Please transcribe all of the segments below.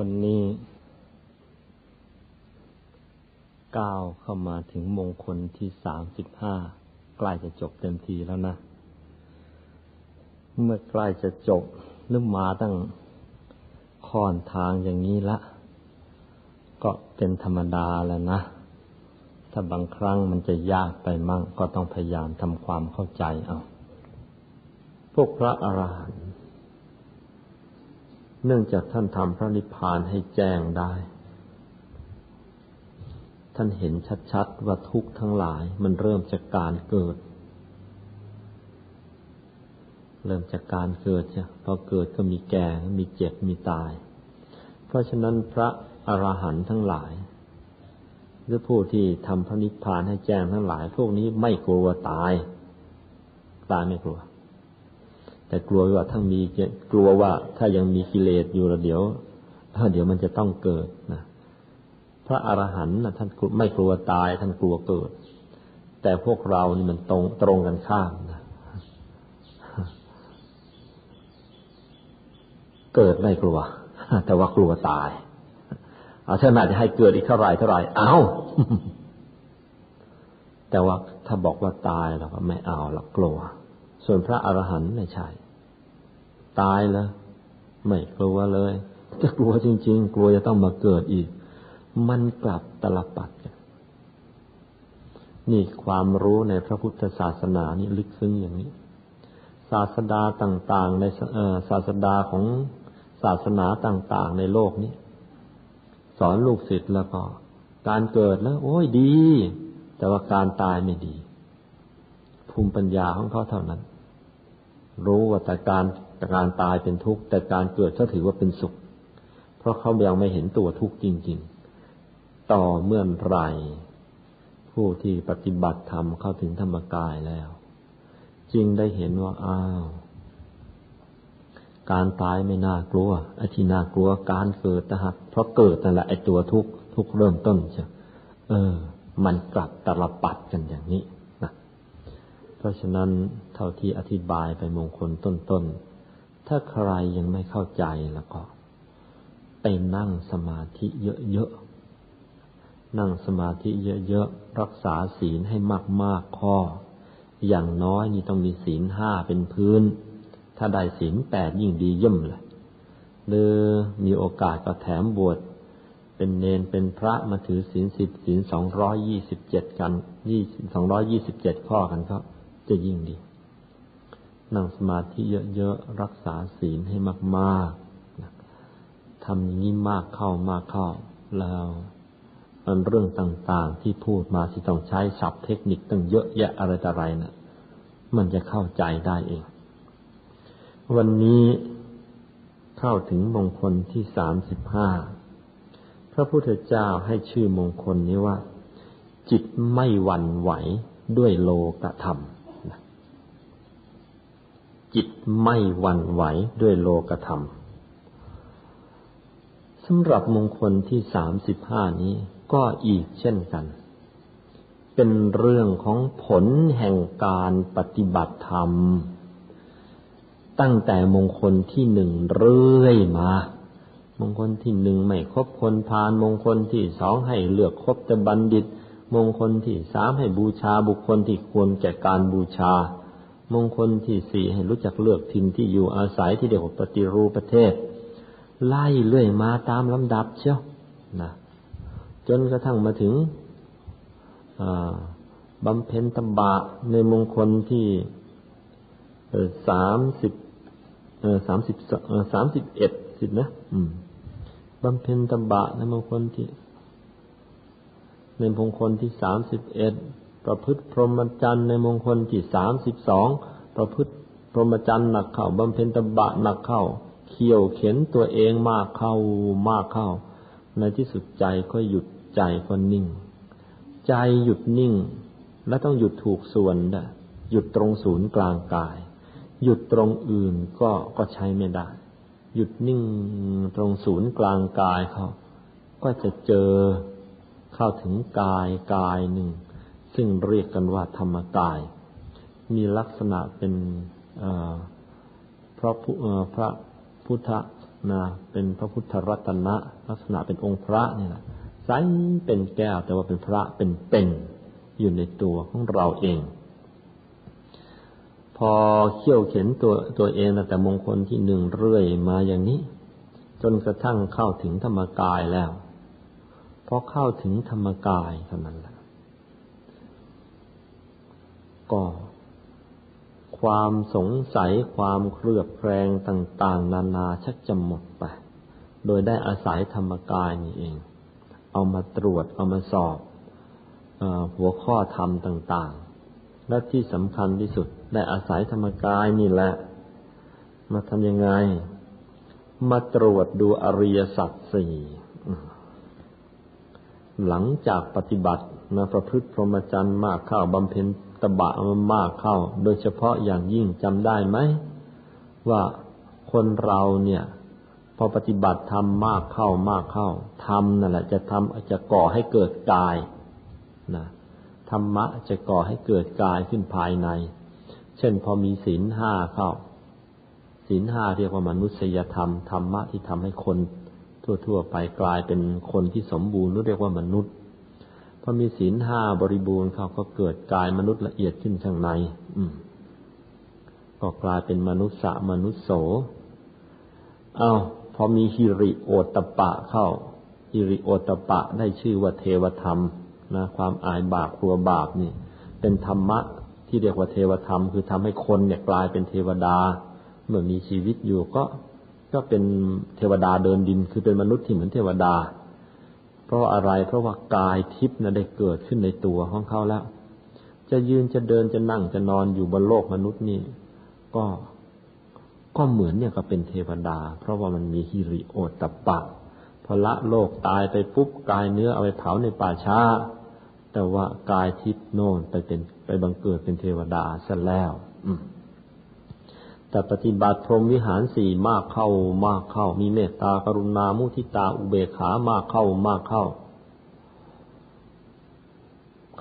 วันนี้ก้าวเข้ามาถึงมงคลที่สามสิบห้าใกล้จะจบเต็มทีแล้วนะ เมื่อใกล้จะจบหรือมาตั้งค่อนทางอย่างนี้ละ ก็เป็นธรรมดาแล้วนะ ถ้าบางครั้งมันจะยากไปมั่งก็ต้องพยายามทำความเข้าใจเอา พวกพระอรหันต์ เนื่องจากท่านทำพระนิพพานให้แจ้งได้ ท่านเห็นชัดๆว่าทุกทั้งหลายมันเริ่มจากการเกิด เริ่มจากการเกิดจ้ะพอเกิดก็มีแก่ มีเจ็บ มีตาย เพราะฉะนั้นพระอรหันต์ทั้งหลาย หรือผู้ที่ทำพระนิพพานให้แจ้งทั้งหลาย พวกนี้ไม่กลัวตาย ตายไม่กลัว แต่กลัวว่าทั้งมีกลัวว่าถ้ายังมีกิเลสอยู่ล้วเดี๋ยวเดี๋ยวมันจะต้องเกิดนะพระอรหันต์นะท่านไม่กลัวตาย ท่านกลัวเกิด แต่พวกเรานี่มันตรงตรงกันข้ามนะเกิดไม่กลัว แต่ว่ากลัวตายเอาถ้านาจะให้เกิดอีกเท่าไรเท่าไรเอาแต่ว่าถ้าบอกว่าตายเราก็ไม่เอาหรอกกลัว ส่วนพระอรหันต์ไม่ใช่ ตายแล้วไม่กลัวเลย จะกลัวจริง ๆ กลัวจะต้องมาเกิดอีก มันกลับตลปัดกันนี่ความรู้ในพระพุทธศาสนานี่ลึกซึ้งอย่างนี้ ศาสดาต่าง ๆ ในศาสดาของศาสนาต่าง ๆ ในโลกนี้ สอนลูกศิษย์แล้วก็ การเกิดแล้ว โอ้ยดี แต่ว่าการตายไม่ดี ภูมิปัญญาของเขาเท่านั้น รู้ว่าแต่การ การตายเป็นทุกข์ แต่การเกิดเขาถือว่าเป็นสุข เพราะเขายังไม่เห็นตัวทุกข์จริง ๆ ต่อเมื่อไรผู้ที่ปฏิบัติธรรมเข้าถึงธรรมกายแล้ว จึงได้เห็นว่าอ้าว การตายไม่น่ากลัวไอ้ที่น่ากลัวการเกิดนะฮะเพราะเกิดนั่นแหละไอ้ตัวทุกข์ทุกเริ่มต้นใช่เออ มันกลับตลปัดกันอย่างนี้นะเพราะฉะนั้นเท่าที่อธิบายไปมงคลต้นๆ ถ้าใครยังไม่เข้าใจแล้วก็ไปนั่งสมาธิเยอะๆ นั่งสมาธิเยอะๆ รักษาศีลให้มากๆข้อ อย่างน้อยนี่ต้องมีศีลห้าเป็นพื้น ถ้าได้ศีลแปดยิ่งดีเยี่ยมเลยหรือมีโอกาสก็แถมบวชเป็นเนนเป็นพระมาถือศีลสิบศีลสองร้อยยี่สิบเจ็ดกันยี่สองร้อยยี่สิบเจ็ดข้อกันก็จะยิ่งดี นั่งสมาธิเยอะๆ รักษาศีลให้มากๆทำอย่างนี้มากเข้ามากเข้า แล้วมันเรื่องต่างๆ ที่พูดมาสิต้องใช้ศัพท์เทคนิคตั้งเยอะแยะอะไรต่ออะไรนะ่ะ มันจะเข้าใจได้เอง วันนี้เข้าถึงมงคลที่สามสิบห้าพระพุทธเจ้าให้ชื่อมงคลนี้ว่า จิตไม่หวั่นไหวด้วยโลกธรรม จิตไม่หวั่นไหวด้วยโลกธรรมสำหรับมงคลที่สามสิบห้านี้ก็อีกเช่นกัน เป็นเรื่องของผลแห่งการปฏิบัติธรรม ตั้งแต่มงคลที่หนึ่งเรื่อยมา มงคลที่หนึ่งไม่ครบคนพานมงคลที่สองให้เลือกครบแต่บัณฑิต มงคลที่สามให้บูชาบุคคลที่ควรแก่การบูชา มงคลที่สี่ให้รู้จักเลือกทินที่อยู่อาศัยที่เดียวปฏิรูปประเทศ ไล่เลื่อยมาตามลำดับเชียวนะจนกระทั่งมาถึงบำเพ็ญตบะในมงคลที่สามสิบสามสิบสามสิบเอ็ดสิบนะบำเพ็ญตบะในมงคลที่ในมงคลที่สามสิบเอ็ด ประพฤติพรหมจรรย์ในมงคลที่สามสิบสองประพฤติพรหมจรรย์หนักเข้าบำเพ็ญตบะหนักเข้าเขี่ยวเข็นตัวเองมากเข้ามากเข้า ในที่สุดใจก็หยุดใจก็นิ่ง ใจหยุดนิ่ง และต้องหยุดถูกส่วนนะหยุดตรงศูนย์กลางกาย หยุดตรงอื่นก็ก็ใช้ไม่ได้ หยุดนิ่งตรงศูนย์กลางกายเขาก็จะเจอเข้าถึงกายกายหนึ่ง ซึ่งเรียกกันว่าธรรมกาย มีลักษณะเป็นพระพระพุทธนะเป็นพระพุทธรัตนะ ลักษณะเป็นองค์พระนี่แหละใสเป็นแก้วแต่ว่าเป็นพระเป็นเป็นอยู่ในตัวของเราเอง พอเขี่ยวเข็นตัวตัวเองแต่มงคลที่หนึ่งเรื่อยมาอย่างนี้ จนกระทั่งเข้าถึงธรรมกายแล้วพอเข้าถึงธรรมกายเท่านั้นแหละ ก็ ความสงสัยความเครือบแคลงต่าง ๆ นานาชักจะหมดไป โดยได้อาศัยธรรมกายนี่เอง เอามาตรวจเอามาสอบอหัวข้อธรรมต่าง ๆ และที่สำคัญที่สุดได้อาศัยธรรมกายนี่แหละ มาทำยังไง มาตรวจดูอริยสัจสี่หลังจากปฏิบัติมาประพฤติพรหมจรรย์มากเข้าบำเพ็ญ ตบะมันมากเข้า โดยเฉพาะอย่างยิ่งจำได้ไหม ว่าคนเราเนี่ย พอปฏิบัติทำมากเข้ามากเข้าทำนั่นแหละจะทำจะก่อให้เกิดกายนะธรรมะจะก่อให้เกิดกายขึ้นภายใน เช่นพอมีศีลห้าเข้าศีลห้าเรียกว่ามนุษยธรรมธรรมะที่ทำให้คนทั่ว ๆ ไปกลายเป็นคนที่สมบูรณ์เรียกว่ามนุษย์ พอมีศีลห้าบริบูรณ์เขาก็เกิดกายมนุษย์ละเอียดขึ้นข้างใน อืม ก็กลายเป็นมนุษย์สะมนุษย์โส เอาพอมีฮิริโอตปะเข้าฮิริโอตปะได้ชื่อว่าเทวธรรมนะความอายบาปครัวบาปนี่ เป็นธรรมะที่เรียกว่าเทวธรรม คือทำให้คนเนี่ยกลายเป็นเทวดา เมื่อมีชีวิตอยู่ก็ก็เป็นเทวดาเดินดิน คือเป็นมนุษย์ที่เหมือนเทวดา ราะอะไร เพราะว่ากายทิพย์นะได้เกิดขึ้นในตัวของเขาแล้ว จะยืนจะเดินจะนั่งจะนอนอยู่บนโลกมนุษย์นี่ ก็ก็เหมือนเนี่ยก็เป็นเทวดา เพราะว่ามันมีฮิริโอตปะพอละโลกตายไปปุ๊บกายเนื้อเอาไปเผาในป่าช้า แต่ว่ากายทิพย์โน่นไปเป็นไปบังเกิดเป็นเทวดาซะแล้ว อืม แต่ปฏิบัติพรหมวิหารสี่มากเข้ามากเข้า มีเมตตากรุณามุทิตาอุเบกขามากเข้ามากเข้า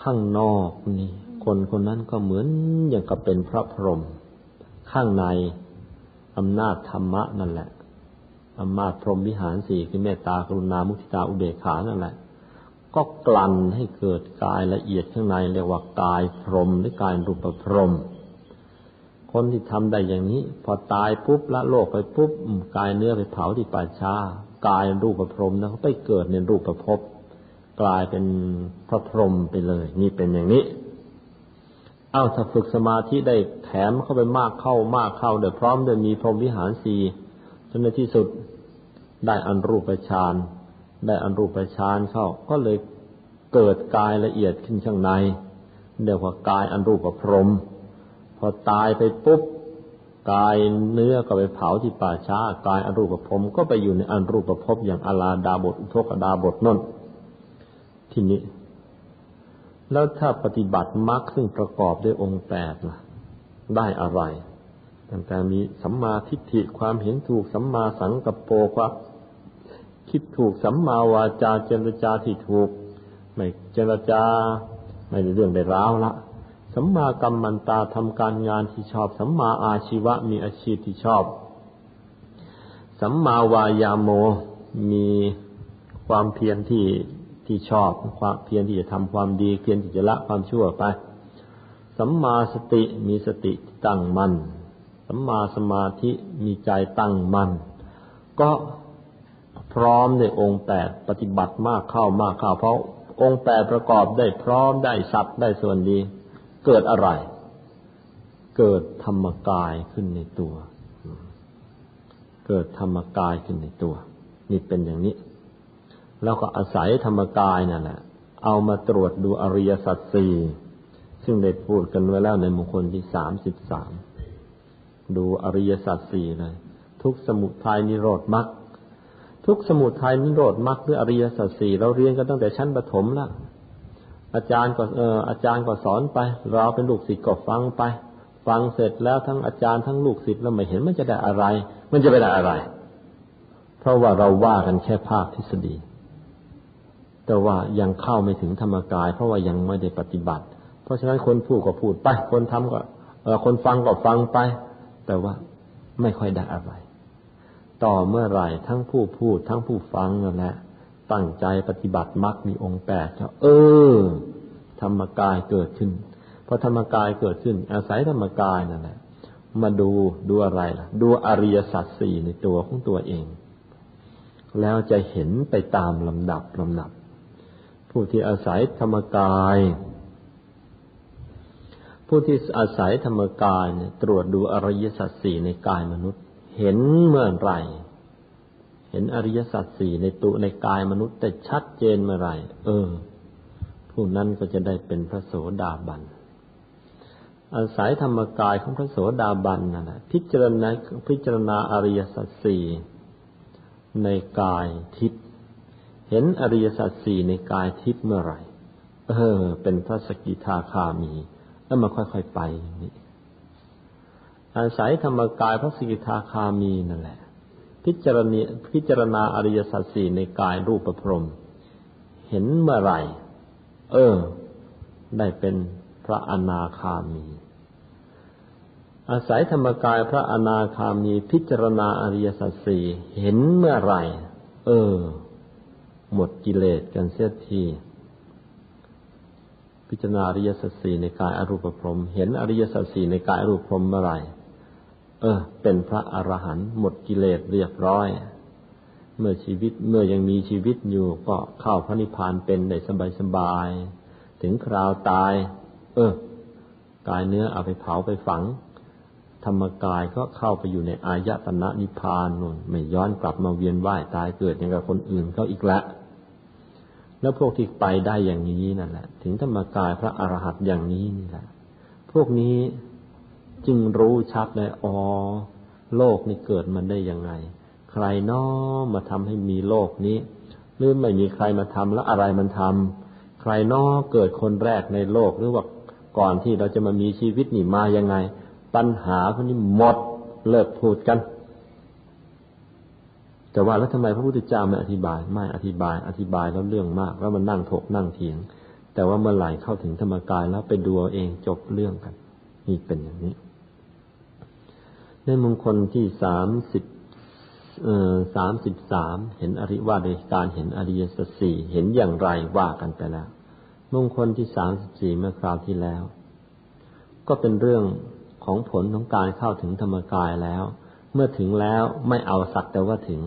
ข้างนอกนี่ คนคนนั้นก็เหมือนอย่างกับเป็นพระพรหมข้างในอำนาจธรรมะนั่นแหละอำนาจพรหมวิหารสี่คือเมตตากรุณามุทิตาอุเบกขานั่นแหละ ก็กลั่นให้เกิดกายละเอียดข้างในเรียกว่ากายพรหมหรือกายรูปพรหม คนที่ทำได้อย่างนี้ พอตายปุ๊บละโลกไปปุ๊บกายเนื้อไปเผาที่ป่าช้ากายรูปประพรมนะเขาไปเกิดในรูปประพบกลายเป็นพระพรหมไปเลย นี่เป็นอย่างนี้ เอ้าถ้าฝึกสมาธิได้แถมเข้าไปมากเข้ามากเข้าเดี๋ยวพร้อมเดี๋ยวมีพรหมวิหารสีจนในที่สุดได้อันรูปฌานได้อันรูปฌานเข้า ก็เลยเกิดกายละเอียดขึ้นข้างในเรียกว่ากายอันรูปประพรม อตายไปปุ๊บกายเนื้อก็ไปเผาที่ป่าช้ากายอรูปภพก็ไปอยู่ในอันรูปภพอย่างอลาดาบทอุทกดาบทนั่นทีนี้ แล้วถ้าปฏิบัติมรรคซึ่งประกอบด้วยองค์แปดล่ะ ได้อะไรตั้งแต่มีสัมมาทิฏฐิความเห็นถูกสัมมาสังกัปโปความคิดถูกสัมมาวาจาเจรจาที่ถูก ไม่เจรจา ไม่ได้เรื่องได้ร้าวละ สัมมากรรมันตาทำการงานที่ชอบ สัมมาอาชีวะมีอาชีพที่ชอบ สัมมาวายาโมมีความเพียรที่ที่ชอบ ความเพียรที่จะทำความดีเพียรที่จะละความชั่วไป สัมมาสติมีสติตั้งมัน่นสัมมาสมาธิมีใจตั้งมัน่นก็พร้อมในองค์แปดปฏิบัติมากเข้ามากเข้าเพราะองค์แปดประกอบได้พร้อมได้สับได้ส่วนดี เกิดอะไร เกิดธรรมกายขึ้นในตัว เกิดธรรมกายขึ้นในตัว นี่เป็นอย่างนี้ แล้วก็อาศัยธรรมกายนั่นแหละเอามาตรวจดูอริยสัจสี่ซึ่งได้พูดกันไว้แล้วในมงคลที่สามสิบสามดูอริยสัจสี่เลย ทุกสมุทัยนิโรธมรรคทุกสมุทัยนิโรธมรรคหรืออริยสัจสี่เราเรียนกันตั้งแต่ชั้นประถมแล้ว อาจารย์ก็เอออาจารย์ก็สอนไป เราเป็นลูกศิษย์ก็ฟังไป ฟังเสร็จแล้วทั้งอาจารย์ทั้งลูกศิษย์แล้วไม่เห็นมันจะได้อะไร มันจะไปได้อะไร เพราะว่าเราว่ากันแค่ภาคทฤษฎี แต่ว่ายังเข้าไม่ถึงธรรมกาย เพราะว่ายังไม่ได้ปฏิบัติ เพราะฉะนั้นคนพูดก็พูดไป คนทำก็เออคนฟังก็ฟังไป แต่ว่าไม่ค่อยได้อะไร ต่อเมื่อไหร่ทั้งผู้พูดทั้งผู้ฟังนั่นแหละ ตั้งใจปฏิบัติมรรคมีองค์แปดก็เออ ธรรมกายเกิดขึ้นพอธรรมกายเกิดขึ้น อาศัยธรรมกายนั่นแหละมาดูดูอะไรล่ะ ดูอริยสัจสี่ในตัวของตัวเอง แล้วจะเห็นไปตามลำดับลำดับ ผู้ที่อาศัยธรรมกาย ผู้ที่อาศัยธรรมกายเนี่ยตรวจดูอริยสัจสี่ในกายมนุษย์ เห็นเมื่อไหร่ เห็นอริยสัจสี่ในตัวในกายมนุษย์แต่ชัดเจนเมื่อไรเออ ผู้นั้นก็จะได้เป็นพระโสดาบัน อาศัยธรรมกายของพระโสดาบันนั่นแหละพิจารณาพิจารณาอริยสัจสี่ในกายทิพย์เห็นอริยสัจสี่ในกายทิพย์เมื่อไหร่ เออ เป็นพระสกิทาคามี แล้วมาค่อยๆไปอย่างนี้อาศัยธรรมกายพระสกิทาคามีนั่นแหละ พิจารณาพิจารณาอริยสัจสี่ในกายรูปประพรม เห็นเมื่อไหร่ เออ ได้เป็นพระอนาคามี อาศัยธรรมกายพระอนาคามี พิจารณาอริยสัจสี่เห็นเมื่อไรเออ หมดกิเลสกันเสียทีพิจารณาอริยสัจสี่ในกายอรูปพรม เห็นอริยสัจสี่ในกายอรูปพรมเมื่อไร เออ เป็นพระอรหันต์หมดกิเลสเรียบร้อย เมื่อชีวิตเมื่อยังมีชีวิตอยู่ก็เข้าพระนิพพานเป็นได้สบายๆถึงคราวตาย เออ กายเนื้อเอาไปเผาไปฝัง ธรรมกายก็เข้าไปอยู่ในอายตนะนิพพานนู่นไม่ย้อนกลับมาเวียนว่ายตายเกิดอย่างกับคนอื่นเขาอีกละ แล้วพวกที่ไปได้อย่างนี้นั่นแหละ ถึงธรรมกายพระอรหันต์อย่างนี้นี่แหละ พวกนี้ จึงรู้ชัดเลยอ๋อโลกนี้เกิดมันได้ยังไง ใครนอมาทำให้มีโลกนี้ หรือไม่มีใครมาทำแล้วอะไรมันทำใครนอเกิดคนแรกในโลกหรือว่าก่อนที่เราจะมามีชีวิตนี่มายังไง ปัญหาพวกนี้หมดเลิกพูดกัน แต่ว่าแล้วทำไมพระพุทธเจ้าไม่อธิบายไม่อธิบายอธิบายแล้วเรื่องมาก แล้วมันนั่งถกนั่งเถียง แต่ว่าเมื่อไหร่เข้าถึงธรรมกายแล้วไปดูเองจบเรื่องกันนี่เป็นอย่างนี้ ในมงคลที่สามสิบสามสิบสามเห็นอริว่าโดยการเห็นอริยสัจสี่เห็นอย่างไรว่ากันไปแล้ว มงคลที่สามสิบสี่เมื่อคราวที่แล้ว ก็เป็นเรื่องของผลของการเข้าถึงธรรมกายแล้ว เมื่อถึงแล้วไม่เอาสักแต่ว่าถึง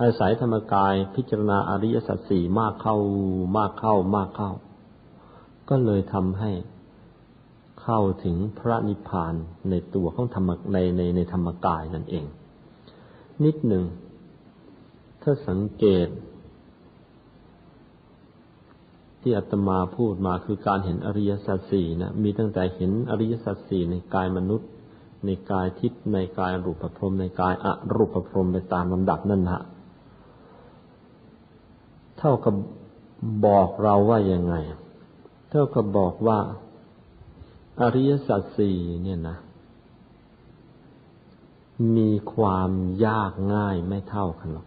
อาศัยธรรมกายพิจารณาอริยสัจสี่มากเข้ามากเข้ามากเข้า ก็เลยทำให้ เข้าถึงพระนิพพานในตัวของธรรมในในในธรรมกายนั่นเอง นิดหนึ่ง ถ้าสังเกต ที่อาตมาพูดมาคือการเห็นอริยสัจสี่นะมีตั้งแต่เห็นอริยสัจสี่ในกายมนุษย์ ในกายทิพย์ในกายรูปพรมในกายอรูปพรมไปตามลำดับนั่นฮะเท่ากับบอกเราว่ายังไง เท่ากับบอกว่า อริยสัจสี่เนี่ยนะ มีความยากง่ายไม่เท่ากันหรอก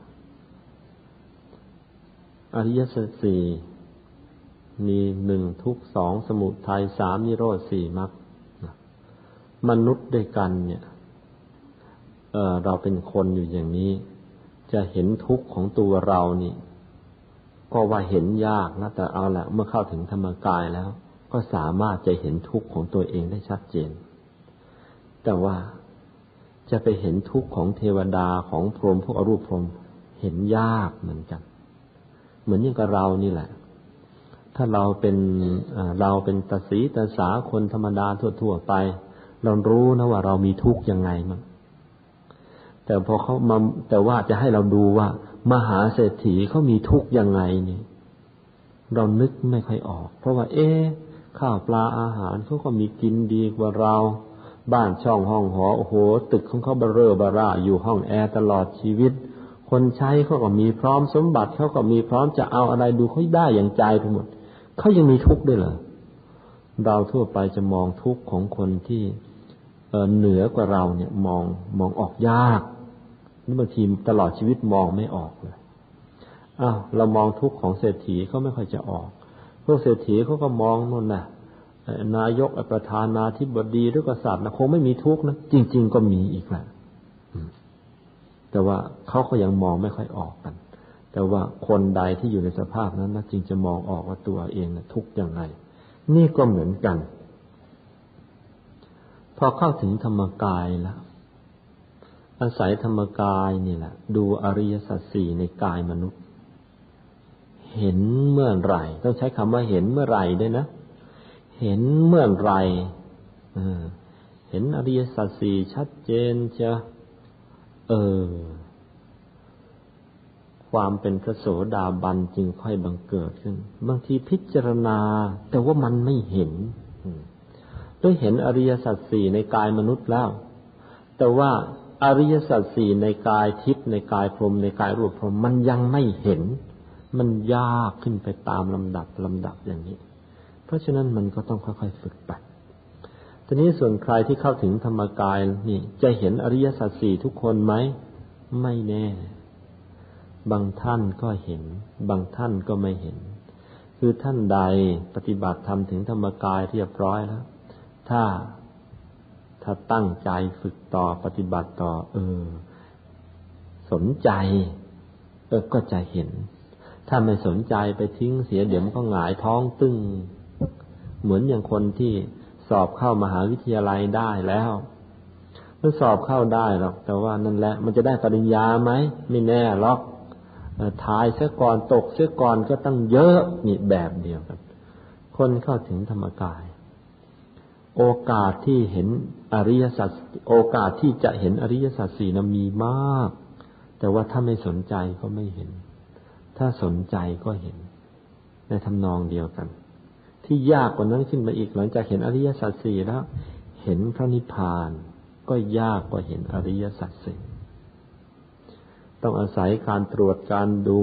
อริยสัจสี่มีหนึ่งทุกสองสมุทัยสามนิโรธสี่มรรคมนุษย์ด้วยกันเนี่ยเเราเป็นคนอยู่อย่างนี้ จะเห็นทุกข์ของตัวเรานี่ ก็ว่าเห็นยากนะแต่เอาละเมื่อเข้าถึงธรรมกายแล้ว ก็สามารถจะเห็นทุกข์ของตัวเองได้ชัดเจน แต่ว่าจะไปเห็นทุกข์ของเทวดาของพรหมพวกอรูปพรหมเห็นยากเหมือนกัน เหมือนอย่างกับเรานี่แหละ ถ้าเราเป็นเราเป็นตาสีตาสาคนธรรมดาทั่วๆไป เรารู้นะว่าเรามีทุกข์ยังไงมั้งแต่พอเขามาแต่ว่าจะให้เราดูว่า มหาเศรษฐีเขามีทุกข์ยังไงนี่เรานึกไม่ค่อยออก เพราะว่า เอ๊ ข้าวปลาอาหารเขาก็มีกินดีกว่าเรา บ้านช่องห้องหอโอ้โห ตึกของเขาเบรอบาร่าอยู่ห้องแอร์ตลอดชีวิต คนใช้เขาก็มีพร้อมสมบัติเขาก็มีพร้อมจะเอาอะไรดูเขาได้อย่างใจไปหมดเขายังมีทุกข์ด้วยเหรอเราทั่วไปจะมองทุกข์ของคนที่เหนือกว่าเราเนี่ยมองมองออกยากนี่บางทีตลอดชีวิตมองไม่ออกเลยอ้าวเรามองทุกข์ของเศรษฐีเขาไม่ค่อยจะออก พวกเศรษฐีเขาก็มองนั่นนะนายกประธานาธิบดีหรือกษัตริย์นะคงไม่มีทุกข์นะจริง ๆ ก็มีอีกแหละแต่แต่ว่าเขาก็ยังมองไม่ค่อยออกกัน แต่ว่าคนใดที่อยู่ในสภาพนั้นนะจึงจะมองออกว่าตัวเองนะทุกข์อย่างไร นี่ก็เหมือนกัน พอเข้าถึงธรรมกายแล้วอาศัยธรรมกายนี่แหละ ดูอริยสัจสี่ในกายมนุษย์ เห็นเมื่อไหร่ต้องใช้คำว่าเห็นเมื่อไหร่ด้วยนะ เห็นเมื่อไหร่เห็นอริยสัจสี่ชัดเจนจะเออ ความเป็นพระโสดาบันจึงค่อยบังเกิดขึ้น บางทีพิจารณา แต่ว่ามันไม่เห็นด้วยเห็นอริยสัจสี่ในกายมนุษย์แล้ว แต่ว่าอริยสัจสี่ในกายทิพย์ในกายพรหมในกายรูปพรหมมันยังไม่เห็น มันยากขึ้นไปตามลำดับลำดับอย่างนี้ เพราะฉะนั้นมันก็ต้องค่อยๆฝึกไปทีนี้ส่วนใครที่เข้าถึงธรรมกายนี่ จะเห็นอริยสัจสี่ทุกคนไหม ไม่แน่ บางท่านก็เห็น บางท่านก็ไม่เห็น คือท่านใดปฏิบัติธรรมถึงธรรมกายเรียบร้อยแล้ว ถ้าถ้าตั้งใจฝึกต่อปฏิบัติต่อ เออ สนใจ เออก็จะเห็น ถ้าไม่สนใจไปทิ้งเสียเดี๋ยวมันก็หงายท้องตึงเหมือนอย่างคนที่สอบเข้ามหาวิทยาลัยได้แล้วมันสอบเข้าได้หรอก แต่ว่านั่นแหละ มันจะได้ปริญญาไหมไม่แน่หรอกทายเสียก่อนตกเสียก่อนก็ตั้งเยอะนี่แบบเดียวกันคนเข้าถึงธรรมกาย โอกาสที่เห็นอริยสัจโอกาสที่จะเห็นอริยสัจสี่นะมีมาก แต่ว่าถ้าไม่สนใจก็ไม่เห็น ถ้าสนใจก็เห็น ในทำนองเดียวกัน ที่ยากกว่านั้นขึ้นมาอีกหลังจากเห็นอริยสัจสี่แล้ว เห็นพระนิพพานก็ยากกว่าเห็นอริยสัจสี่ต้องอาศัยการตรวจการดู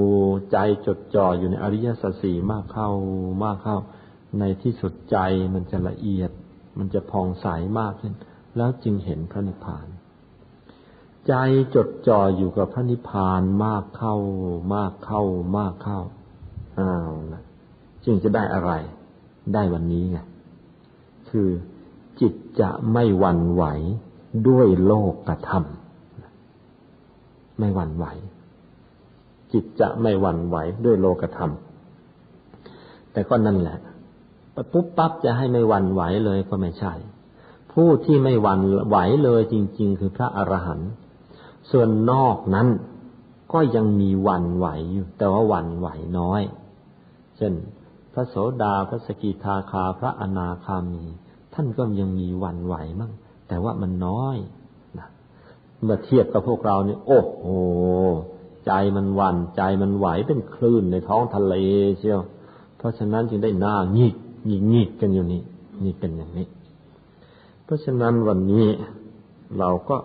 ใจจดจ่ออยู่ในอริยสัจสี่มากเข้ามากเข้า ในที่สุดใจมันจะละเอียด มันจะพองใสมากขึ้น แล้วจึงเห็นพระนิพพาน ใจจดจ่ออยู่กับพระนิพพานมากเข้า มากเข้า มากเข้าอ้าวนะจึงจะได้อะไร ได้วันนี้ไงคือจิตจะไม่หวั่นไหวด้วยโลกกระทำไม่หวั่นไหว จิตจะไม่หวั่นไหวด้วยโลกธรรม แต่ก็นั่นแหละปุ๊บปั๊บจะให้ไม่หวั่นไหวเลยก็ไม่ใช่ ผู้ที่ไม่หวั่นไหวเลยจริง ๆ คือพระอรหันต์ ส่วนนอกนั้นก็ยังมีวันไหวอยู่ แต่ว่าวันไหวน้อย เช่น พระโสดาพระสกิทาคาพระอนาคามี ท่านก็ยังมีวันไหวมั่งแต่ว่ามันน้อยนะเมื่อเทียบกับพวกเราเนี่ยโอ้โหใจมันวันใจมันไหวเป็นคลื่นในท้องทะเลเชียว เพราะฉะนั้นจึงได้หน้างีกงีกงีกกันอยู่นี่นี่เป็นอย่างนี้ เพราะฉะนั้นวันนี้เราก็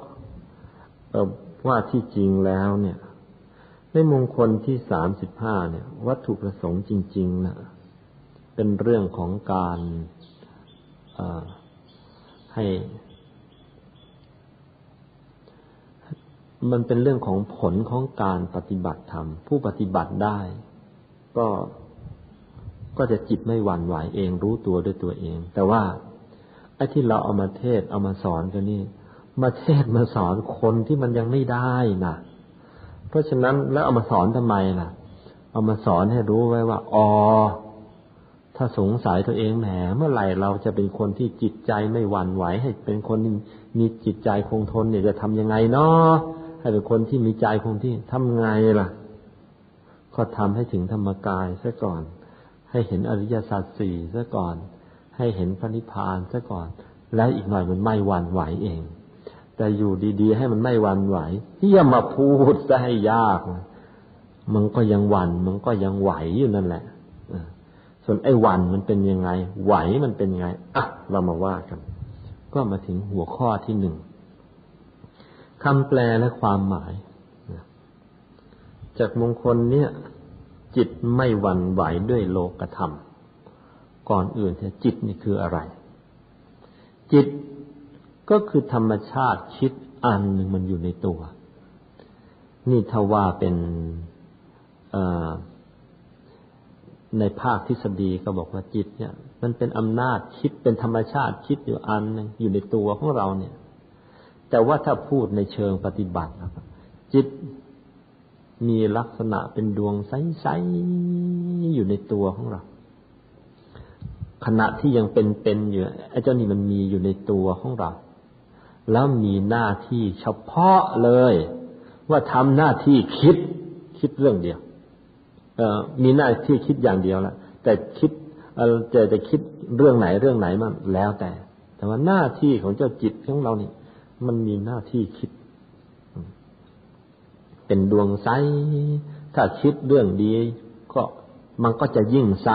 ว่าที่จริงแล้วเนี่ย ในมงคลที่สามสิบห้าเนี่ย วัตถุประสงค์จริง ๆนะเป็นเรื่องของการให้ มันเป็นเรื่องของผลของการปฏิบัติธรรม ผู้ปฏิบัติได้ ก็ก็จะจิตไม่หวั่นไหวเองรู้ตัวด้วยตัวเอง แต่ว่าไอ้ที่เราเอามาเทศเอามาสอนกันนี่ มาเทศมาสอนคนที่มันยังไม่ได้นะเพราะฉะนั้นแล้วเอามาสอนทำไมล่ะ เอามาสอนให้รู้ไว้ว่าอ๋อถ้าสงสัยตัวเองแหมเมื่อไหร่เราจะเป็นคนที่จิตใจไม่หวั่นไหว ให้เป็นคนมีจิตใจคงทนเนี่ยจะทำยังไงเนาะให้เป็นคนที่มีใจคงที่ทำไงล่ะ ก็ทำให้ถึงธรรมกายซะก่อน ให้เห็นอริยสัจสี่ซะก่อน ให้เห็นพระนิพพานซะก่อน แล้วอีกหน่อยมันไม่หวั่นไหวเอง แต่อยู่ดีๆ ให้มันไม่หวั่นไหวที่จะมาพูดซะให้ยาก มันก็ยังหวั่นมันก็ยังไหวอยู่นั่นแหละส่วนไอ้วันมันเป็นยังไง ไหวมันเป็นยังไงอะเรามาว่ากัน ก็มาถึงหัวข้อที่หนึ่งคำแปลและความหมายจากมงคลเนี่ย จิตไม่หวั่นไหวด้วยโลกธรรม ก่อนอื่นเนี่ยจิตนี่คืออะไร จิต ก็คือธรรมชาติคิดอันหนึ่งมันอยู่ในตัว นี่ถ้าว่าเป็นในภาคทฤษฎีก็บอกว่าจิต เนี่ย มันเป็นอำนาจคิดเป็นธรรมชาติคิดอยู่อันนึงอยู่ในตัวของเราเนี่ย แต่ว่าถ้าพูดในเชิงปฏิบัติครับจิตมีลักษณะเป็นดวงใสๆอยู่ในตัวของเรา ขณะที่ยังเป็นๆอยู่ไอ้เจ้านี่มันมีอยู่ในตัวของเรา แล้วมีหน้าที่เฉพาะเลย ว่าทำหน้าที่คิด คิดเรื่องเดียวเออมีหน้าที่คิดอย่างเดียวละแต่คิดจะจะคิดเรื่องไหนเรื่องไหนมันแล้วแต่ แต่ว่าหน้าที่ของเจ้าจิตของเรานี่มันมีหน้าที่คิด เป็นดวงใสถ้าคิดเรื่องดี ก็มันก็จะยิ่งใส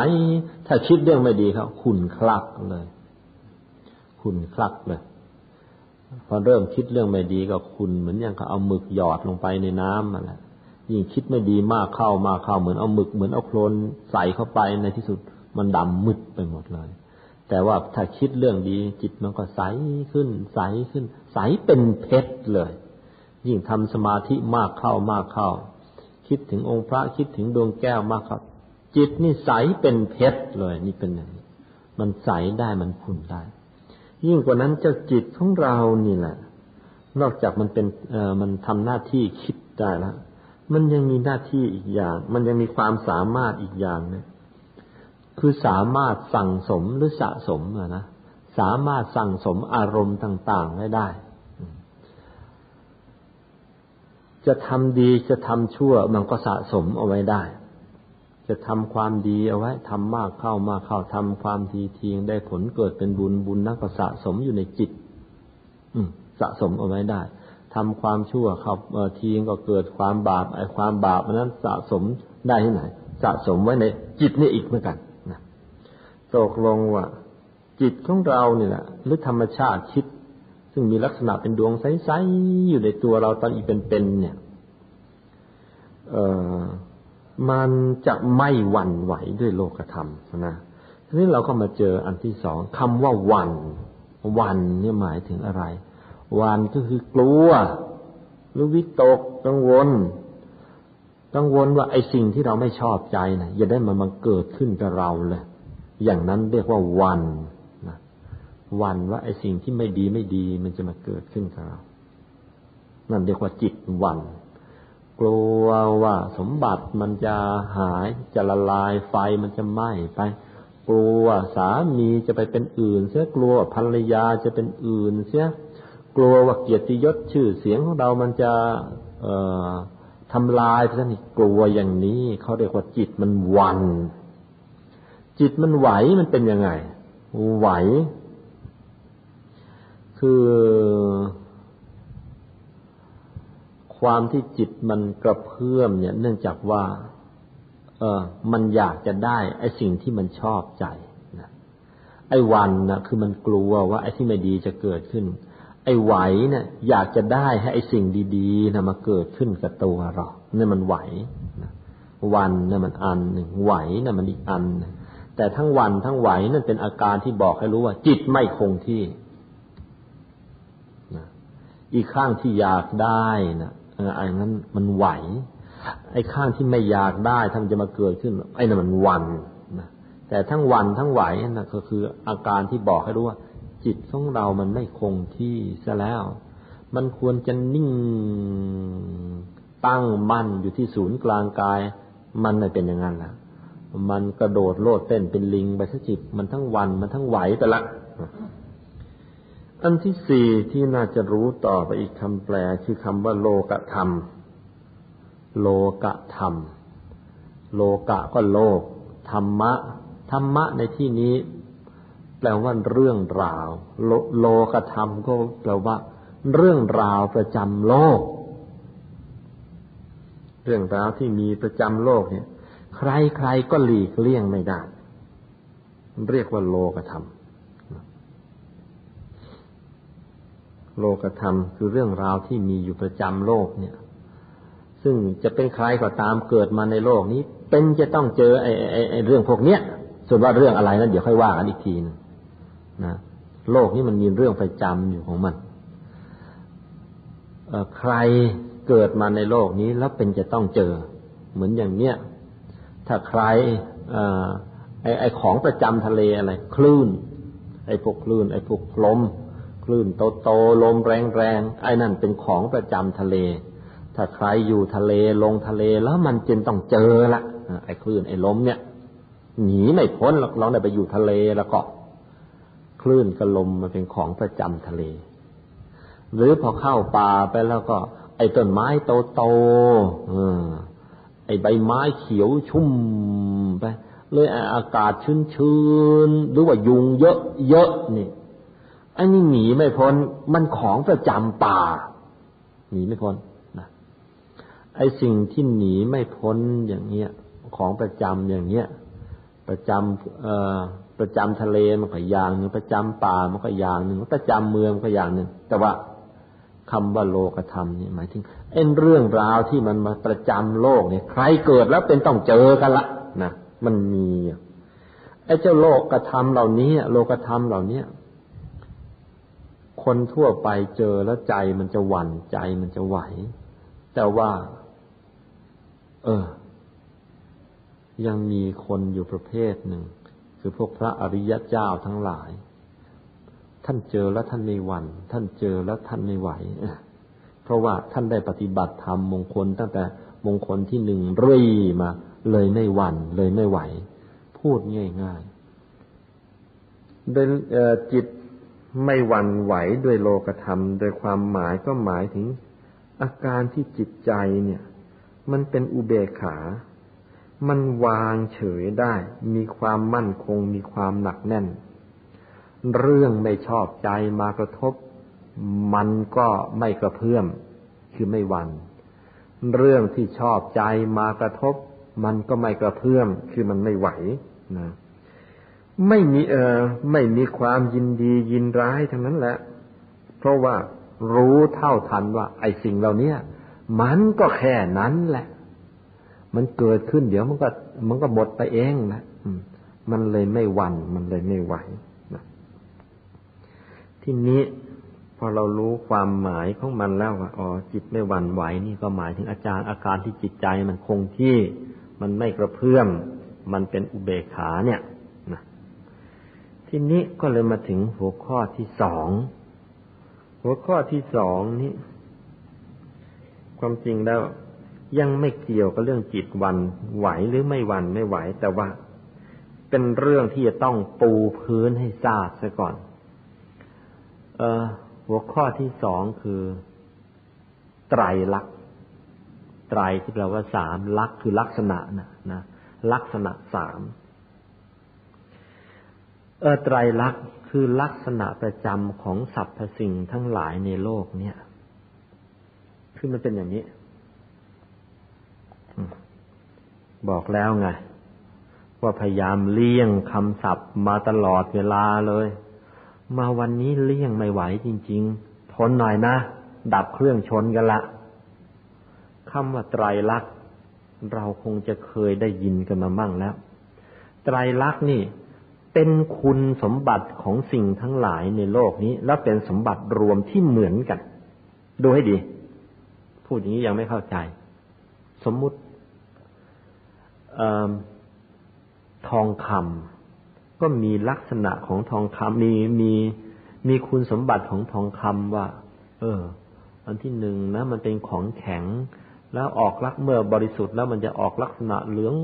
ถ้าคิดเรื่องไม่ดีครับขุนคลักเลยขุนคลักเลย พอเริ่มคิดเรื่องไม่ดีก็ขุนเหมือนอย่างเขาเอาหมึกหยอดลงไปในน้ำอะไรยิ่งคิดไม่ดีมากเข้ามากเข้าเหมือนเอาหมึกเหมือนเอาโคลนใส่เข้าไปในที่สุดมันดำมืดไปหมดเลย แต่ว่าถ้าคิดเรื่องดีจิตมันก็ใสขึ้น ใสขึ้น ใสเป็นเพชรเลย ยิ่งทำสมาธิมากเข้ามากเข้า คิดถึงองค์พระคิดถึงดวงแก้วมากครับ จิตนี่ใสเป็นเพชรเลย นี่เป็นอย่างนี้มันใสได้มันขุ่นได้ ยิ่งกว่านั้นเจ้าจิตของเรานี่แหละ นอกจากมันเป็นเอ่อมันทำหน้าที่คิดได้แล้วมันยังมีหน้าที่อีกอย่าง มันยังมีความสามารถอีกอย่างนะคือสามารถสั่งสมหรือสะสมนะสามารถสั่งสมอารมณ์ต่างๆได้ได้ จะทำดีจะทำชั่วมันก็สะสมเอาไว้ได้ จะทำความดีเอาไว้ทำมากเข้ามากเข้าทำความดีทีงได้ผลเกิดเป็นบุญบุญนั้นก็สะสมอยู่ในจิต อืสะสมเอาไว้ได้ทำความชั่วเข้าทีงก็เกิดความบาปไอ้ความบาปนั้นสะสมได้ที่ไหน สะสมไว้ในจิตนี่อีกเหมือนกันนะตกลงว่าจิตของเราเนี่ยแหละหรือธรรมชาติคิด ซึ่งมีลักษณะเป็นดวงใสๆอยู่ในตัวเราตอนอีกเป็นๆเนี่ย เออ มันจะไม่หวั่นไหวด้วยโลกธรรมนะทีนี้เราก็มาเจออันที่สองคำว่าวันวันเนี่ยหมายถึงอะไรวานก็คือกลัวหรือวิตกกังวล กังวลว่าไอ้สิ่งที่เราไม่ชอบใจนะอย่าได้มันมาเกิดขึ้นกับเราเลย อย่างนั้นเรียกว่าวันนะวันว่าไอ้สิ่งที่ไม่ดีไม่ดี มันจะมาเกิดขึ้นกับเรา นั่นเรียกว่าจิตวัน กลัวว่าสมบัติมันจะหายจะละลายไฟมันจะไหม้ไป กลัวสามีจะไปเป็นอื่น เสียกลัวภรรยาจะเป็นอื่น เสียกลัวว่าเกียรติยศชื่อเสียงของเรามันจะเอ่อทำลายเพราะฉะนั้นกลัวอย่างนี้เขาเรียกว่าจิตมันวัน จิตมันไหวมันเป็นยังไงไหว คือ ความที่จิตมันกระเพื่อมเนี่ย เนื่องจากว่า เออมันอยากจะได้ ไอ้สิ่งที่มันชอบใจนะไอ้วันนะคือมันกลัวว่าไอ้ที่ไม่ดีจะเกิดขึ้น ไอ้ไหวเนี่ย อยากจะได้ให้ไอ้สิ่งดีๆนะมาเกิดขึ้นกับตัวเราเนี่ยมันไหววันเนี่ยมันอันหนึ่งไหวเนี่ยมันอีกอันแต่ทั้งวันทั้งไหวนั่นเป็นอาการที่บอกให้รู้ว่า จิตไม่คงที่อีกข้างที่อยากได้นะ อ้นั้นมันไหว ไอ้ข้างที่ไม่อยากได้ทำจะมาเกิดขึ้น ไอ้นั่นมันวันนะแต่ทั้งวันทั้งไหวนั่นก็คืออาการที่บอกให้รู้ว่า จิตของเรามันไม่คงที่ซะแล้ว มันควรจะนิ่งตั้งมั่นอยู่ที่ศูนย์กลางกาย มันไม่เป็นอย่างนั้นละมันกระโดดโลดเต้นเป็นลิงไปซะจิตมันทั้งวันมันทั้งไหวไปละ อันที่สี่ที่น่าจะรู้ต่อไปอีกคำแปลคือคำว่าโลกธรรม โลกธรรม โลกะก็โลก ธรรมะ ธรรมะในที่นี้ แปลว่าเรื่องราว โลโลกธรรมก็แปลว่า เรื่องราวประจำโลก เรื่องราวที่มีประจำโลกเนี่ย ใครใครก็หลีกเลี่ยงไม่ได้ เรียกว่าโลกธรรม โลกธรรม คือเรื่องราวที่มีอยู่ประจำโลกเนี่ย ซึ่งจะเป็นใครก็ตามเกิดมาในโลกนี้ เป็นจะต้องเจอไอ้ไอ้ไอ้เรื่องพวกเนี้ยส่วนว่าเรื่องอะไรนั้นเดี๋ยวค่อยว่ากันอีกทีนนะโลกนี้มันมีเรื่องประจำอยู่ของมันใครเกิดมาในโลกนี้แล้วเป็นจะต้องเจอ เหมือนอย่างเนี้ยถ้าใครไอ้ไอของประจำทะเลอะไร คลื่น ไอ้พวกคลื่น ไอ้พวกลม คลื่นโตโตลมแรงแรงไอ้นั่นเป็นของประจำทะเล ถ้าใครอยู่ทะเลลงทะเลแล้วมันจึงต้องเจอละไอ้คลื่นไอ้ลมเนี่ย หนีไม่พ้นหรอกลองได้ไปอยู่ทะเลแล้วก็ คลื่นกับลมมันเป็นของประจำทะเล หรือพอเข้าป่าไปแล้วก็ ไอ้ต้นไม้โตโตไอ้ใบไม้เขียวชุ่มไปเลยอากาศชื้นๆหรือว่ายุงเยอะเย อะนี่ไอ้นี่หนีไม่พ้น มันของประจำป่า หนีไม่พ้นนะไอ้สิ่งที่หนีไม่พ้นอย่างเงี้ย ของประจำอย่างเงี้ย ประจำเอ่อประจำทะเลมันก็อย่างหนึ่งประจำป่ามันก็อย่างหนึ่งประจำเมืองก็อย่างหนึ่งแต่ว่าคำว่าโลกธรรมเนี่ยหมายถึงเอ็นเรื่องราวที่มันมาประจำโลกเนี่ย ใครเกิดแล้วเป็นต้องเจอกันละนะมันมีไอ้เจ้าโลกกระทำเหล่านี้โลกธรรมเหล่านี้ คนทั่วไปเจอแล้วใจมันจะหวั่นใจมันจะไหว แต่ว่า เออ ยังมีคนอยู่ประเภทหนึ่ง คือพวกพระอริยเจ้าทั้งหลาย ท่านเจอแล้วท่านไม่หวัน่นท่านเจอแล้วท่านไม่ไหวเพราะว่าท่านได้ปฏิบัติธรรมมงคลตั้งแต่มงคลที่หนึ่งรื่ยมา เลยไม่หวัน่นเลยไม่ไหว พูดง่ายๆโดยจิต ไม่หวั่นไหวด้วยโลกธรรม โดยความหมายก็หมายถึง อาการที่จิตใจเนี่ย มันเป็นอุเบกขา มันวางเฉยได้ มีความมั่นคง มีความหนักแน่น เรื่องไม่ชอบใจมากระทบ มันก็ไม่กระเพื่อม คือไม่หวัน่น เรื่องที่ชอบใจมากระทบ มันก็ไม่กระเพื่อม คือมันไม่ไหวนะ ไม่มีเออไม่มีความยินดียินร้ายทั้งนั้นแหละ เพราะว่ารู้เท่าทันว่า ไอ้สิ่งเหล่านี้มันก็แค่นั้นแหละ มันเกิดขึ้นเดี๋ยวมันก็ มันก็หมดไปเองนะมันเลยไม่หวัน่นมันเลยไม่ไหวนะทีนี้พอเรารู้ความหมายของมันแล้วว่าอ๋อจิตไม่หวั่นไหวนี่ก็หมายถึงอาจารย์อาการที่จิตใจมันคงที่ มันไม่กระเพื่อมมันเป็นอุเบกขาเนี่ย ทีนี้ก็เลยมาถึงหัวข้อที่สอง หัวข้อที่สองนี้ ความจริงแล้วยังไม่เกี่ยวกับเรื่องจิตวันไหวหรือไม่วันไม่ไหว แต่ว่าเป็นเรื่องที่จะต้องปูพื้นให้ทราบซะก่อน เออหัวข้อที่สองคือ ไตรลักษณ์ไตรที่แปลว่าสามลักษณ์คือลักษณะนะนะลักษณะสาม เออไตรลักษณ์คือลักษณะประจำของสรรพสิ่งทั้งหลายในโลกเนี่ย คือมันเป็นอย่างนี้ บอกแล้วไง ว่าพยายามเลี่ยงคำศัพท์มาตลอดเวลาเลย มาวันนี้เลี่ยงไม่ไหวจริง ๆ ทนหน่อยนะ ดับเครื่องชนกันละคำว่าไตรลักษณ์เราคงจะเคยได้ยินกันมามั่งแล้ว ไตรลักษณ์นี่ เป็นคุณสมบัติของสิ่งทั้งหลายในโลกนี้ และเป็นสมบัติรวมที่เหมือนกัน ดูให้ดี พูดอย่างนี้ยังไม่เข้าใจ สมมุติทองคำก็มีลักษณะของทองคำมีมีมีคุณสมบัติของทองคำว่า เออ อันที่หนึ่งนะ มันเป็นของแข็ง แล้วออกลักเมื่อบริสุทธิ์แล้วมันจะออกลักษณะเหลือง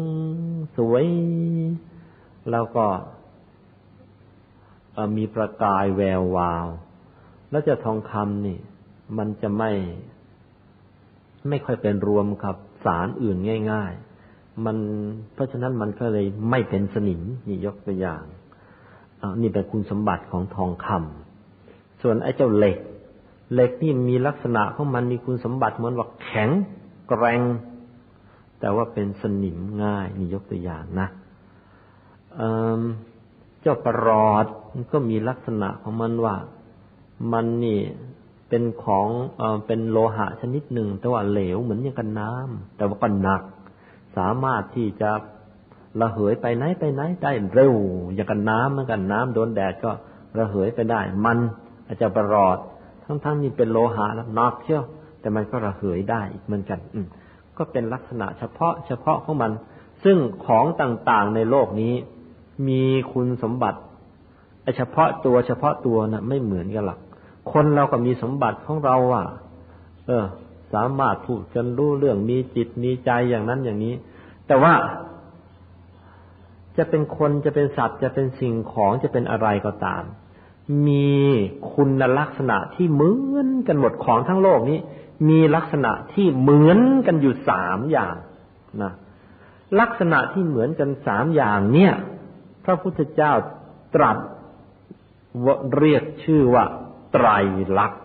สวย แล้วก็ มีประกายแวววาว แล้วจะทองคำนี่ มันจะไม่ ไม่ค่อยเป็นรวมกับสารอื่นง่าย ๆ มันเพราะฉะนั้นมันก็เลยไม่เป็นสนิมนี่ยกตัวอย่างนี่เป็นคุณสมบัติของทองคำส่วนไอ้เจ้าเหล็ก เหล็กนี่มีลักษณะของมันมีคุณสมบัติเหมือนว่าแข็งแกร่งแต่ว่าเป็นสนิมง่ายนี่ยกตัวอย่างนะ เจ้าประหลอดมันก็มีลักษณะของมันว่า มันนี่เป็นของเอเป็นโลหะชนิดหนึ่ง แต่ว่าเหลวเหมือนอย่างกันน้ำแต่ว่าก็หนัก สามารถที่จะระเหยไปไหนไปไหนได้เร็ว อย่างกันน้ำเหมือนกันน้ำโดนแดดก็ระเหยไปได้ มันอาจจะประหลอด ทั้งๆนี่เป็นโลหะแล้วนักเชียวแต่มันก็ระเหยได้อีกเหมือนกัน อืก็เป็นลักษณะเฉพาะเฉพาะของมัน ซึ่งของต่างๆในโลกนี้ มีคุณสมบัติเฉพาะตัวเฉพาะตัวนะ่ะ ไม่เหมือนกันหรอกคนเราก็มีสมบัติของเราอะ เออ สามารถพูดกันรู้เรื่องมีจิตมีใจอย่างนั้นอย่างนี้ แต่ว่าจะเป็นคนจะเป็นสัตว์จะเป็นสิ่งของจะเป็นอะไรก็ตาม มีคุณลักษณะที่เหมือนกันหมดของทั้งโลกนี้ มีลักษณะที่เหมือนกันอยู่สามอย่างนะลักษณะที่เหมือนกันสามอย่างเนี่ย พระพุทธเจ้าตรัสเรียกชื่อว่า ไตรลักษณ์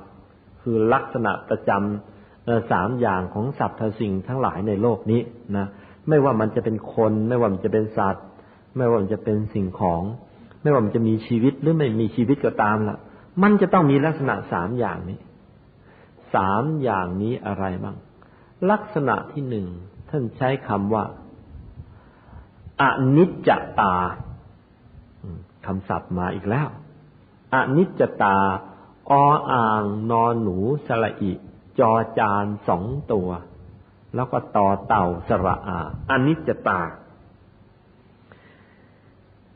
คือลักษณะประจำสามอย่างของสรรพสิ่งทั้งหลายในโลกนี้นะไม่ว่ามันจะเป็นคน ไม่ว่ามันจะเป็นสัตว์ ไม่ว่ามันจะเป็นสิ่งของ ไม่ว่ามันจะมีชีวิตหรือไม่มีชีวิตก็ตามละมันจะต้องมีลักษณะสามอย่างนี้สามอย่างนี้อะไรบ้าง ลักษณะที่หนึ่งท่านใช้คำว่าอนิจจตา คำศัพท์มาอีกแล้ว อนิจจตา ออ่างนอนหนูสระอิ จอจานสองตัว แล้วก็ต่อเต่าสระอาอนิจจตา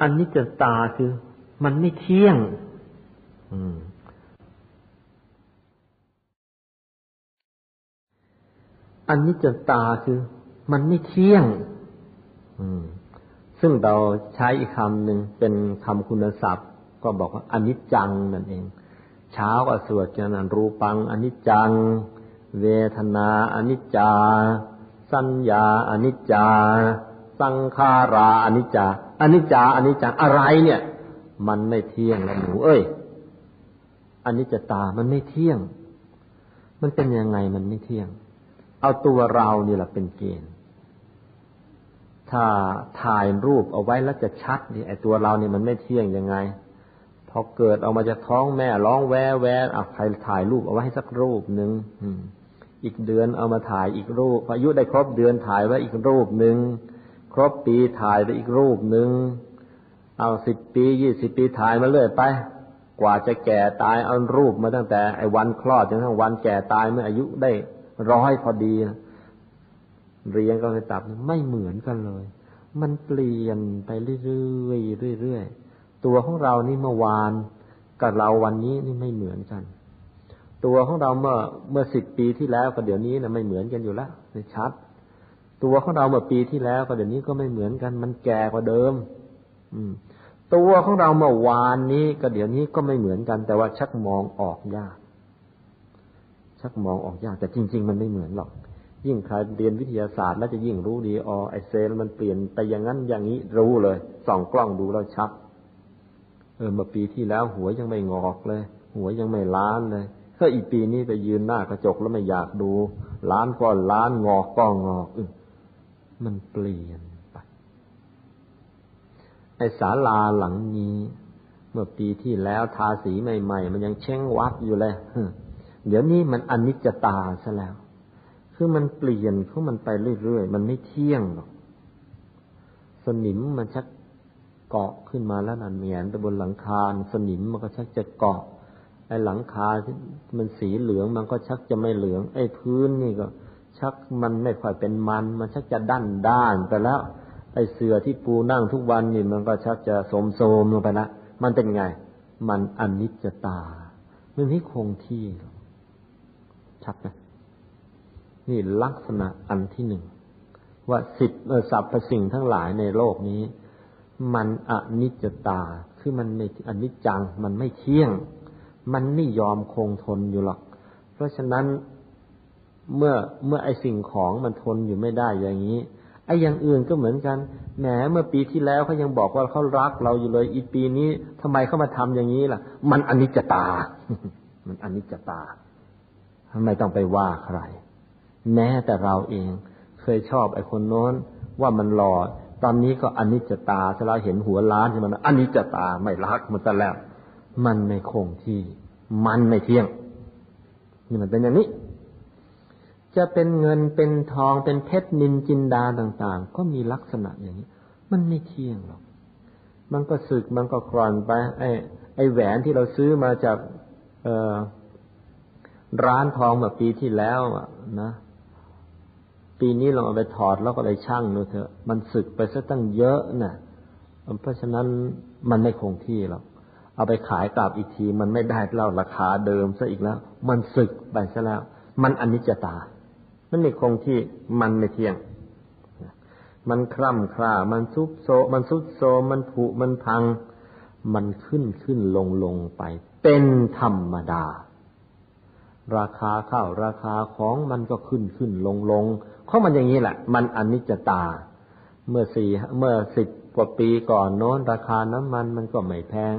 อนิจจตาคือมันไม่เที่ยงอันนิจจตาคือมันไม่เที่ยง ซึ่งเราใช้อีกคำหนึ่งเป็นคำคุณศัพท์ ก็บอกว่าอนิจจังนั่นเอง เช้าก็สวดกันนั้นรูปังอนิจจัง เวทนาอนิจจา สัญญาอนิจจา สังขาราอนิจจาอนิจจาอนิจจังอะไรเนี่ย มันไม่เที่ยงแล้วหนูเอ้ยอนิจจตามันไม่เที่ยง มันเป็นยังไงมันไม่เที่ยง เอาตัวเรานี่แหละเป็นเกณฑ์ ถ้าถ่ายรูปเอาไว้แล้วจะชัดนี่ไอตัวเราเนี่ยมันไม่เที่ยงยังไงพอเกิดออกมาจากท้องแม่ร้องแวแวอะใครถ่ายรูปเอาไว้ให้สักรูปหนึ่งอีกเดือนเอามาถ่ายอีกรูปอายุได้ครบเดือนถ่ายไว้อีกรูปหนึ่งครบปีถ่ายไปอีกรูปหนึ่งเอาสิบปียี่สิบปีถ่ายมาเรื่อยไป กว่าจะแก่ตายเอารูปมาตั้งแต่ไอ้วันคลอดจนถึงวันแก่ตายเมื่ออายุได้ร้อยพอดี เรียงก็ไปตับไม่เหมือนกันเลย มันเปลี่ยนไปเรื่อยๆเรื่อยๆตัวของเรานี่เมื่อวานกับเราวันนี้นี่ไม่เหมือนกัน ตัวของเราเมื่อเมื่อสิบปีที่แล้วกับเดี๋ยวนี้นะไม่เหมือนกันอยู่แล้วชัด ตัวของเราเมื่อปีที่แล้วกับเดี๋ยวนี้ก็ไม่เหมือนกัน มันแก่กว่าเดิม อืม ตัวของเราเมื่อวานนี้กับเดี๋ยวนี้ก็ไม่เหมือนกัน แต่ว่าชักมองออกยาก ชักมองออกยากแต่จริง ๆ มันไม่เหมือนหรอก ยิ่งใครเรียนวิทยาศาสตร์แล้วจะยิ่งรู้ดีอ๋อไอเซลมันเปลี่ยนไปอย่างนั้นอย่างนี้รู้เลยส่องกล้องดูแล้วชัด เออมื่อปีที่แล้วหัวยังไม่งอกเลย หัวยังไม่ล้านเลยถ้าอีกปีนี้ไปยืนหน้ากระจกแล้วไม่อยากดู ล้านก็ล้านงอกก็งอกอมันเปลี่ยนไป ไอศาลาหลังนี้ เมื่อปีที่แล้วทาสีใหม่ ๆ มันยังเช่งวัดอยู่เลยเดี๋ยวนี้มันอนิจจตาซะแล้ว คือมันเปลี่ยนเพราะมันไปเรื่อยๆ มันไม่เที่ยงหรอก สนิมมันชักเกาะขึ้นมาแล้วนั่นเหมียนไปบนหลังคาสนิมมันก็ชักจะเกาะไอ้หลังคาที่มันสีเหลืองมันก็ชักจะไม่เหลือง ไอ้พื้นนี่ก็ ชักมันไม่ค่อยเป็นมัน มันชักจะด้านด้านไปแล้ว ไอ้เสือที่ปูนั่งทุกวันนี่มันก็ชักจะโสมโสมลงไปละมันเป็นไง มันอนิจจตา มันไม่คงที่ชัดไหม นี่ลักษณะอันที่หนึ่งว่าสิทธิสรรพสิ่งทั้งหลายในโลกนี้ มันอนิจจตา คือมันไม่อนิจจัง มันไม่เที่ยง มันไม่ยอมคงทนอยู่หรอก เพราะฉะนั้นเมื่อเมื่อไอสิ่งของมันทนอยู่ไม่ได้อย่างนี้ไออย่างอื่นก็เหมือนกัน แหม เมื่อปีที่แล้วเขายังบอกว่าเขารักเราอยู่เลย อีปีนี้ทำไมเขามาทำอย่างนี้ล่ะ มันอนิจจตา มันอนิจจตาทำไมต้องไปว่าใคร แม้แต่เราเอง เคยชอบไอคนโน้นว่ามันหล่อตอนนี้ก็อนิจจตาถ้าเราเห็นหัวล้านใช่ไหมอนิจจตาไม่รักมันแต่แล้ว มันไม่คงที่ มันไม่เที่ยง นี่มันเป็นอย่างนี้ จะเป็นเงินเป็นทองเป็นเพชรนินจินดาต่าง ๆ ก็มีลักษณะอย่างนี้ มันไม่เที่ยงหรอก มันก็สึกมันก็คลอนไป ไอ้ไอ้แหวนที่เราซื้อมาจาก เออร้านทองเมื่อปีที่แล้วนะ ปีนี้ลองเอาไปถอดแล้วก็เลยช่างดูเถอะ มันสึกไปซะตั้งเยอะนะ่ะ เพราะฉะนั้นมันไม่คงที่หรอก เอาไปขายกลับอีกที มันไม่ได้เล่าราคาเดิมซะอีกแล้ว มันสึกไปซะแล้ว มันอนิจจตา มันไม่คงที่ มันไม่เที่ยง มันคล่ำคร่า มันซุบโซ มันซุดโซ มันผุ มันพัง มันขึ้นขึ้นลงลงไป เป็นธรรมดา ราคาข้าวราคาของมันก็ขึ้นขึ้นลงลงเพราะมันอย่างนี้แหละ มันอนิจจตา เมื่อสี่เมื่อสิบกว่าปีก่อนโน้น ราคาน้ำมันมันก็ไม่แพง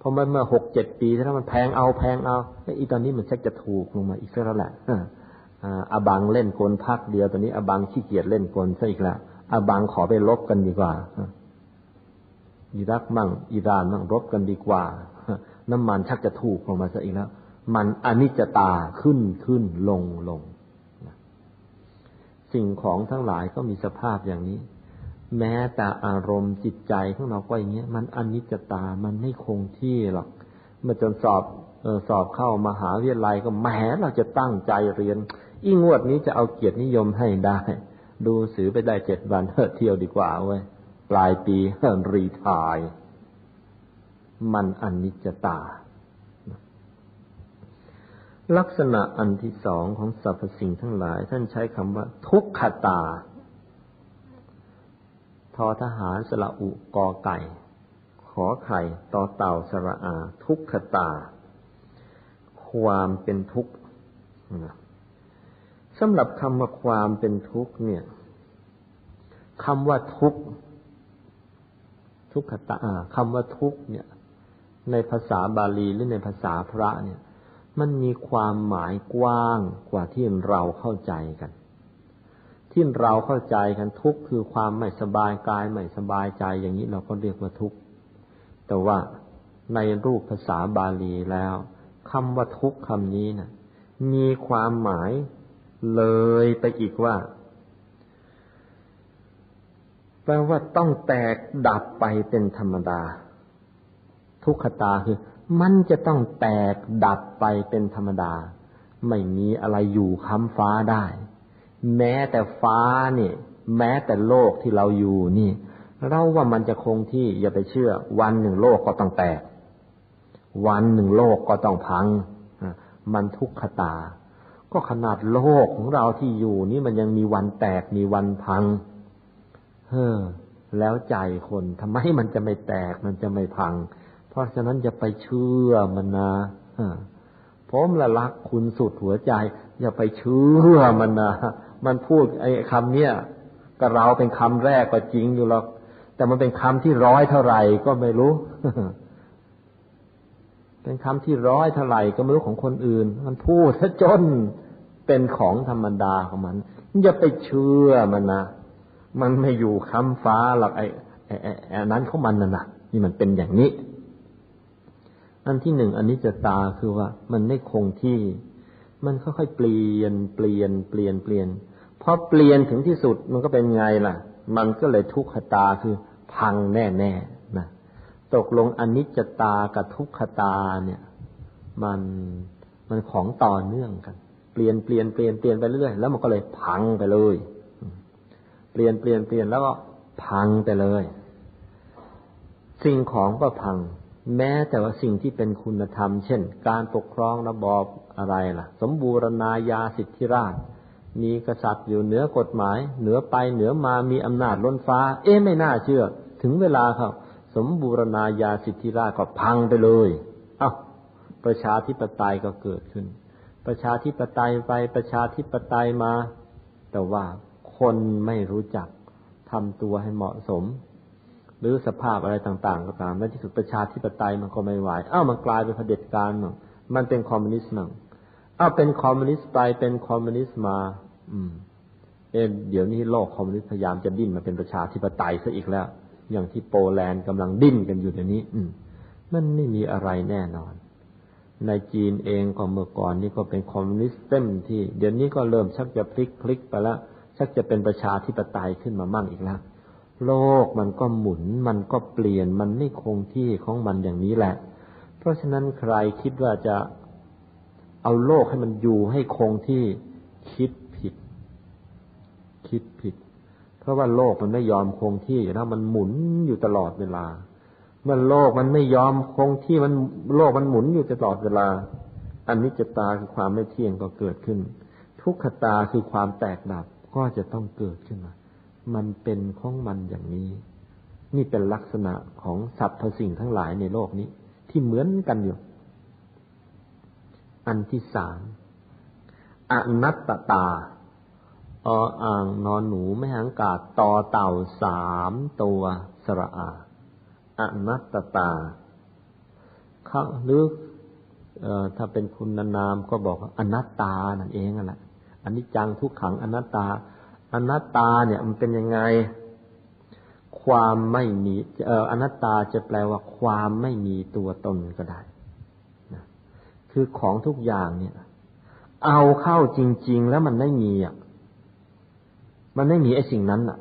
พอมันเมื่อหกเจ็ดปีถ้ามันแพงเอาแพงเอาไอ้ตอนนี้มันชักจะถูกลงมาอีกแล้วแหละอาบังเล่นกลพักเดียวตอนนี้อาบังขี้เกียจเล่นกลซะอีกแล้วอาบังขอไปลบกันดีกว่าอิรักมั่งอิรานมั่งรบกันดีกว่า น้ำมันชักจะถูกลงมาซะอีกแล้ว มันอนิจจตาขึ้นขึ้นลงลงสิ่งของทั้งหลายก็มีสภาพอย่างนี้ แม้แต่อารมณ์จิตใจของเราก็อย่างเงี้ย มันอนิจจตามันไม่คงที่หรอกเมื่อจนสอบออสอบเข้ามหาวิทยาลัยก็แหมเราจะตั้งใจเรียน อีงวดนี้จะเอาเกียรตินิยมให้ได้ ดูสือไปได้เจ็ดวันเที่ยวดีกว่าเว้ยปลายปีรีทาย มันอนิจจตา ลักษณะอันที่สองของสรรพสิ่งทั้งหลาย ท่านใช้คำว่า ทุกขตา ทอทหารสละอุกอไก่ ขอไข่ต่อเต่าสระอา ทุกขตา ความเป็นทุกข์สำหรับคำว่าความเป็นทุกข์เนี่ยคำว่าทุกข์ทุกขตาคำว่าทุกข์เนี่ย ในภาษาบาลีหรือในภาษาพระเนี่ย มันมีความหมายกว้างกว่าที่เราเข้าใจกัน ที่เราเข้าใจกันทุกคือความไม่สบายกายไม่สบายใจอย่างนี้เราก็เรียกว่าทุกข์แต่ว่าในรูปภาษาบาลีแล้วคำว่าทุกคำนี้นะมีความหมายเลยไปอีกว่า แปลว่าต้องแตกดับไปเป็นธรรมดา ทุกขตาคือ มันจะต้องแตกดับไปเป็นธรรมดา ไม่มีอะไรอยู่ค้ำฟ้าได้ แม้แต่ฟ้าเนี่ยแม้แต่โลกที่เราอยู่นี่ เราว่ามันจะคงที่อย่าไปเชื่อ วันหนึ่งโลกก็ต้องแตก วันหนึ่งโลกก็ต้องพัง มันทุกขตา ก็ขนาดโลกของเราที่อยู่นี่มันยังมีวันแตกมีวันพัง เฮ้อแล้วใจคนทำไมมันจะไม่แตกมันจะไม่พัง เพราะฉะนั้นอย่าไปเชื่อมันนะผมละรักคุณสุดหัวใจ อย่าไปเชื่อมันนะมันพูดไอ้คำเนี้ยกับเราเป็นคำแรกก็จริงอยู่หรอก แต่มันเป็นคำที่ร้อยเท่าไหร่ก็ไม่รู้ เป็นคำที่ร้อยเท่าไหร่ก็ไม่รู้ของคนอื่น มันพูดถ้าจนเป็นของธรรมดาของมัน อย่าไปเชื่อมันนะ มันไม่อยู่คำฟ้าหรอกไอ้ไอ้นั้นของมันน่ะนะนี่มันเป็นอย่างนี้ อันที่หนึ่งอันนี้จะตาคือว่า มันไม่คงที่ มันค่อยๆเปลี่ยนเปลี่ยนเปลี่ยนเปลี่ยนพอเปลี่ยนถึงที่สุดมันก็เป็นไงล่ะ มันก็เลยทุกขตาคือพังแน่ๆนะตกลงอนิจจตากับทุกขตาเนี่ย มันมันของต่อเนื่องกัน เปลี่ยนเปลี่ยนเปลี่ยนเปลี่ยนไปเรื่อยแล้วมันก็เลยพังไปเลย เปลี่ยนเปลี่ยนเปลี่ยนแล้วก็พังไปเลย สิ่งของก็พัง แม้แต่ว่าสิ่งที่เป็นคุณธรรม เช่น การปกครองระบอบอะไรล่ะ สมบูรณาญาสิทธิราช มีกษัตริย์อยู่เหนือกฎหมาย เหนือไปเหนือมามีอำนาจล้นฟ้า เอ๊ะไม่น่าเชื่อ ถึงเวลาครับสมบูรณาญาสิทธิราชก็พังไปเลยเอา้าประชาธิปไตยก็เกิดขึ้น ประชาธิปไตยไปประชาธิปไตยมา แต่ว่าคนไม่รู้จักทำตัวให้เหมาะสม หรือสภาพอะไรต่างๆก็ตามในที่สุดประชาธิปไตยมันก็ไม่ไหวอ้าวมันกลายเป็นเผด็จการหนึ่งมันเป็นคอมมิวนิสต์หนึ่งอ้าวเป็นคอมมิวนิสต์ไปเป็นคอมมิวนิสต์มา อืม เอ๊ เดี๋ยวนี้โลกคอมมิวนิสต์พยายามจะดิ้นมาเป็นประชาธิปไตยซะอีกแล้ว อย่างที่โปแลนด์กำลังดิ้นกันอยู่ในนี้ อืม มันไม่มีอะไรแน่นอน ในจีนเองก็เมื่อก่อนนี่ก็เป็นคอมมิวนิสต์เต็มที่ เดี๋ยวนี้ก็เริ่มชักจะพลิกพลิกไปแล้วชักจะเป็นประชาธิปไตยขึ้นมามั่งอีกแล้ว โลกมันก็หมุน มันก็เปลี่ยนมันไม่คงที่ของมันอย่างนี้แหละ เพราะฉะนั้นใครคิดว่าจะเอาโลกให้มันอยู่ให้คงที่คิดผิด คิดผิด เพราะว่าโลกมันไม่ยอมคงที่อยู่แล้วมันหมุนอยู่ตลอดเวลา เมื่อโลกมันไม่ยอมคงที่มันโลกมันหมุนอยู่ตลอดเวลาอันนี้จะตาคือความไม่เที่ยงก็เกิดขึ้นททุกขตาคือความแตกดับก็จะต้องเกิดขึ้นมา มันเป็นของมันอย่างนี้ นี่เป็นลักษณะของสรรพสิ่งทั้งหลายในโลกนี้ ที่เหมือนกันอยู่ อันที่สามอนัตตตาออ่างนอนหนูไม่หังกาดต่อเต่าสามตัวสระอาอนัตตาเขาหรือถ้าเป็นคุณนามก็บอกว่าอนัตตานั่นเองแหละอันนี้จังทุกขังอนัตตา อนัตตาเนี่ยมันเป็นยังไง ความไม่มีเอ่ออนัตตาจะแปลว่าความไม่มีตัวตนก็ได้นะคือของทุกอย่างเนี่ย เอาเข้าจริง ๆ แล้วมันไม่มีอะมันไม่มีไอ้สิ่งนั้นอะ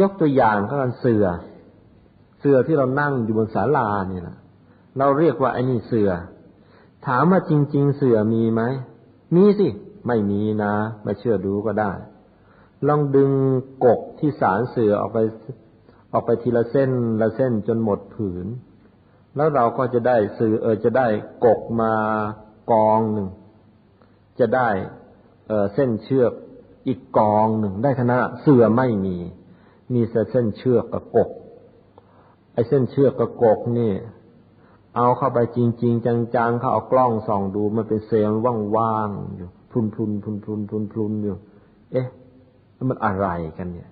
ยกตัวอย่างก็กันเสือ เสือที่เรานั่งอยู่บนศาลาเนี่ยนะเราเรียกว่าไอ้นี่เสือ ถามว่าจริง ๆ เสือมีไหมมีสิ ไม่มีนะ ไม่เชื่อดูก็ได้ ลองดึงกกที่สารเสือออกไป ออกไปทีละเส้นละเส้นจนหมดผืน แล้วเราก็จะได้เสือเออจะได้กกมากองหนึ่ง จะได้เออเส้นเชือกอีกกองหนึ่งได้ขนาดเสือไม่มี มีแต่เส้นเชือกกับกกไอ้เส้นเชือกกับกกนี่เอาเข้าไปจริง ๆ จังๆเขาเอากล้องส่องดูมันเป็นเซลล์ว่างๆอยู่พลุนพลุนพลุนพลุนพลุนพลุนอยู่ เอ๊ะ มันอะไรกันเนี่ย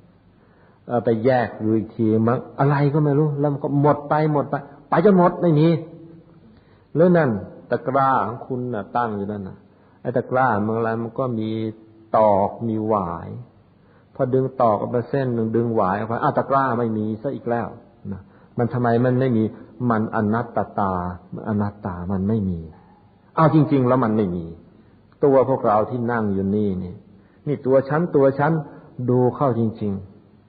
ไปแยกดูอีกทีมันอะไรก็ไม่รู้ แล้วมันก็หมดไปหมดไปไปจนหมดไม่มีแล้วนั่นตะกร้าของคุณน่ะ ตั้งอยู่นั่นน่ะไอ้ตะกร้ามันอะไรมันก็มีตอกมีหวาย พอดึงตอกออกมาเส้นหนึ่งดึงหวายออกไปอ้าตะกร้าไม่มีซะอีกแล้วนะมันทำไมมันไม่มีมันอนัตตตาอนัตตามันไม่มีเอาจริง ๆ แล้วมันไม่มี ตัวพวกเราที่นั่งอยู่นี่นี่นี่ตัวฉันตัวฉัน ดูเข้าจริง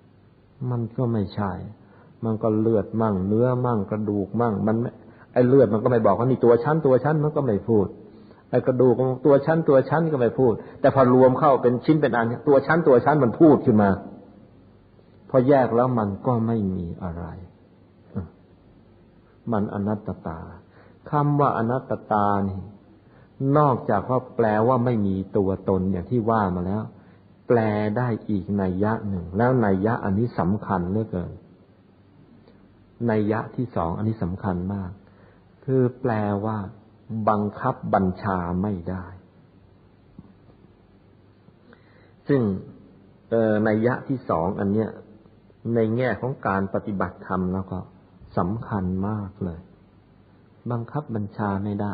ๆ มันก็ไม่ใช่ มันก็เลือดมั่ง เนื้อมั่งกระดูกมั่ง มันไอ้เลือดมันก็ไม่บอกว่านี่ตัวฉันตัวฉันมันก็ไม่พูดไอ้กระดูกตัวฉันตัวฉันก็ไม่พูด แต่พอรวมเข้าเป็นชิ้นเป็นอันตัวฉันตัวฉันมันพูดขึ้นมา พอแยกแล้วมันก็ไม่มีอะไร มันอนัตตาคำว่าอนัตตานี่ นอกจากว่าแปลว่าไม่มีตัวตนอย่างที่ว่ามาแล้ว แปลได้อีกนัยยะหนึ่ง แล้วนัยยะอันนี้สำคัญเหลือเกินนัยยะที่สองอันนี้สำคัญมาก คือแปลว่า บังคับบัญชาไม่ได้ ซึ่งนัยยะที่สองอันเนี้ย ในแง่ของการปฏิบัติธรรมแล้วก็สำคัญมากเลย บังคับบัญชาไม่ได้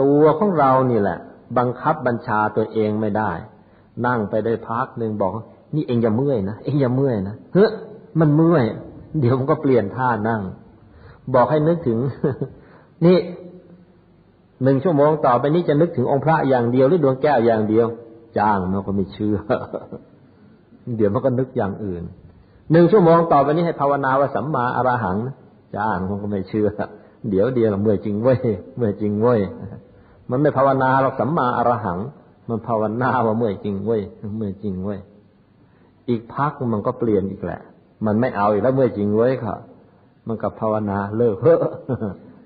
ตัวของเรานี่แหละ บังคับบัญชาตัวเองไม่ได้ นั่งไปได้พักหนึ่งบอกนี่เองอย่าเมื่อยนะเองอย่าเมื่อยนะเฮ้ยมันเมื่อย เดี๋ยวมันก็เปลี่ยนท่านั่ง บอกให้นึกถึง นี่หนึ่งชั่วโมงต่อไปนี้จะนึกถึงองค์พระอย่างเดียวหรือดวงแก้วอย่างเดียว จ้างมันก็ไม่เชื่อ เดี๋ยวมันก็นึกอย่างอื่นหนึ่งชั่วโมงต่อไปนี้ให้ภาวนาว่าสัมมาอรหังจ้างมันก็ไม่เชื่อ เดี๋ยวเดียวเมื่อยจริงเว้ยเมื่อยจริงเว้ยมันไม่ภาวนาเราสัมมาอรหัง มันภาวนาว่าเมื่อยจริงเว้ยเมื่อยจริงเว้ยอีกพักมันก็เปลี่ยนอีกแหละ มันไม่เอาอีกแล้วเมื่อยจริงเว้ยค่ะ มันกับภาวนาเลิกเฮ้อ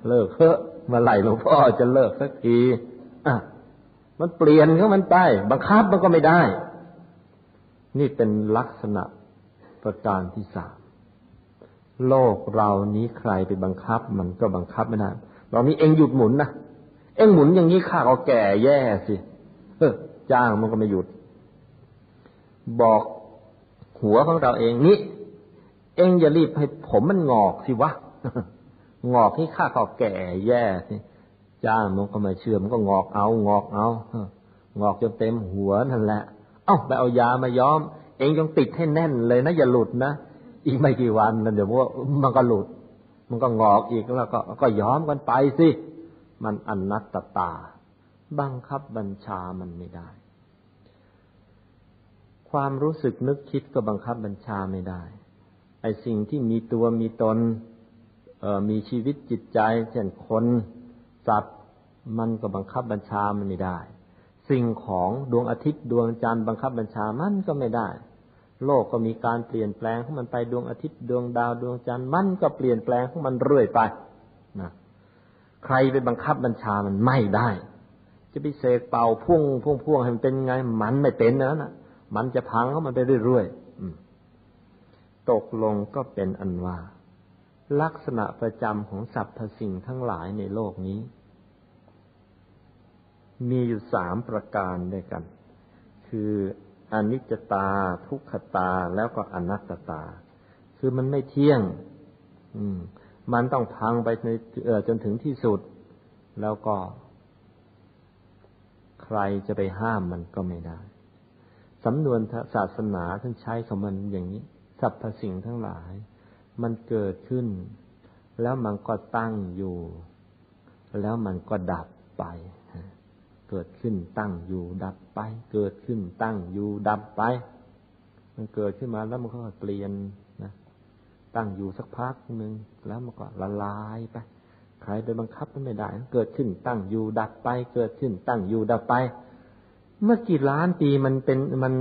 เลิกเฮ้อมาไหลหลวงพ่อจะเลิกสักทีอะมันเปลี่ยนของมันไปบังคับมันก็ไม่ได้ นี่เป็นลักษณะประการที่สามโลกเรานี้ใครไปบังคับ มันก็บังคับไม่ได้เรานี้เองหยุดหมุนนะเองหมุนอย่างนี้ข้าก็แก่แย่สิ จ้างมันก็ไม่หยุด บอกหัวของเราเองนี่เองอย่ารีบให้ผมมันงอกสิวะ งอกให้ข้าก็แก่แย่สิจ้างมันก็ไม่เชื่อมันก็งอกเอางอกเอางอกจนเต็มหัวนั่นแหละ เอ้าไปเอายามาย้อม เองต้องติดให้แน่นเลยนะอย่าหลุดนะอีกไม่กี่วันนั่นเดี๋ยวว่ามันก็หลุด มันก็งอกอีกแล้วก็ก็ย้อมกันไปสิมันอนัตตา บังคับบัญชามันไม่ได้ ความรู้สึกนึกคิดก็บังคับบัญชาไม่ได้ ไอสิ่งที่มีตัวมีตนมีชีวิตจิตใจ เช่นคนสัตว์มันก็บังคับบัญชามันไม่ได้ สิ่งของดวงอาทิตย์ดวงจันทร์บังคับบัญชามันก็ไม่ได้ โลกก็มีการเปลี่ยนแปลงของมันไปดวงอาทิตย์ดวงดาวดวงจันทร์มันก็เปลี่ยนแปลงของมันเรื่อยไปนะใครไปบังคับบัญชามันไม่ได้ จะไปเสกเป่าพุ่งพุ่งพุ่งให้มันเป็นไง มันไม่เป็นนะนะมันจะพังเข้ามันไปเรื่อยๆตกลงก็เป็นอันว่า ลักษณะประจำของสรรพสิ่งทั้งหลายในโลกนี้ มีอยู่สามประการด้วยกัน คืออนิจจตา ทุกขตาแล้วก็อนัตตา คือมันไม่เที่ยง อืม มันต้องพังไปในจนถึงที่สุด แล้วก็ ใครจะไปห้ามมันก็ไม่ได้สำนวนศาสนาท่านใช้ของมันอย่างนี้สรรพสิ่งทั้งหลาย มันเกิดขึ้น แล้วมันก็ตั้งอยู่ แล้วมันก็ดับไปเกิดขึ้นตั้งอยู่ดับไป เกิดขึ้นตั้งอยู่ดับไป มันเกิดขึ้นมาแล้วมันก็เปลี่ยนนะตั้งอยู่สักพักหนึ่งแล้วมันก็ละลายไป ใครไปบังคับมันไม่ได้ เกิดขึ้นตั้งอยู่ดับไป เกิดขึ้นตั้งอยู่ดับไป เมื่อกี่ล้านปีมันเป็นมัน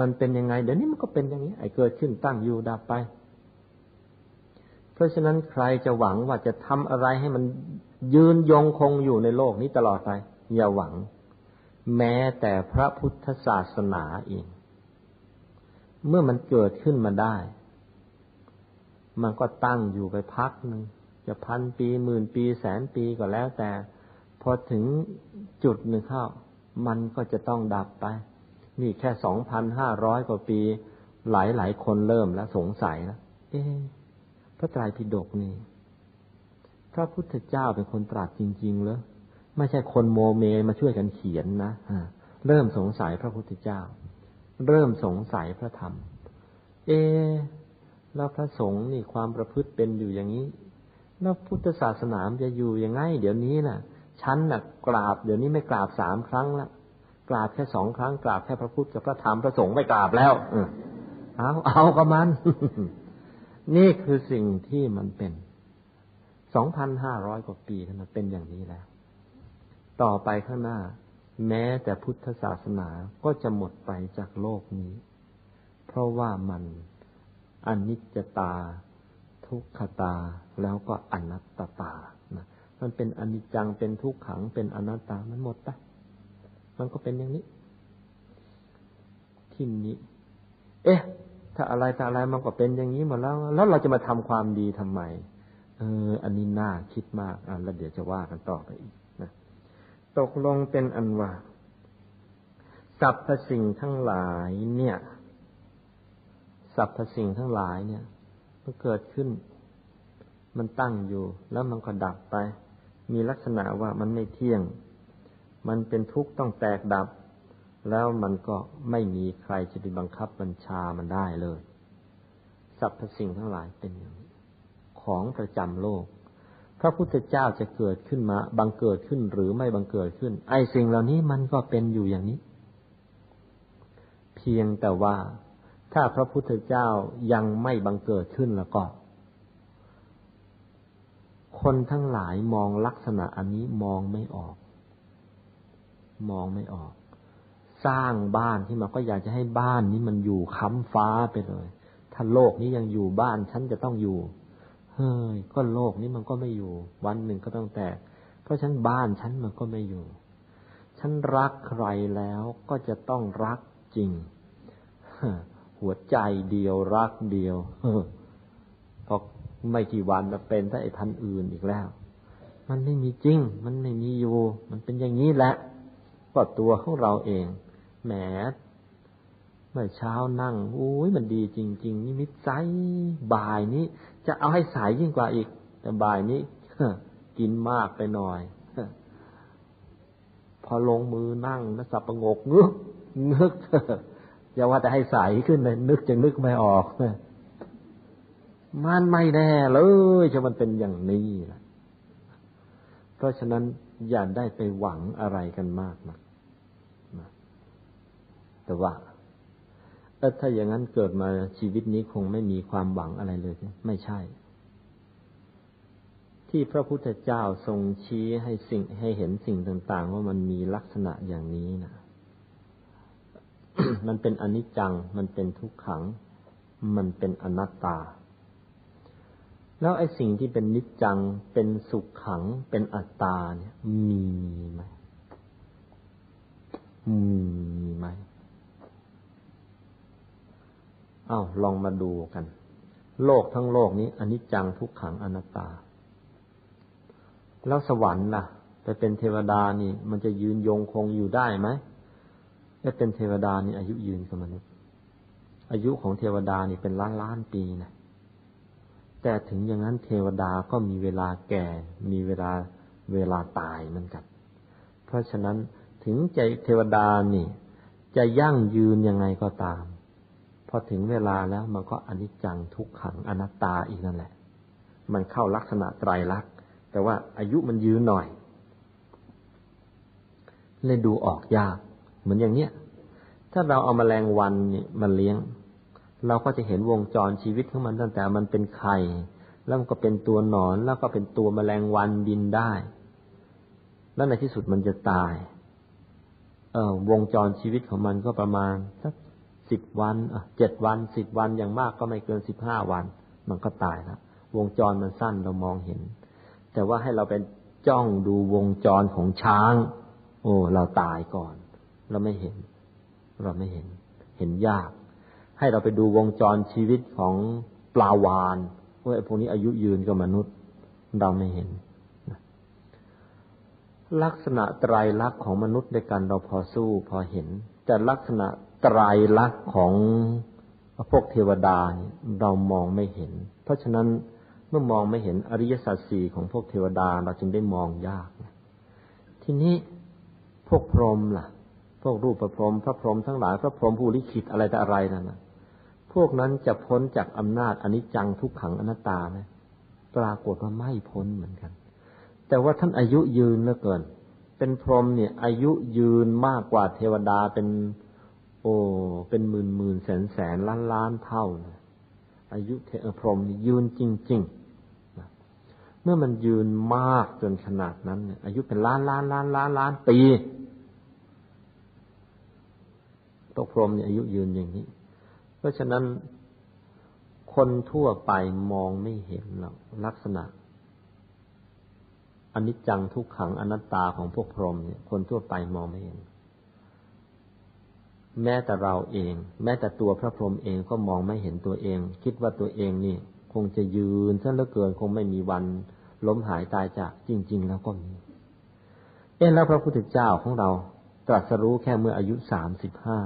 มันเป็นยังไง เดี๋ยวนี้มันก็เป็นอย่างนี้ ไอ้เกิดขึ้นตั้งอยู่ดับไป เพราะฉะนั้นใครจะหวังว่าจะทำอะไรให้มันยืนยงคงอยู่ในโลกนี้ตลอดไปอย่าหวัง แม้แต่พระพุทธศาสนาเองเมื่อมันเกิดขึ้นมาได้ มันก็ตั้งอยู่ไปพักหนึ่ง จะพันปีหมื่นปีแสนปีก็แล้วแต่ พอถึงจุดหนึ่งเข้า มันก็จะต้องดับไป นี่แค่สองพันห้าร้อยกว่าปี หลายหลายคนเริ่มแล้วสงสัยแล้วเอ๊พระไตรปิฎกนี่พระพุทธเจ้าเป็นคนตรัสจริง ๆ เหรอไม่ใช่คนโมเมมาช่วยกันเขียนนะเริ่มสงสัยพระพุทธเจ้า เริ่มสงสัยพระธรรม เอแล้วพระสงฆ์นี่ความประพฤติเป็นอยู่อย่างนี้ แล้วพุทธศาสนาจะอยู่ยังไง เดี๋ยวนี้นะ่ะ ฉันน่ะ กราบ เดี๋ยวนี้ไม่กราบสามครั้งละกราบแค่สองครั้ง กราบแค่พระพุทธกับพระธรรมพระสงฆ์ไม่กราบแล้วเอาเอากับมัน นี่คือสิ่งที่มันเป็นสองพันห้าร้อยกว่าปีมันเป็นอย่างนี้แล้ว ต่อไปข้างหน้า แม้แต่พุทธศาสนาก็จะหมดไปจากโลกนี้ เพราะว่ามันอนิจจตา ทุกขตาแล้วก็อนัตตตานะมันเป็นอนิจจังเป็นทุกขังเป็นอนัตตามันหมดไปมันก็เป็นอย่างนี้ ที่นี้ เอ๊ะ ถ้าอะไรถ้าอะไรมันก็เป็นอย่างนี้หมดแล้ว แล้วเราจะมาทำความดีทำไม เออ อันนี้น่าคิดมากอะแล้วเดี๋ยวจะว่ากันต่อไปอีกตกลงเป็นอันว่าสรรพสิ่งทั้งหลายเนี่ยสรรพสิ่งทั้งหลายเนี่ย มันเกิดขึ้น มันตั้งอยู่ แล้วมันก็ดับไป มีลักษณะว่ามันไม่เที่ยง มันเป็นทุกข์ต้องแตกดับ แล้วมันก็ไม่มีใครจะไปบังคับบัญชามันได้เลยสรรพสิ่งทั้งหลายเป็นอย่างนี้ของประจำโลก พระพุทธเจ้าจะเกิดขึ้นมา บังเกิดขึ้นหรือไม่บังเกิดขึ้น ไอ้สิ่งเหล่านี้มันก็เป็นอยู่อย่างนี้ เพียงแต่ว่า ถ้าพระพุทธเจ้ายังไม่บังเกิดขึ้นแล้วก็ คนทั้งหลายมองลักษณะอันนี้มองไม่ออก มองไม่ออก สร้างบ้านที่มาก็อยากจะให้บ้านนี้มันอยู่ค้ำฟ้าไปเลย ถ้าโลกนี้ยังอยู่บ้านฉันจะต้องอยู่ เฮ้ย ก็โลกนี้มันก็ไม่อยู่ วันหนึ่งก็ต้องแตก เพราะฉันบ้านฉันมันก็ไม่อยู่ ฉันรักใครแล้วก็จะต้องรักจริง หัวใจเดียวรักเดียวพอไม่กี่วันจะเป็นถ้าไอ้พันอื่นอีกแล้ว มันไม่มีจริง มันไม่มีอยู่ มันเป็นอย่างนี้แหละก็ตัวของเราเอง แหมมื่อเช้านั่งอุ้ยมันดีจริง ๆ นี่มิตรใจบ่ายนี้ จะเอาให้สายยิ่งกว่าอีก แต่บ่ายนี้กินมากไปหน่อยพอลงมือนั่งนะสับประงกงึกงึก อย่าว่าแต่ให้ใสขึ้นเลยนึกจะนึกไม่ออกมันไม่แน่เลยจะมันเป็นอย่างนี้แหละเพราะฉะนั้นอย่าได้ไปหวังอะไรกันมากนะแต่ว่าเออถ้าอย่างนั้นเกิดมาชีวิตนี้คงไม่มีความหวังอะไรเลยไม่ใช่ ที่พระพุทธเจ้าทรงชี้ให้สิ่งให้เห็นสิ่งต่าง ๆ ว่ามันมีลักษณะอย่างนี้นะ มันเป็นอนิจจัง มันเป็นทุกขัง มันเป็นอนัตตา แล้วไอ้สิ่งที่เป็นนิจจัง เป็นสุขขัง เป็นอัตตาเนี่ย มีไหมมีไหมอ้าวลองมาดูกัน โลกทั้งโลกนี้อนิจจังทุกขังอนัตตา แล้วสวรรค์ล่ะ ไปเป็นเทวดานี่ มันจะยืนยงคงอยู่ได้ไหม ถ้าเป็นเทวดานี่อายุยืนกับมนุษย์ อายุของเทวดานี่เป็นล้านล้านปีนะแต่ถึงอย่างนั้นเทวดาก็มีเวลาแก่ มีเวลาเวลาตายเหมือนกัน เพราะฉะนั้นถึงใจเทวดานี่ จะยั่งยืนยังไงก็ตาม พอถึงเวลาแล้วมันก็อนิจจังทุกขังอนัตตาอีกนั่นแหละ มันเข้าลักษณะไตรลักษณ์แต่ว่าอายุมันยืนหน่อยเลยดูออกยาก เหมือนอย่างเนี้ย ถ้าเราเอามาแมลงวันเนี่ยมาเลี้ยง เราก็จะเห็นวงจรชีวิตของมันตั้งแต่มันเป็นไข่แล้วมันก็เป็นตัวหนอนแล้วก็เป็นตัวแมลงวันบินได้ แล้วในที่สุดมันจะตาย เออวงจรชีวิตของมันก็ประมาณสักสิบวันเจ็ดวันสิบวันอย่างมากก็ไม่เกินสิบห้าวัน มันก็ตายแล้ววงจรมันสั้นเรามองเห็น แต่ว่าให้เราเป็นจ้องดูวงจรของช้าง โอ้ เราตายก่อน เราไม่เห็น เราไม่เห็น เห็นยาก ให้เราไปดูวงจรชีวิตของปลาวานว่าไอ้พวกนี้อายุยืนกับมนุษย์ เราไม่เห็น ลักษณะไตรลักษณ์ของมนุษย์ในการเราพอสู้พอเห็น แต่ลักษณะไตรลักษณ์ของพวกเทวดาเรามองไม่เห็น เพราะฉะนั้นเมื่อมองไม่เห็นอริยสัจสี่ของพวกเทวดาเราจึงได้มองยาก ทีนี้พวกพรหมล่ะ วกรูปประพรหมพระพรหมทั้งหลายพระพรหมผู้ลิขิตอะไรแต่อะไรนั่นนะพวกนั้นจะพ้นจากอำนาจอนิจจังทุกขังอนัตตาไหมปรากฏว่าไม่พ้นเหมือนกัน แต่ว่าท่านอายุยืนเหลือเกิน เป็นพรหมเนี่ย อายุยืนมากกว่าเทวดาเป็น โอ้เป็นหมื่นหมื่นแสนแสนล้านล้านเท่านะอายุเทพรหมยืนจริงๆเมื่อมันยืนมากจนขนาดนั้นเนี่ยอายุเป็นล้านล้านล้านล้านล้านปี ตกพรหมเนี่ยอายุยืนอย่างนี้ เพราะฉะนั้นคนทั่วไปมองไม่เห็นหรอกลักษณะอนิจจังทุกขังอนัตตาของพวกพรหมเนี่ย คนทั่วไปมองไม่เห็น แม้แต่เราเอง แม้แต่ตัวพระพรหมเองก็มองไม่เห็นตัวเอง คิดว่าตัวเองนี่ คงจะยืนซะเหลือเกินคงไม่มีวันล้มหายตายจากจริง ๆ แล้วก็มีเอ๊ะแล้วพระพุทธเจ้าของเราตรัสรู้แค่เมื่ออายุสามสิบห้า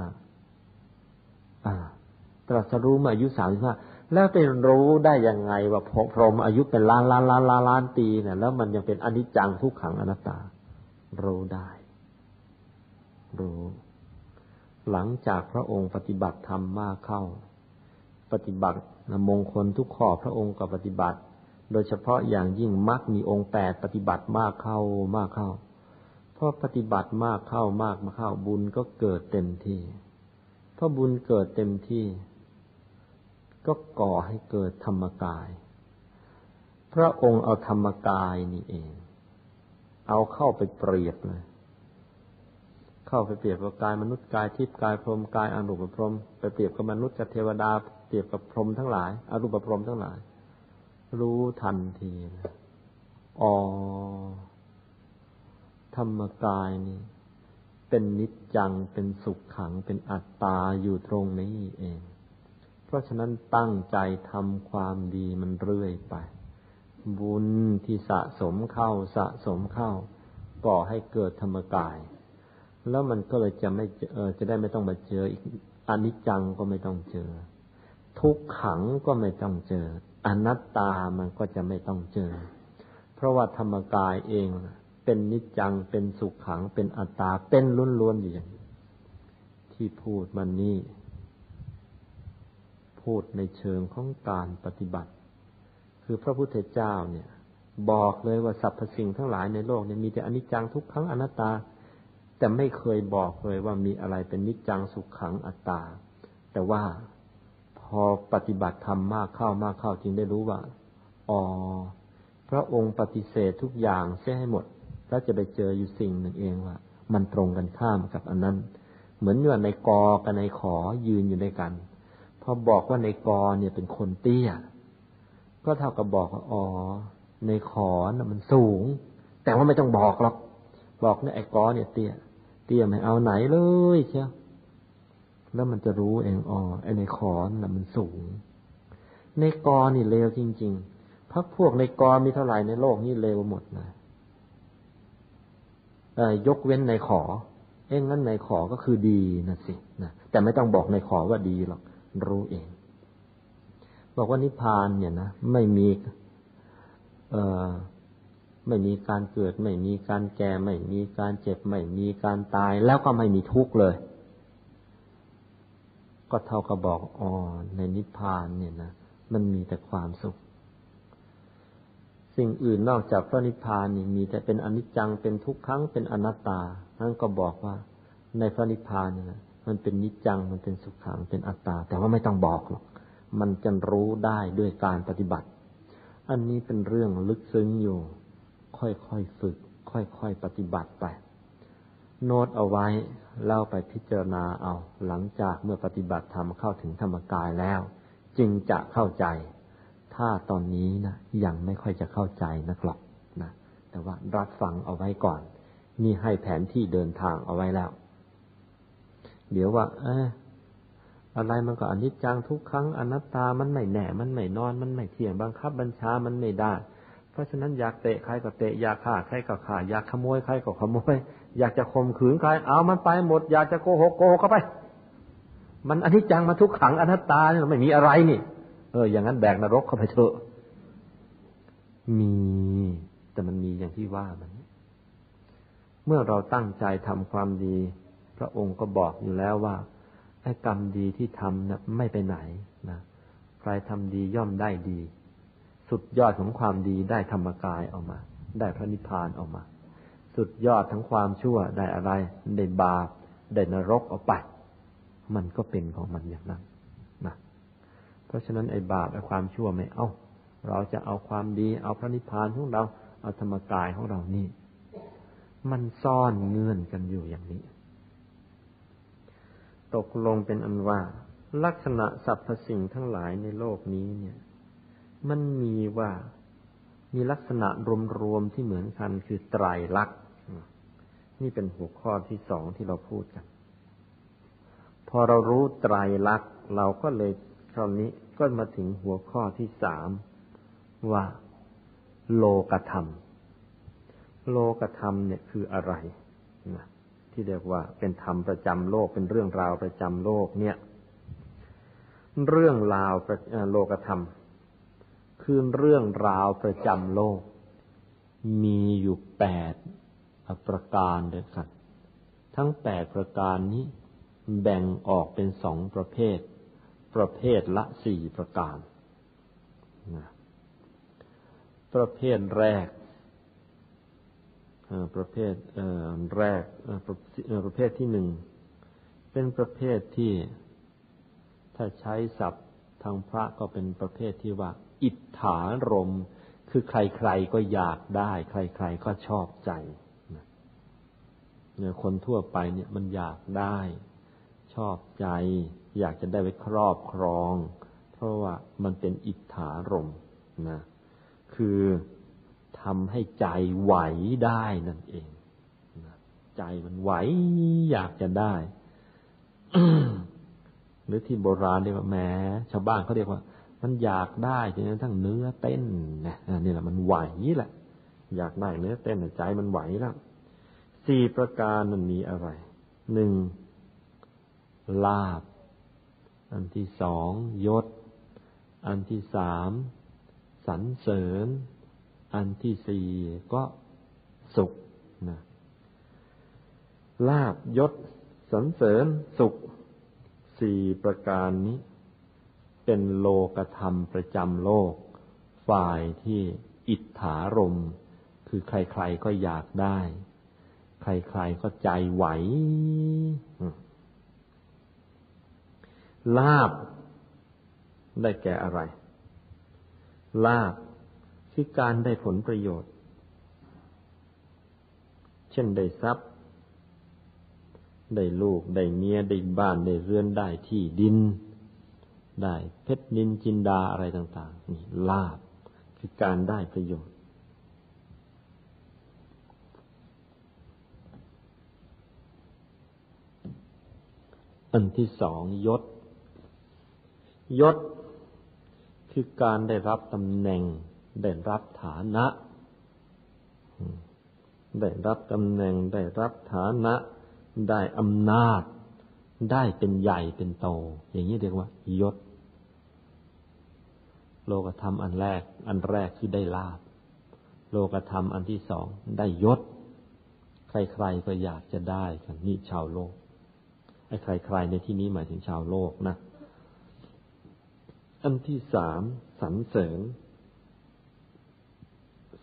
ตรัสรู้เมื่ออายุสามสิบห้าแล้วไปรู้ได้ยังไงว่าพรหมอายุเป็นล้านล้านล้านล้านล้านปีเนี่ยแล้วมันยังเป็นอนิจจังทุกขังอนัตตา รู้ได้ รู้ หลังจากพระองค์ปฏิบัติธรรมมากเข้า ปฏิบัติมงคลทุกข้อพระองค์ก็ปฏิบัติ โดยเฉพาะอย่างยิ่งมักมีองค์แปดปฏิบัติมากเข้ามากเข้าเพราะปฏิบัติมากเข้ามากมาเข้าบุญก็เกิดเต็มที่ ราะบุญเกิดเต็มที่ ก็ก่อให้เกิดธรรมกาย พระองค์เอาธรรมกายนี่เอง เอาเข้าไปเปรียบเลยเข้าไปเปรียบกับกายมนุษย์กายทิพย์กายพรหมกายอรูปพรหมไปเปรียบกับมนุษย์กับเทวดาเปรียบกับพรหมทั้งหลายอรูปพรหมทั้งหลาย รู้ทันทีนะอ๋อธรรมกายนี่ เป็นนิจจังเป็นสุขขังเป็นอัตตาอยู่ตรงนี้เอง เพราะฉะนั้นตั้งใจทำความดีมันเรื่อยไป บุญที่สะสมเข้าสะสมเข้า ก่อให้เกิดธรรมกาย แล้วมันก็เลยจะไม่เออจะได้ไม่ต้องมาเจออีกอนิจจังก็ไม่ต้องเจอ ทุกขังก็ไม่ต้องเจอ อนัตตามันก็จะไม่ต้องเจอ เพราะว่าธรรมกายเอง เป็นนิจจัง เป็นสุขขัง เป็นอัตตา เป็นล้วนๆอยู่อย่างที่พูดมันนี่ พูดในเชิงของการปฏิบัติ คือพระพุทธเจ้าเนี่ย บอกเลยว่าสรรพสิ่งทั้งหลายในโลกเนี่ยมีแต่อนิจจังทุกขังอนัตตา แต่ไม่เคยบอกเลยว่ามีอะไรเป็นนิจจังสุขขังอัตตา แต่ว่าพอปฏิบัติธรรมมากเข้ามากเข้าจึงได้รู้ว่าอ๋อพระองค์ปฏิเสธทุกอย่างเสียให้หมด แล้วจะไปเจออยู่สิ่งหนึ่งเองว่า มันตรงกันข้ามกับอันนั้น เหมือนว่าในกอกับในขอยืนอยู่ในกัน พอบอกว่าในกอเนี่ยเป็นคนเตี้ย ก็เท่ากับบอกว่าอ๋อในขอน่ะมันสูง แต่ว่าไม่ต้องบอกหรอก บอกเนี่ยไอ้กอเนี่ยเตี้ย เตี้ยไม่เอาไหนเลยเชียวแล้วมันจะรู้เองอ๋อไอ้ในคอน่ะมันสูง ในกอนี่เลวจริง ๆพักพวกในกอมีเท่าไหร่ในโลกนี้เลวหมดนะ ยกเว้นในขอ เอ้งั้นในขอก็คือดีนะสินะแต่ไม่ต้องบอกในขอว่าดีหรอกรู้เอง บอกว่านิพพานเนี่ยนะไม่มีเออไม่มีการเกิด ไม่มีการแก่ไม่มีการเจ็บ ไม่มีการตาย แล้วก็ไม่มีทุกข์เลย ก็เท่ากับบอกอ๋อในนิพพานเนี่ยนะมันมีแต่ความสุข สิ่งอื่นนอกจากพระนิพพานนี่มีแต่เป็นอนิจจังเป็นทุกขังเป็นอนัตตานั่นก็บอกว่า ในพระนิพพานเนี่ยนะมันเป็นนิจจังมันเป็นสุขขังเป็นอัตตา แต่ว่าไม่ต้องบอกหรอกมันจะรู้ได้ด้วยการปฏิบัติ อันนี้เป็นเรื่องลึกซึ้งอยู่ ค่อยๆฝึก ค่อยๆปฏิบัติไป โน้ตเอาไว้เล่าไปพิจารณาเอา หลังจากเมื่อปฏิบัติธรรมเข้าถึงธรรมกายแล้ว จึงจะเข้าใจาตอนนี้นะยังไม่ค่อยจะเข้าใจนักหรอกนะแต่ว่ารับฟังเอาไว้ก่อน นี่ให้แผนที่เดินทางเอาไว้แล้ว เดี๋ยวว่า เอออะไรมันก็อนิจจังทุกครั้งอนัตตามันไม่แน่มันไม่นอนมันไม่เที่ยงบังคับบัญชามันไม่ได้ เพราะฉะนั้นอยากเตะใครก็เตะอยากฆ่าใครก็ฆ่าอยากขโมยใครก็ขโมย อยากจะข่มขืนใครเอามันไปหมด อยากจะโกหกโกหกเข้าไป มันอนิจจังมาทุกขังอนัตตาเนี่ยไม่มีอะไรนี่ เออ อย่างนั้นแบกนรกเข้าไปเถอะ มี แต่มันมีอย่างที่ว่ามันเมื่อเราตั้งใจทำความดี พระองค์ก็บอกอยู่แล้วว่าไอ้กรรมดีที่ทำนะไม่ไปไหนนะใครทำดีย่อมได้ดี สุดยอดของความดีได้ธรรมกายออกมา ได้พระนิพพานออกมา สุดยอดทั้งความชั่วได้อะไรได้บาปได้นรกออกไป มันก็เป็นของมันอย่างนั้น เพราะฉะนั้นไอ้บาปไอ้ความชั่วไม่เอาเราจะเอาความดี เอาพระนิพพานของเราเอาธรรมกายของเรานี่ มันซ่อนเงื่อนกันอยู่อย่างนี้ ตกลงเป็นอันว่า ลักษณะสรรพสิ่งทั้งหลายในโลกนี้เนี่ย มันมีว่ามีลักษณะรวมๆที่เหมือนกันคือไตรลักษณ์นี่เป็นหัวข้อที่สองที่เราพูดกัน พอเรารู้ไตรลักษณ์เราก็เลย คราวนี้ก็มาถึงหัวข้อที่สามว่าโลกธรรม โลกธรรมเนี่ยคืออะไรนะที่เรียกว่าเป็นธรรมประจำโลกเป็นเรื่องราวประจำโลกเนี่ย เรื่องราวโลกธรรม คือเรื่องราวประจำโลก มีอยู่แปดประการเด้วยกันทั้งแปดประการนี้แบ่งออกเป็นสองประเภท ประเภทละสี่ประการนะประเภทแรกประเภทแรกประเภทที่หนึ่งเป็นประเภทที่ถ้าใช้ศัพท์ทางพระก็เป็นประเภทที่ว่า อิทธารม คือใครๆก็อยากได้ ใครๆก็ชอบใจเนี่ยคนทั่วไปเนี่ยมันอยากได้ ชอบใจ อยากจะได้ไว้ครอบครอง เพราะว่ามันเป็นอิทธารมนะ คือทำให้ใจไหวได้นั่นเองนะใจมันไหวอยากจะได้ หรือที่โบราณเรียกว่าแม้ชาวบ้านเขาเรียกว่า มันอยากได้จนกระทั่งเนื้อเต้นนะนี่แหละมันไหวแหละ อยากได้เนื้อเต้นใจมันไหวแล้วสี่ประการมันมีอะไรหนึ่งลาบ อันที่สองยศ อันที่สามสรรเสริญ อันที่สี่ก็สุขนะลาบยศสรรเสริญสุขสี่ประการนี้ เป็นโลกธรรมประจำโลก ฝ่ายที่อิทธารม คือใครๆก็อยากได้ ใครๆก็ใจไหว ลาบ ได้แก่อะไร ลาบคือการได้ผลประโยชน์ เช่นได้ทรัพย์ ได้ลูก ได้เมีย ได้บ้าน ได้เรือน ได้ที่ดิน ได้เพชรนินจินดาอะไรต่าง ๆ นี่ลาบคือการได้ประโยชน์ อันที่สองยศ ยศ คือการได้รับตำแหน่ง ได้รับฐานะ ได้รับตำแหน่ง ได้รับฐานะ ได้อำนาจ ได้เป็นใหญ่เป็นโต อย่างนี้เรียกว่ายศ โลกธรรมอันแรก อันแรกคือได้ลาบ โลกธรรมอันที่สองได้ยศ ใครๆก็อยากจะได้กันนี่ชาวโลกไอ้ใครๆในที่นี้หมายถึงชาวโลกนะ อันที่สามสรรเสริญ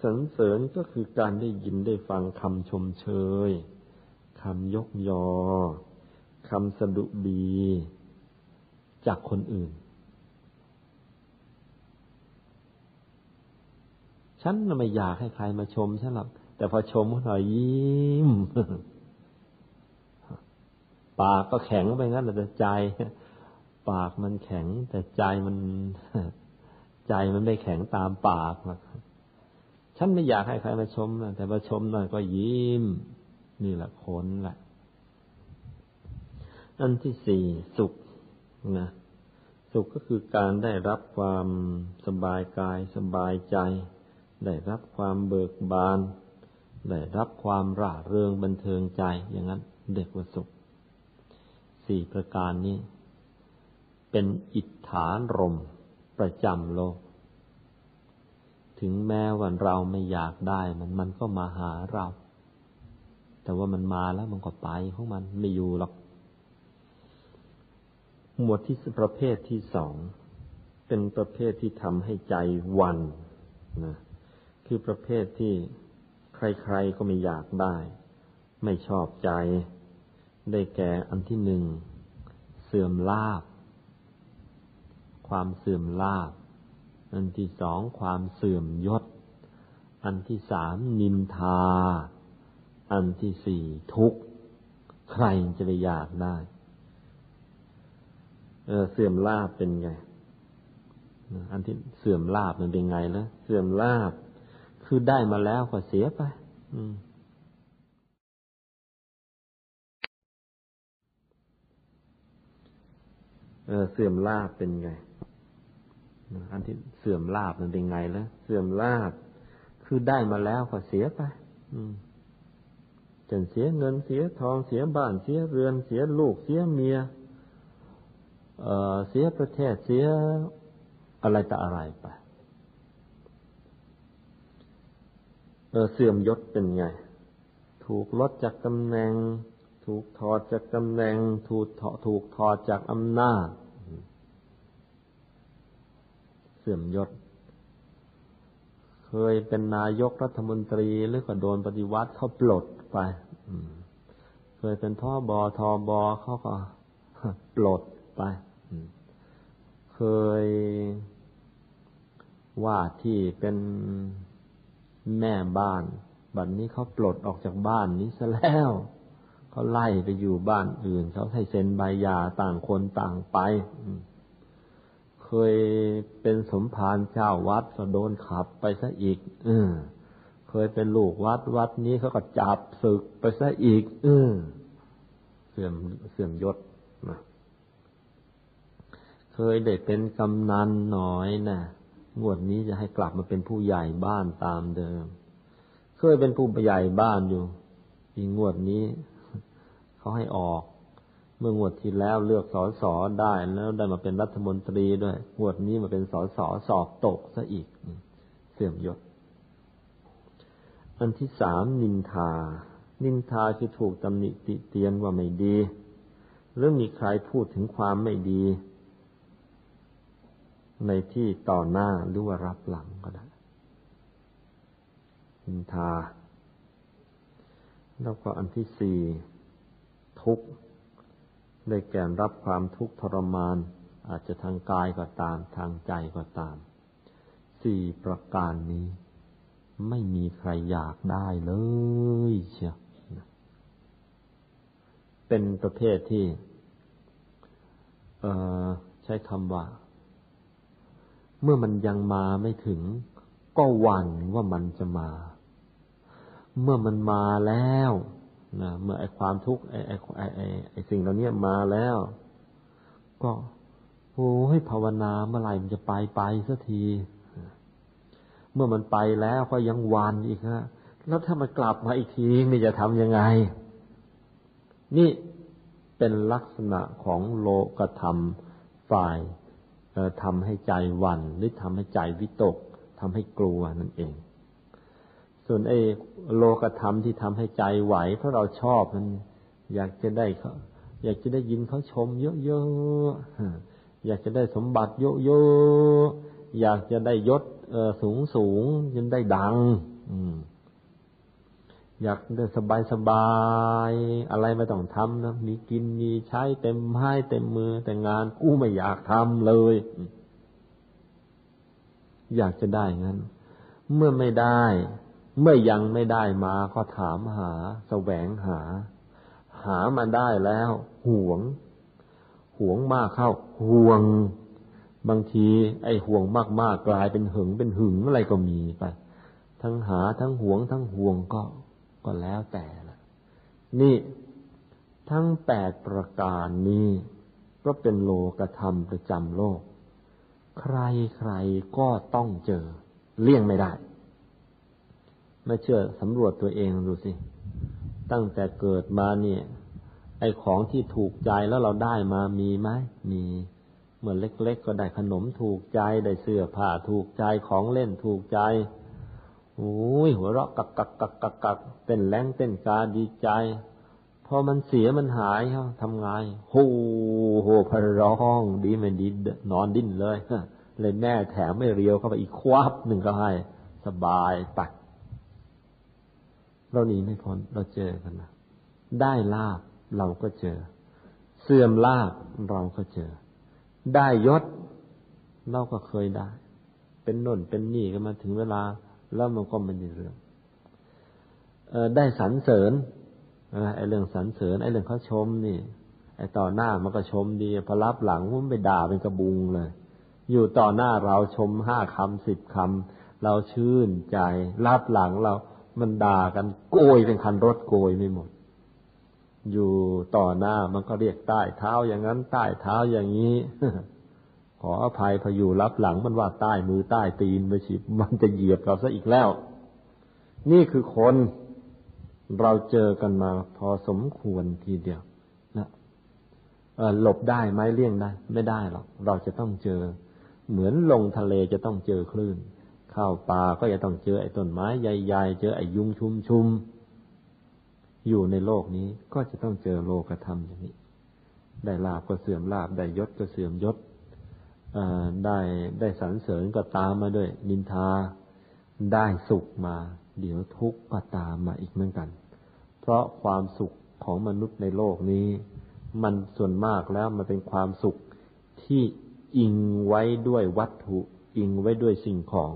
สรรเสริญก็คือการได้ยินได้ฟังคำชมเชยคำยกยอคำสดุดี จากคนอื่น ฉันไม่อยากให้ใครมาชมฉันหรอกแต่พอชมเขาหน่อยยิ้มปากก็แข็งไปงั้นแต่ใจ ปากมันแข็ง แต่ใจมันใจมันไม่แข็งตามปากหรอกฉันไม่อยากให้ใครมาชมนะแต่มาชมหน่อยก็ยิ้ม นี่แหละคนแหละอันที่สี่สุขนะสุขก็คือการได้รับความสบายกายสบายใจ ได้รับความเบิกบาน ได้รับความร่าเริงบันเทิงใจ อย่างนั้นเด็กว่าสุข สี่ประการนี้ เป็นอิทธานรมประจำโลก ถึงแม้วันเราไม่อยากได้มันมันก็มาหาเรา แต่ว่ามันมาแล้วมันก็ไปของมันไม่อยู่หรอก หมวดที่ประเภทที่สองเป็นประเภทที่ทำให้ใจวันนะคือประเภทที่ใครๆก็ไม่อยากได้ ไม่ชอบใจ ได้แก่อันที่หนึ่ง เสื่อมลาบ ความเสื่อมลาบอันที่สองความเสื่อมยศ อันที่สามนินทา อันที่สี่ทุกข์ ใครจะไปอยากได้เออเสื่อมลาบเป็นไง อันที่เสื่อมลาบมันเป็นไงนะเสื่อมลาบคือได้มาแล้วก็เสียไป อืมเออเสื่อมลาบเป็นไง อันที่เสื่อมลาบมันเป็นไงแล้วเสื่อมลาบคือได้มาแล้วก็เสียไปจนเสียเงินเสียทองเสียบ้านเสียเรือนเสียลูกเสียเมียเสียประเทศเสียอะไรต่ออะไรไปเเสื่อมยศเป็นไง ถูกลดจากตำแหน่ง ถูกถอดจากตำแหน่ง ถูกถูกถอดจากอำนาจ เสื่อมยศ เคยเป็นนายกรัฐมนตรีหรือก็โดนปฏิวัติเขาปลดไปเคยเป็นท่อบอทอบอเขาก็ปลดไปเคยว่าที่เป็นแม่บ้านบัดนนี้เขาปลดออกจากบ้านนี้ซะแล้วเขาไล่ไปอยู่บ้านอื่นเขาให้เซ็นใบหย่าต่างคนต่างไป เคยเป็นสมภารเจ้าวัดก็โดนขับไปซะอีกเออเคยเป็นลูกวัดวัดนี้เขาก็จับศึกไปซะอีกเออเสื่อมเสื่อมยศนะเคยได้เป็นกำนันหน้อยนะงวดนี้จะให้กลับมาเป็นผู้ใหญ่บ้านตามเดิม เคยเป็นผู้ใหญ่บ้านอยู่อีกงวดนี้ เขาให้ออก เมื่องวดที่แล้วเลือกสอสอได้แล้วได้มาเป็นรัฐมนตรีด้วยงวดนี้มาเป็นสอสอสอบตกซะอีก เสื่อมยศ อันที่สามนินทา นินทาคือถูกตำหนิติเตียนว่าไม่ดี หรือมีใครพูดถึงความไม่ดี ในที่ต่อหน้าหรือว่ารับหลังก็ได้นินทา แล้วก็อันที่สี่ทุกข์ ได้แก่รับความทุกข์ทรมาน อาจจะทางกายก็ตามทางใจก็ตาม สี่ประการนี้ ไม่มีใครอยากได้เลยเชียวเป็นประเภทที่ใช้คำว่า เมื่อมันยังมาไม่ถึง ก็หวั่นว่ามันจะมา เมื่อมันมาแล้ว นะเมื่อไอความทุกข์ไอไอไอไอไอสิ่งเหล่านี้มาแล้ว ก็โอ้ให้ภาวนาเมื่อไหร่มันจะไปไปสักที เมื่อมันไปแล้วก็ยังวันอีกฮะแล้วถ้ามันกลับมาอีกทีนี่จะทำยังไง นี่เป็นลักษณะของโลกธรรมฝ่ายทำให้ใจวันหรือทำให้ใจวิตกทำให้กลัวนั่นเอง ส่วนไอ้โลกธรรมที่ทำให้ใจไหว เพราะเราชอบมัน อยากจะได้เขาอยากจะได้ยินเขาชมเยอะๆอยากจะได้สมบัติเยอะๆอยากจะได้ยศสูงสูงจนได้ดัง อืม อยากได้สบายสบายอะไรไม่ต้องทำนะมีกินมีใช้เต็มให้เต็มมือ แต่งานกู้ไม่อยากทำเลย อยากจะได้งั้น เมื่อไม่ได้ เมื่อยังไม่ได้มาก็ถามหาแสวงหา หามาได้แล้วห่วง ห่วงมากเข้า ห่วง บางทีไอ้ห่วงมากๆกลายเป็นหึงเป็นหึงอะไรก็มีไป ทั้งหาทั้งห่วง ทั้งห่วงก็ก็แล้วแต่ละนี่ทั้งแปดประการนี้ก็เป็นโลกธรรมประจำโลก ใครใครก็ต้องเจอ เลี่ยงไม่ได้ ไม่เชื่อสำรวจตัวเองดูสิ ตั้งแต่เกิดมาเนี่ย ไอของที่ถูกใจแล้วเราได้มามีไหมมีเหมือนเล็กๆก็ได้ขนมถูกใจได้เสื้อผ้าถูกใจของเล่นถูกใจโอ้ยหัวเราะกักกักกักกักกักเต้นแรงเต้นกาดีใจ พอมันเสียมันหายเขาทำไงโหโหพร้องดีไม่ดีนอนดิ้นเลยเลยแม่แถมไม่เรียวเข้าไปอีกควับหนึ่งก็ให้ สบายตัด เราหนีไม่พ้นเราเจอกันนะได้ลาบเราก็เจอ เสื่อมลาบเราก็เจอ ได้ยศเราก็เคยได้ เป็นน่นเป็นนี่ก็มาถึงเวลา แล้วมันก็ไม่ได้เรื่องออได้สรรเสริญไอ้เรื่องสรรเสริญไอ้เรื่องเขาชมนี่ไอ้ต่อหน้ามันก็ชมดีพอรับหลังมันไปด่าเป็นกระบุงเลย อยู่ต่อหน้าเราชมห้าคำสิบคำเราชื่นใจ รับหลังเรา มันด่ากันโกยเป็นคันรถโกยไม่หมด อยู่ต่อหน้ามันก็เรียกใต้เท้าอย่างนั้นใต้เท้าอย่างนี้ ขออภัยพอยู่รับหลังมันว่าใต้มือใต้ตีนไปฉิบมันจะเหยียบเราซะอีกแล้ว นี่คือคนเราเจอกันมาพอสมควรทีเดียวนะหลบได้ไหมเลี่ยงได้ ไม่ได้หรอก เราจะต้องเจอ เหมือนลงทะเลจะต้องเจอคลื่น เข้าป่าก็จะต้องเจอไอ้ต้นไม้ใหญ่ๆ เจอไอ้ยุงชุมชุมอยู่ในโลกนี้ก็จะต้องเจอโลกธรรมอย่างนี้ ได้ลาบก็เสื่อมลาบ ได้ยศก็เสื่อมยศได้ได้สรรเสริญก็ตามมาด้วย นินทา ได้สุขมา เดี๋ยวทุกข์ก็ตามมาอีกเหมือนกัน เพราะความสุขของมนุษย์ในโลกนี้ มันส่วนมากแล้วมันเป็นความสุขที่อิงไว้ด้วยวัตถุ อิงไว้ด้วยสิ่งของ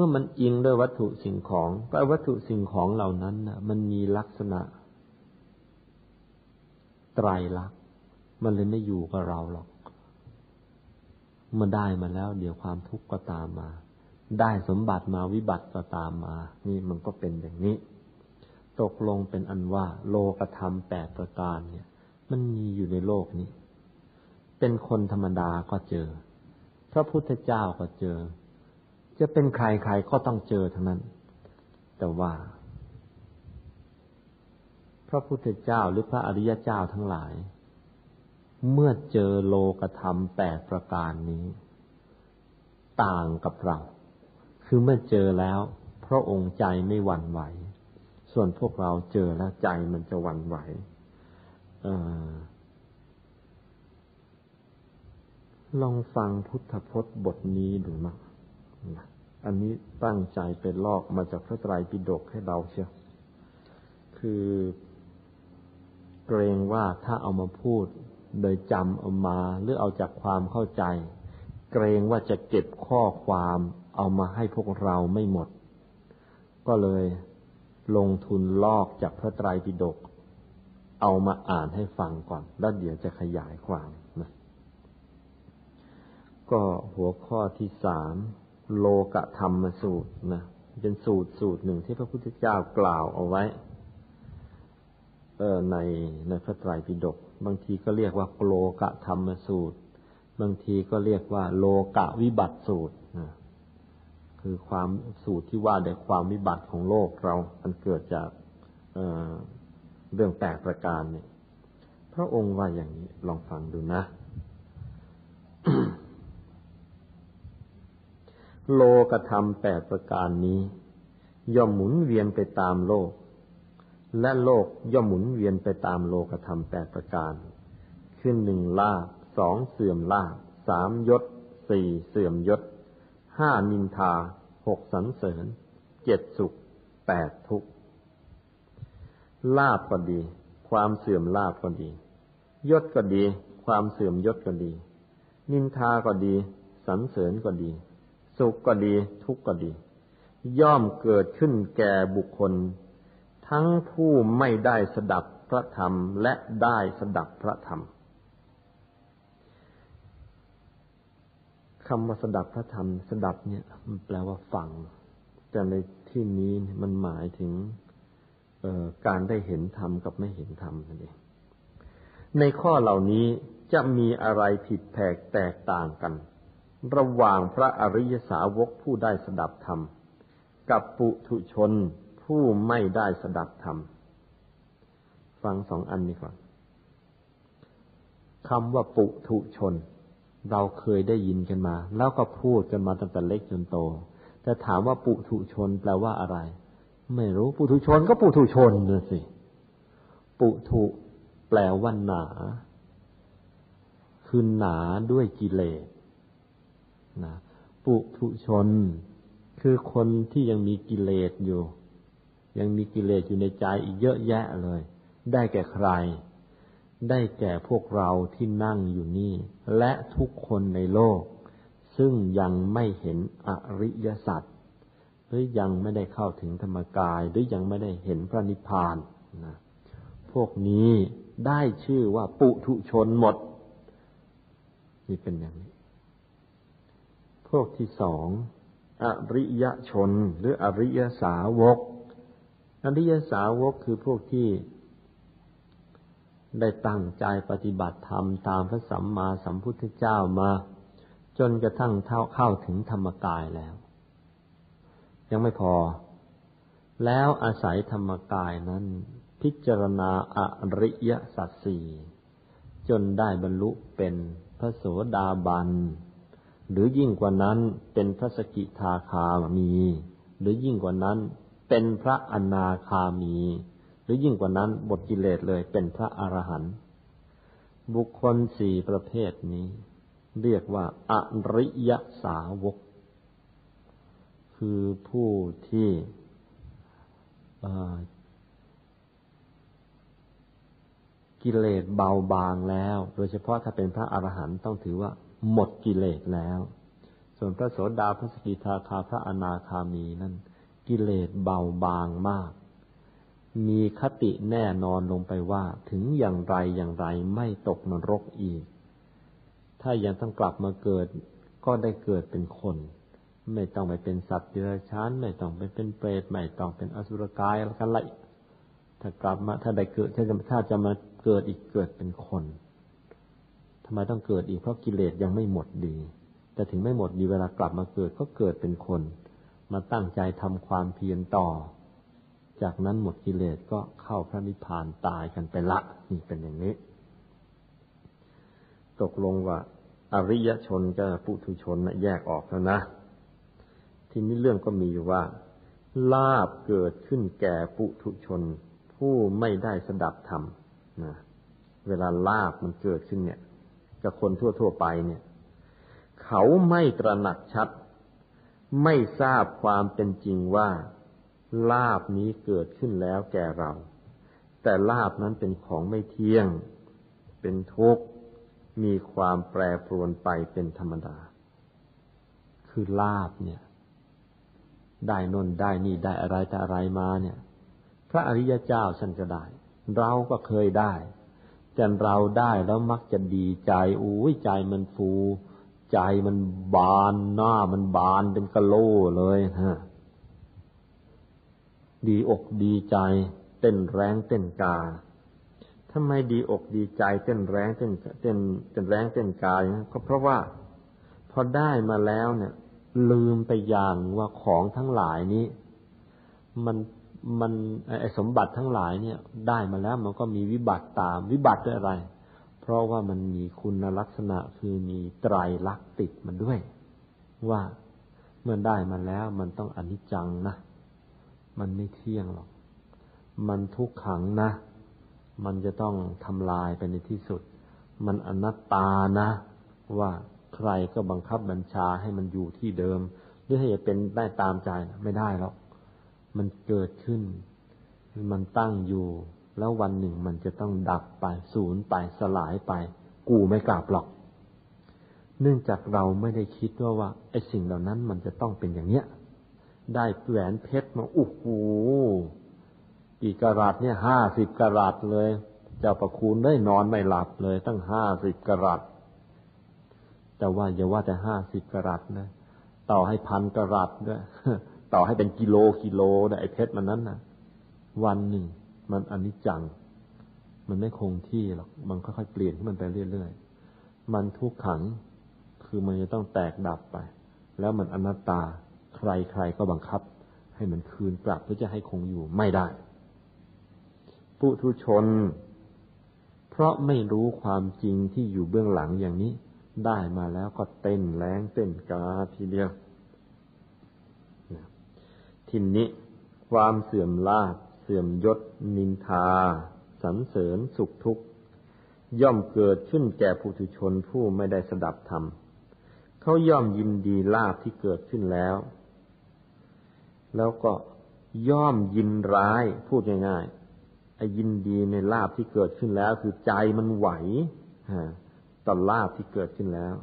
มื่อมันอิงด้วยวัตถุสิ่งของก็วัตถุสิ่งของเหล่านั้นนะมันมีลักษณะไตรลักษณ์มันเลยไม่อยู่กับเราหรอก เมื่อได้มาแล้ว เดี๋ยวความทุกข์ก็ตามมา ได้สมบัติมาวิบัติก็ตามมา นี่มันก็เป็นอย่างนี้ ตกลงเป็นอันว่า โลกธรรมแปดประการเนี่ย มันมีอยู่ในโลกนี้ เป็นคนธรรมดาก็เจอ พระพุทธเจ้าก็เจอ จะเป็นใครใครก็ต้องเจอทั้งนั้น แต่ว่า พระพุทธเจ้าหรือพระอริยเจ้าทั้งหลาย เมื่อเจอโลกธรรมแปดประการนี้ ต่างกับเรา คือเมื่อเจอแล้ว พระองค์ใจไม่หวั่นไหว ส่วนพวกเราเจอแล้วใจมันจะหวั่นไหวลองฟังพุทธพจน์บทนี้ดูนะ อันนี้ตั้งใจเป็นลอกมาจากพระไตรปิฎกให้เราเชียวคือเกรงว่าถ้าเอามาพูดโดยจำเอามาหรือเอาจากความเข้าใจ เกรงว่าจะเก็บข้อความเอามาให้พวกเราไม่หมด ก็เลยลงทุนลอกจากพระไตรปิฎกเอามาอ่านให้ฟังก่อน แล้วเดี๋ยวจะขยายความนะก็หัวข้อที่สาม โลกธรรมสูตรนะเป็นสูตรสูตรหนึ่งที่พระพุทธเจ้ากล่าวเอาไว้ เออในในพระไตรปิฎกบางทีก็เรียกว่าโลกะธรรมสูตร บางทีก็เรียกว่า โลกะวิบัติสูตรนะคือความสูตรที่ว่าด้วยความวิบัติของโลกเรา มันเกิดจากเเรื่องแปดประการเนี่ย พระองค์ว่าอย่างนี้ลองฟังดูนะ โลกธรรมแปดประการนี้ ย่อมหมุนเวียนไปตามโลก และโลกย่อมหมุนเวียนไปตามโลกธรรมแปดประการขึ้นหนึ่งลาบสองเสื่อมลาบสามยศสี่เสื่อมยศห้านินทาหกสันเสริญเจ็ดสุขแปดทุกข์ลาบก็ดี ความเสื่อมลาบก็ดี ยศก็ดี ความเสื่อมยศก็ดี นินทาก็ดี สันเสริญก็ดี สุขก็ดี ทุกข์ก็ดี ย่อมเกิดขึ้นแก่บุคคล ทั้งผู้ไม่ได้สดับพระธรรมและได้สดับพระธรรมคำว่าสดับพระธรรมสดับเนี่ยมันแปลว่าฟัง แต่ในที่นี้มันหมายถึงการได้เห็นธรรมกับไม่เห็นธรรมนั่นเองในข้อเหล่านี้จะมีอะไรผิดแผกแตกต่างกัน ระหว่างพระอริยสาวกผู้ได้สดับธรรม กับปุถุชนผู้ไม่ได้สดับธรรม ฟังสองอันนี้ก่อนคำว่าปุถุชน เราเคยได้ยินกันมา แล้วก็พูดกันมาตั้งแต่เล็กจนโต แต่ถามว่าปุถุชนแปลว่าอะไร ไม่รู้ปุถุชนก็ปุถุชนนะสิปุถุแปลว่าหนา คือหนาด้วยกิเลส นะปุถุชน คือคนที่ยังมีกิเลสอยู่ ยังมีกิเลสอยู่ในใจอีกเยอะแยะเลย ได้แก่ใคร ได้แก่พวกเราที่นั่งอยู่นี่ และทุกคนในโลก ซึ่งยังไม่เห็นอริยสัจหรือยังไม่ได้เข้าถึงธรรมกาย หรือยังไม่ได้เห็นพระนิพพานนะพวกนี้ได้ชื่อว่าปุถุชนหมด นี่เป็นอย่างนี้ พวกที่สองอริยชนหรืออริยสาวก อริยสาวกคือพวกที่ได้ตั้งใจปฏิบัติธรรมตามพระสัมมาสัมพุทธเจ้ามา จนกระทั่งเท่าเข้าถึงธรรมกายแล้ว ยังไม่พอ แล้วอาศัยธรรมกายนั้น พิจารณาอริยสัจสี่จนได้บรรลุเป็นพระโสดาบัน หรือยิ่งกว่านั้นเป็นพระสกิทาคามี หรือยิ่งกว่านั้นเป็นพระอนาคามี หรือยิ่งกว่านั้นบทกิเลสเลยเป็นพระอรหันต์บุคคลสี่ประเภทนี้ เรียกว่าอริยสาวก คือผู้ที่กิเลสเบาบางแล้ว โดยเฉพาะถ้าเป็นพระอรหันต์ต้องถือว่า หมดกิเลสแล้ว ส่วนพระโสดาพระสกิทาคาพระอนาคามีนั้นกิเลสเบาบางมาก มีคติแน่นอนลงไปว่าถึงอย่างไรอย่างไรไม่ตกนรกอีก ถ้ายังต้องกลับมาเกิดก็ได้เกิดเป็นคน ไม่ต้องไปเป็นสัตว์เดรัจฉานไม่ต้องไปเป็นเปรตไม่ต้องเป็นอสุรกายอะไรกันไรถ้ากลับมาถ้าได้เกิดถ้าจะถ้าจะมาเกิดอีกเกิดเป็นคน ทำไมต้องเกิดอีกเพราะกิเลสยังไม่หมดดี แต่ถึงไม่หมดดีเวลากลับมาเกิดก็เกิดเป็นคน มาตั้งใจทำความเพียรต่อ จากนั้นหมดกิเลสก็เข้าพระนิพพานตายกันไปละนี่เป็นอย่างนี้ ตกลงว่า อริยชนกับปุถุชนนะแยกออกแล้วนะทีนี้เรื่องก็มีอยู่ว่า ลาบเกิดขึ้นแก่ปุถุชน ผู้ไม่ได้สดับธรรมนะเวลาลาบมันเกิดขึ้นเนี่ย กับคนทั่ว ๆ ไปเนี่ย เขาไม่ตระหนักชัด ไม่ทราบความเป็นจริงว่า ลาบนี้เกิดขึ้นแล้วแก่เรา แต่ลาบนั้นเป็นของไม่เที่ยง เป็นทุกข์ มีความแปรปรวนไปเป็นธรรมดา คือลาบเนี่ย ได้นนได้นี่ได้อะไรแต่อะไรมาเนี่ย พระอริยเจ้าฉันก็ได้ เราก็เคยได้ แต่เราได้แล้วมักจะดีใจอุ้ยใจมันฟู ใจมันบานหน้ามันบานเป็นกะโลเลยฮะดีอกดีใจ เต้นแรงเต้นกาทำไมดีอกดีใจ เต้นแรงเต้นเต้นเต้นแรงเต้นกายก็เพราะว่า พอได้มาแล้วเนี่ย ลืมไปอย่างว่าของทั้งหลายนี้ มัน มันไอสมบัติทั้งหลายเนี่ย ได้มาแล้วมันก็มีวิบัติตามวิบัติด้วยอะไร เพราะว่ามันมีคุณลักษณะคือมีไตรลักษณ์ติดมันด้วย ว่าเมื่อได้มาแล้วมันต้องอนิจจังนะ มันไม่เที่ยงหรอก มันทุกขังนะ มันจะต้องทำลายไปในที่สุด มันอนัตตานะ ว่าใครก็บังคับบัญชาให้มันอยู่ที่เดิมหรือให้เป็นได้ตามใจไม่ได้หรอก มันเกิดขึ้น มันตั้งอยู่ แล้ววันหนึ่งมันจะต้องดับไปสูญไปสลายไป กูไม่กลับหรอก เนื่องจากเราไม่ได้คิดว่าว่าไอ้สิ่งเหล่านั้นมันจะต้องเป็นอย่างเนี้ย ได้แหวนเพชรมาโอ้โหกี่กะรัตเนี่ยห้าสิบกะรัตเลย เจ้าประคุณได้นอนไม่หลับเลย ตั้งห้าสิบกะรัตแต่ว่าอย่าว่าแต่ห้าสิบกะรัตนะ ต่อให้พันกะรัตด้วย ต่อให้เป็นกิโลกิโลนะไอ้เพชรมันนั้นนะวันหนึ่งมันอนิจจัง มันไม่คงที่หรอกมันค่อยๆเปลี่ยนขึ้นมันไปเรื่อยๆมันทุกขังคือมันจะต้องแตกดับไป แล้วมันอนัตตาใครๆก็บังคับ ให้มันคืนกลับเพื่อจะให้คงอยู่ไม่ได้ปุถุชน เพราะไม่รู้ความจริงที่อยู่เบื้องหลังอย่างนี้ ได้มาแล้วก็เต้นแรงเต้นกาทีเดียว ทินนี้ความเสื่อมลาภเสื่อมยศ นินทาสรรเสริญสุขทุกข์ ย่อมเกิดขึ้นแก่ผู้ทุชนผู้ไม่ได้สดับธรรม เขาย่อมยินดีลาภที่เกิดขึ้นแล้ว แล้วก็ย่อมยินร้ายพูดง่ายๆไอ้ยินดีในลาบที่เกิดขึ้นแล้ว คือใจมันไหวต่อลาบที่เกิดขึ้นแล้ว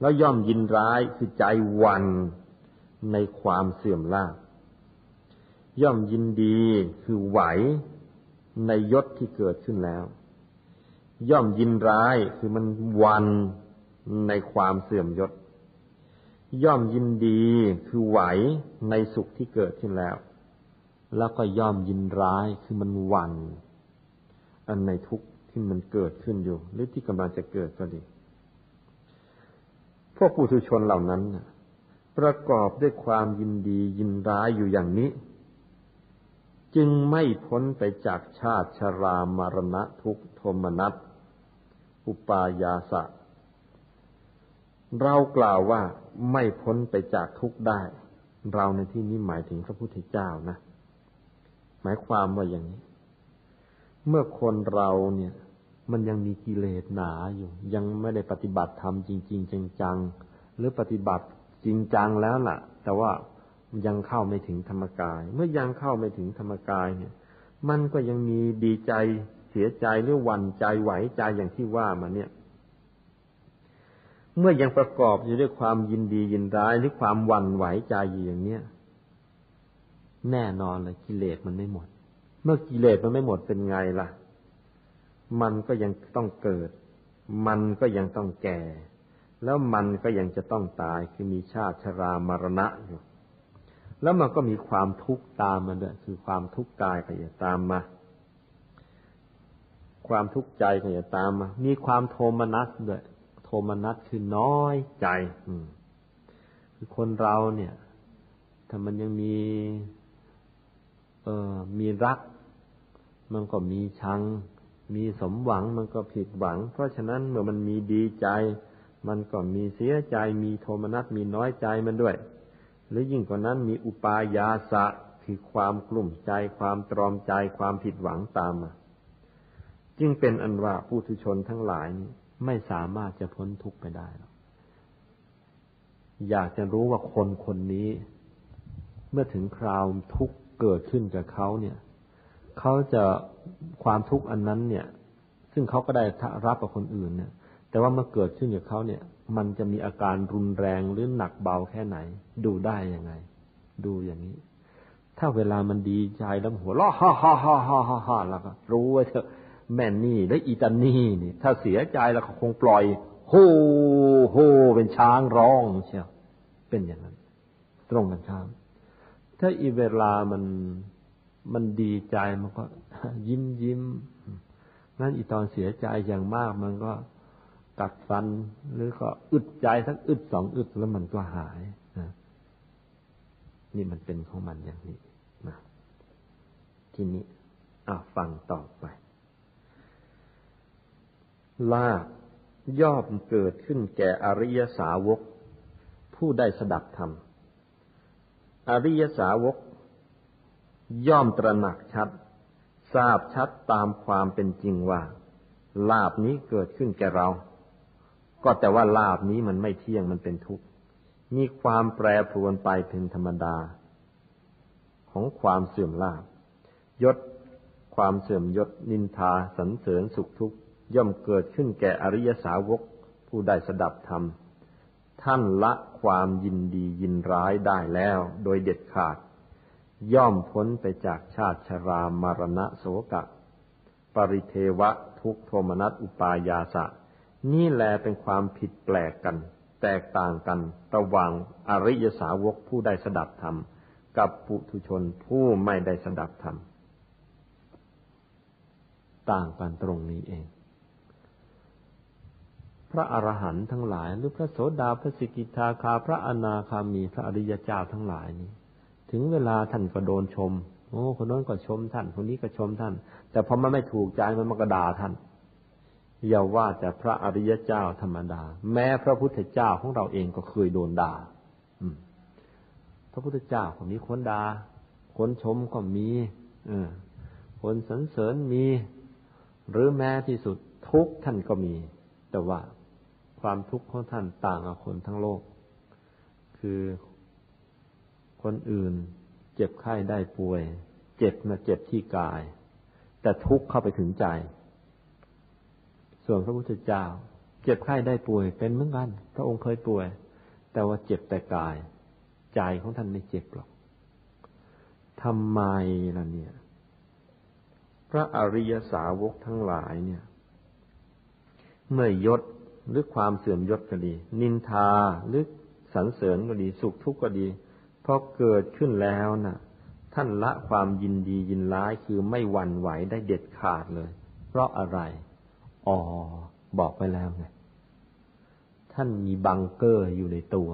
แล้วย่อมยินร้ายคือใจวันในความเสื่อมลาบ ย่อมยินดีคือไหวในยศที่เกิดขึ้นแล้ว ย่อมยินร้ายคือมันวันในความเสื่อมยศ ย่อมยินดีคือไหวในสุขที่เกิดขึ้นแล้ว แล้วก็ย่อมยินร้ายคือมันวันอันในทุกข์ที่มันเกิดขึ้นอยู่ หรือที่กำลังจะเกิดก็ดีพวกปุถุชนเหล่านั้นประกอบด้วยความยินดียินร้ายอยู่อย่างนี้ จึงไม่พ้นไปจากชาติชรามรณะทุกโทมนัสอุปายาสะ เรากล่าวว่าไม่พ้นไปจากทุกได้ เราในที่นี้หมายถึงพระพุทธเจ้านะ หมายความว่าอย่างนี้ เมื่อคนเราเนี่ย มันยังมีกิเลสหนาอยู่ ยังไม่ได้ปฏิบัติธรรมจริง ๆ จังๆหรือปฏิบัติจริงจังแล้วล่ะ แต่ว่า ยังเข้าไม่ถึงธรรมกาย เมื่อยังเข้าไม่ถึงธรรมกายเนี่ย มันก็ยังมีดีใจเสียใจหรือหวั่นใจไหวใจอย่างที่ว่ามาเนี่ย เมื่อยังประกอบอยู่ด้วยความยินดียินร้ายหรือความหวั่นไหวใจอยู่อย่างเนี้ยแน่นอนเลยกิเลสมันไม่หมด เมื่อกิเลสมันไม่หมดเป็นไงล่ะ มันก็ยังต้องเกิด มันก็ยังต้องแก่ แล้วมันก็ยังจะต้องตายคือมีชาติชรามรณะอยู่ แล้วมันก็มีความทุกข์ตามมาด้วยคือความทุกข์กายก็จะตามมา ความทุกข์ใจก็จะตามมา มีความโทมนัสด้วยโทมนัสคือน้อยใจคือคนเราเนี่ย ถ้ามันยังมี เออมีรัก มันก็มีชัง มีสมหวังมันก็ผิดหวัง เพราะฉะนั้นเมื่อมันมีดีใจ มันก็มีเสียใจ มีโทมนัสมีน้อยใจมันด้วย หรือยิ่งกว่านั้นมีอุปายาสะคือความกลุ่มใจความตรอมใจความผิดหวังตามมา จึงเป็นอันว่าผู้ทุชนทั้งหลายนี้ไม่สามารถจะพ้นทุกข์ไปได้อยากจะรู้ว่าคนคนนี้ เมื่อถึงคราวทุกข์เกิดขึ้นกับเขาเนี่ยเขาจะความทุกข์อันนั้นเนี่ย ซึ่งเขาก็ได้รับกับคนอื่นเนี่ย แต่ว่าเมื่อเกิดขึ้นกับเขาเนี่ยมันจะมีอาการรุนแรงหรือหนักเบาแค่ไหน ดูได้ยังไง ดูอย่างนี้ ถ้าเวลามันดีใจแล้วหัวเราะฮ่าฮ่าฮ่าฮ่าฮ่าแล้วก็รู้ว่าเถอะแม่นี่และอีตานี่นี่ ถ้าเสียใจแล้วเขาคงปล่อยโฮโฮเป็นช้างร้องเชียวเป็นอย่างนั้น ตรงกันข้ามถ้าอีเวลามันมันดีใจมันก็ยิ้มยิ้มนั่นอีตอนเสียใจอย่างมากมันก็ กัดฟัน หรือก็อึดใจสักอึดสองอึดแล้วมันก็หายนะนี่มันเป็นของมันอย่างนี้นะทีนี้อะฟังต่อไป ลาบย่อมเกิดขึ้นแก่อริยสาวก ผู้ได้สดับธรรม อริยสาวก ย่อมตระหนักชัด ทราบชัดตามความเป็นจริงว่า ลาบนี้เกิดขึ้นแก่เรา ก็แต่ว่าลาบนี้มันไม่เที่ยงมันเป็นทุกข์ มีความแปรปรวนไปเป็นธรรมดา ของความเสื่อมลาบยศความเสื่อมยศนินทาสันเสริญสุขทุกข์ ย่อมเกิดขึ้นแก่อริยสาวกผู้ได้สดับธรรม ท่านละความยินดียินร้ายได้แล้วโดยเด็ดขาด ย่อมพ้นไปจากชาติชรามารณะโสกะ ปริเทวะทุกโทมนัสอุปายาสะ นี่แลเป็นความผิดแปลกกัน แตกต่างกัน ระหว่างอริยสาวกผู้ได้สดับธรรม กับปุถุชนผู้ไม่ได้สดับธรรม ต่างกันตรงนี้เอง พระอรหันต์ทั้งหลาย หรือพระโสดาพระสิกิทาคา พระอนาคามีพระอริยเจ้าทั้งหลายนี้ ถึงเวลาท่านก็โดนชม โอ้คนโน้นก็ชมท่าน คนนี้ก็ชมท่าน แต่พอมันไม่ถูกใจมันมากระดาท่าน อย่าว่าแต่พระอริยเจ้าธรรมดา แม้พระพุทธเจ้าของเราเองก็เคยโดนด่าพระพุทธเจ้าก็มีคนด่าคนชมก็มีคนสรรเสริญมี หรือแม้ที่สุดทุกท่านก็มี แต่ว่าความทุกข์ของท่านต่างกับคนทั้งโลก คือคนอื่นเจ็บไข้ได้ป่วย เจ็บมาเจ็บที่กาย แต่ทุกข์เข้าไปถึงใจ ส่วนพระพุทธเจ้า เจ็บไข้ได้ป่วยเป็นเหมือนกันพระองค์เคยป่วย แต่ว่าเจ็บแต่กาย ใจของท่านไม่เจ็บหรอกทำไมล่ะเนี่ย พระอริยสาวกทั้งหลายเนี่ย เมื่อยศหรือความเสื่อมยศก็ดี นินทาหรือสรรเสริญก็ดี สุขทุกข์ก็ดีพอเกิดขึ้นแล้วนะ่ะ ท่านละความยินดียินร้ายคือไม่หวั่นไหวได้เด็ดขาดเลย เพราะอะไร อ๋อ บอกไปแล้วไง ท่านมีบังเกอร์อยู่ในตัว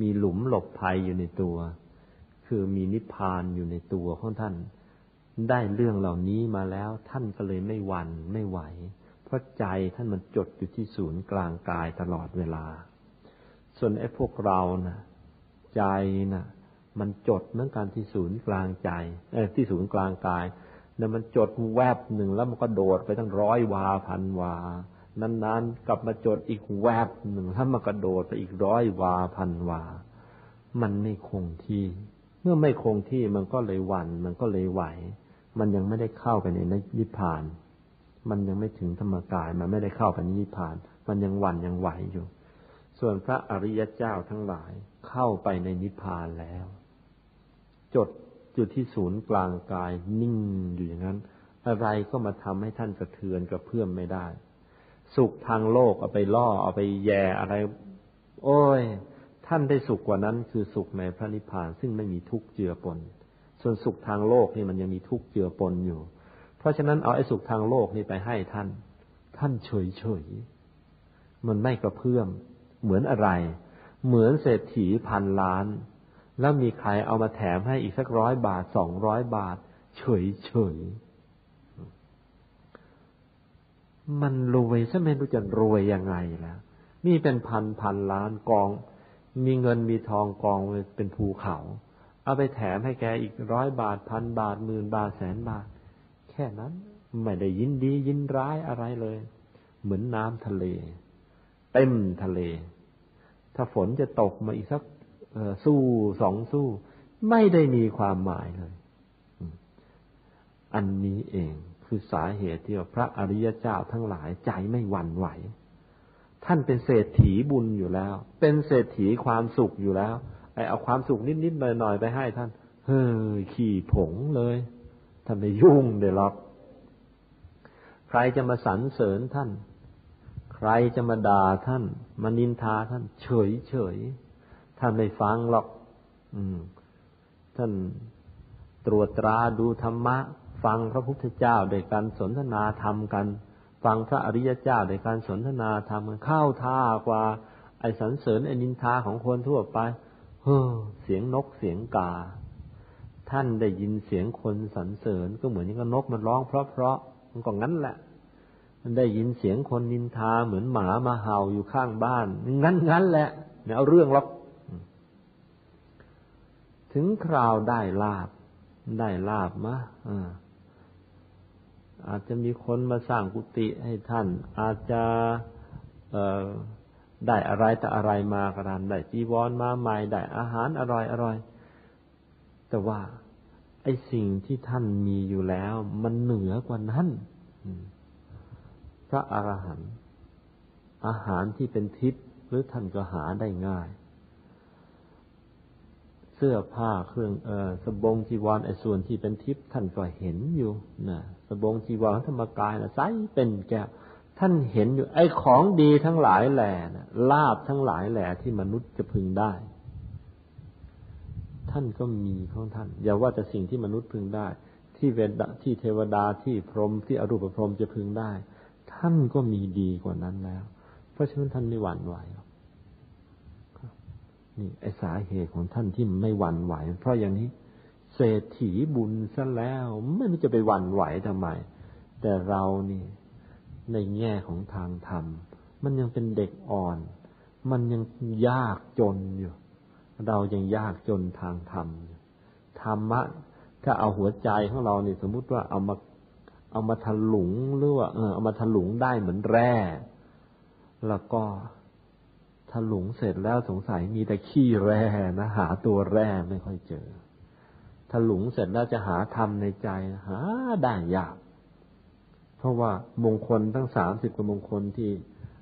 มีหลุมหลบภัยอยู่ในตัว คือมีนิพพานอยู่ในตัวของท่าน ได้เรื่องเหล่านี้มาแล้ว ท่านก็เลยไม่หวัน่นไม่ไหว เพราะใจท่านมันจดอยู่ที่ศูนย์กลางกายตลอดเวลา ส่วนไอ้พวกเรานะ่ะ ใจนะ่ะ มันจดเหมือนกันที่ศูนย์กลางใจ เออที่ศูนย์กลางกาย เนี่ยมันจดแวบหนึ่งแล้วมันก็โดดไปตั้งร้อยวาพันวานั้นๆกลับมาจดอีกแวบหนึ่งแล้วมันก็โดดไปอีกร้อยวาพันวา มันไม่คงที่ เมื่อไม่คงที่มันก็เลยวัน มันก็เลยไหว มันยังไม่ได้เข้าไปในนิพพาน มันยังไม่ถึงธรรมกาย มันไม่ได้เข้าไปนิพพาน มันยังวันยังไหวอยู่ ส่วนพระอริยเจ้าทั้งหลายเข้าไปในนิพพานแล้ว จด จุดที่ศูนย์กลางกายนิ่งอยู่อย่างนั้น อะไรก็มาทำให้ท่านกระเทือนกระเพื่อมไม่ได้ สุขทางโลกเอาไปล่อเอาไปแย่อะไร โอ้ย ท่านได้สุขกว่านั้นคือสุขในพระนิพพานซึ่งไม่มีทุกข์เจือปน ส่วนสุขทางโลกนี่มันยังมีทุกข์เจือปนอยู่ เพราะฉะนั้นเอาไอ้สุขทางโลกนี่ไปให้ท่าน ท่านเฉยเฉยมันไม่กระเพื่อมเหมือนอะไร เหมือนเศรษฐีพันล้าน แล้วมีใครเอามาแถมให้อีกสักร้อยบาทสองร้อยบาท เฉยเฉยมันรวยซะไม่รู้จะรวยยังไงแล้วมีเป็นพันพันล้านกอง มีเงินมีทองกองเป็นภูเขา เอาไปแถมให้แกอีกร้อยบาทพันบาทหมื่นบาทแสนบาท แค่นั้นไม่ได้ยินดียินร้ายอะไรเลย เหมือนน้ำทะเล เต็มทะเล ถ้าฝนจะตกมาอีกสัก สู้สองสู้ ไม่ได้มีความหมายเลย อันนี้เองคือสาเหตุที่ว่าพระอริยเจ้าทั้งหลายใจไม่หวั่นไหว ท่านเป็นเศรษฐีบุญอยู่แล้ว เป็นเศรษฐีความสุขอยู่แล้วไอเอาความสุขนิดๆหน่อยๆไปให้ท่าน เฮ้ยขี่ผงเลยท่านไม่ยุ่งเดี๋ยวหรอกใครจะมาสรรเสริญท่าน ใครจะมาด่าท่าน มานินทาท่าน เฉยเฉย ท่านไม่ฟังหรอก อืม ท่านตรวจตราดูธรรมะ ฟังพระพุทธเจ้าโดยการสนทนาธรรมกัน ฟังพระอริยเจ้าโดยการสนทนาธรรมกันเข้าท่ากว่า ไอ้สรรเสริญไอ้นินทาของคนทั่วไปเฮ้อเสียงนกเสียงกา ท่านได้ยินเสียงคนสรรเสริญก็เหมือนกับนกมันร้องเพราะเพราะมันก็งั้นแหละมันได้ยินเสียงคนนินทาเหมือนหมามาเห่าอยู่ข้างบ้าน งั้นงั้นแหละเนี่ยเอาเรื่องล็อก ถึงคราวได้ลาบ ได้ลาบมะอาจจะมีคนมาสร้างกุฏิให้ท่าน อาจจะได้อะไรแต่อะไรมากระดานได้จีวรมาใหม่ได้อาหารอร่อยอร่อยแต่ว่าไอ้สิ่งที่ท่านมีอยู่แล้ว มันเหนือกว่านั้นพระอรหันต์อาหารที่เป็นทิพย์หรือท่านก็หาได้ง่าย เสื้อผ้าเครื่องเออสบงจีวรไอ้ส่วนที่เป็นทิพย์ท่านก็เห็นอยู่นะสบงจีวรธรรมกายนะใสเป็นแก้วท่านเห็นอยู่ ไอ้ของดีทั้งหลายแหล่นะลาบทั้งหลายแหล่ที่มนุษย์จะพึงได้ ท่านก็มีของท่าน อย่าว่าแต่สิ่งที่มนุษย์พึงได้ ที่เวดที่เทวดาที่พรหมที่อรูปพรหมจะพึงได้ ท่านก็มีดีกว่านั้นแล้ว เพราะฉะนั้นท่านไม่หวั่นไหว นี่ไอสาเหตุของท่านที่ไม่หวั่นไหว เพราะอย่างนี้เศรษฐีบุญซะแล้วไม่รู้จะไปหวั่นไหวทำไม แต่เรานี่ในแง่ของทางธรรม มันยังเป็นเด็กอ่อน มันยังยากจนอยู่ เรายังยากจนทางธรรมธรรมะ ถ้าเอาหัวใจของเราเนี่ยสมมุติว่าเอามาเอามาถลุงหรือว่าเออเอามาถลุงได้เหมือนแร่ แล้วก็ ถลุงเสร็จแล้วสงสัยมีแต่ขี้แร่นะหาตัวแร่ไม่ค่อยเจอถลุงเสร็จแล้วจะหาธรรมในใจหาได้ยาก เพราะว่ามงคลทั้งสามสิบกว่ามงคลที่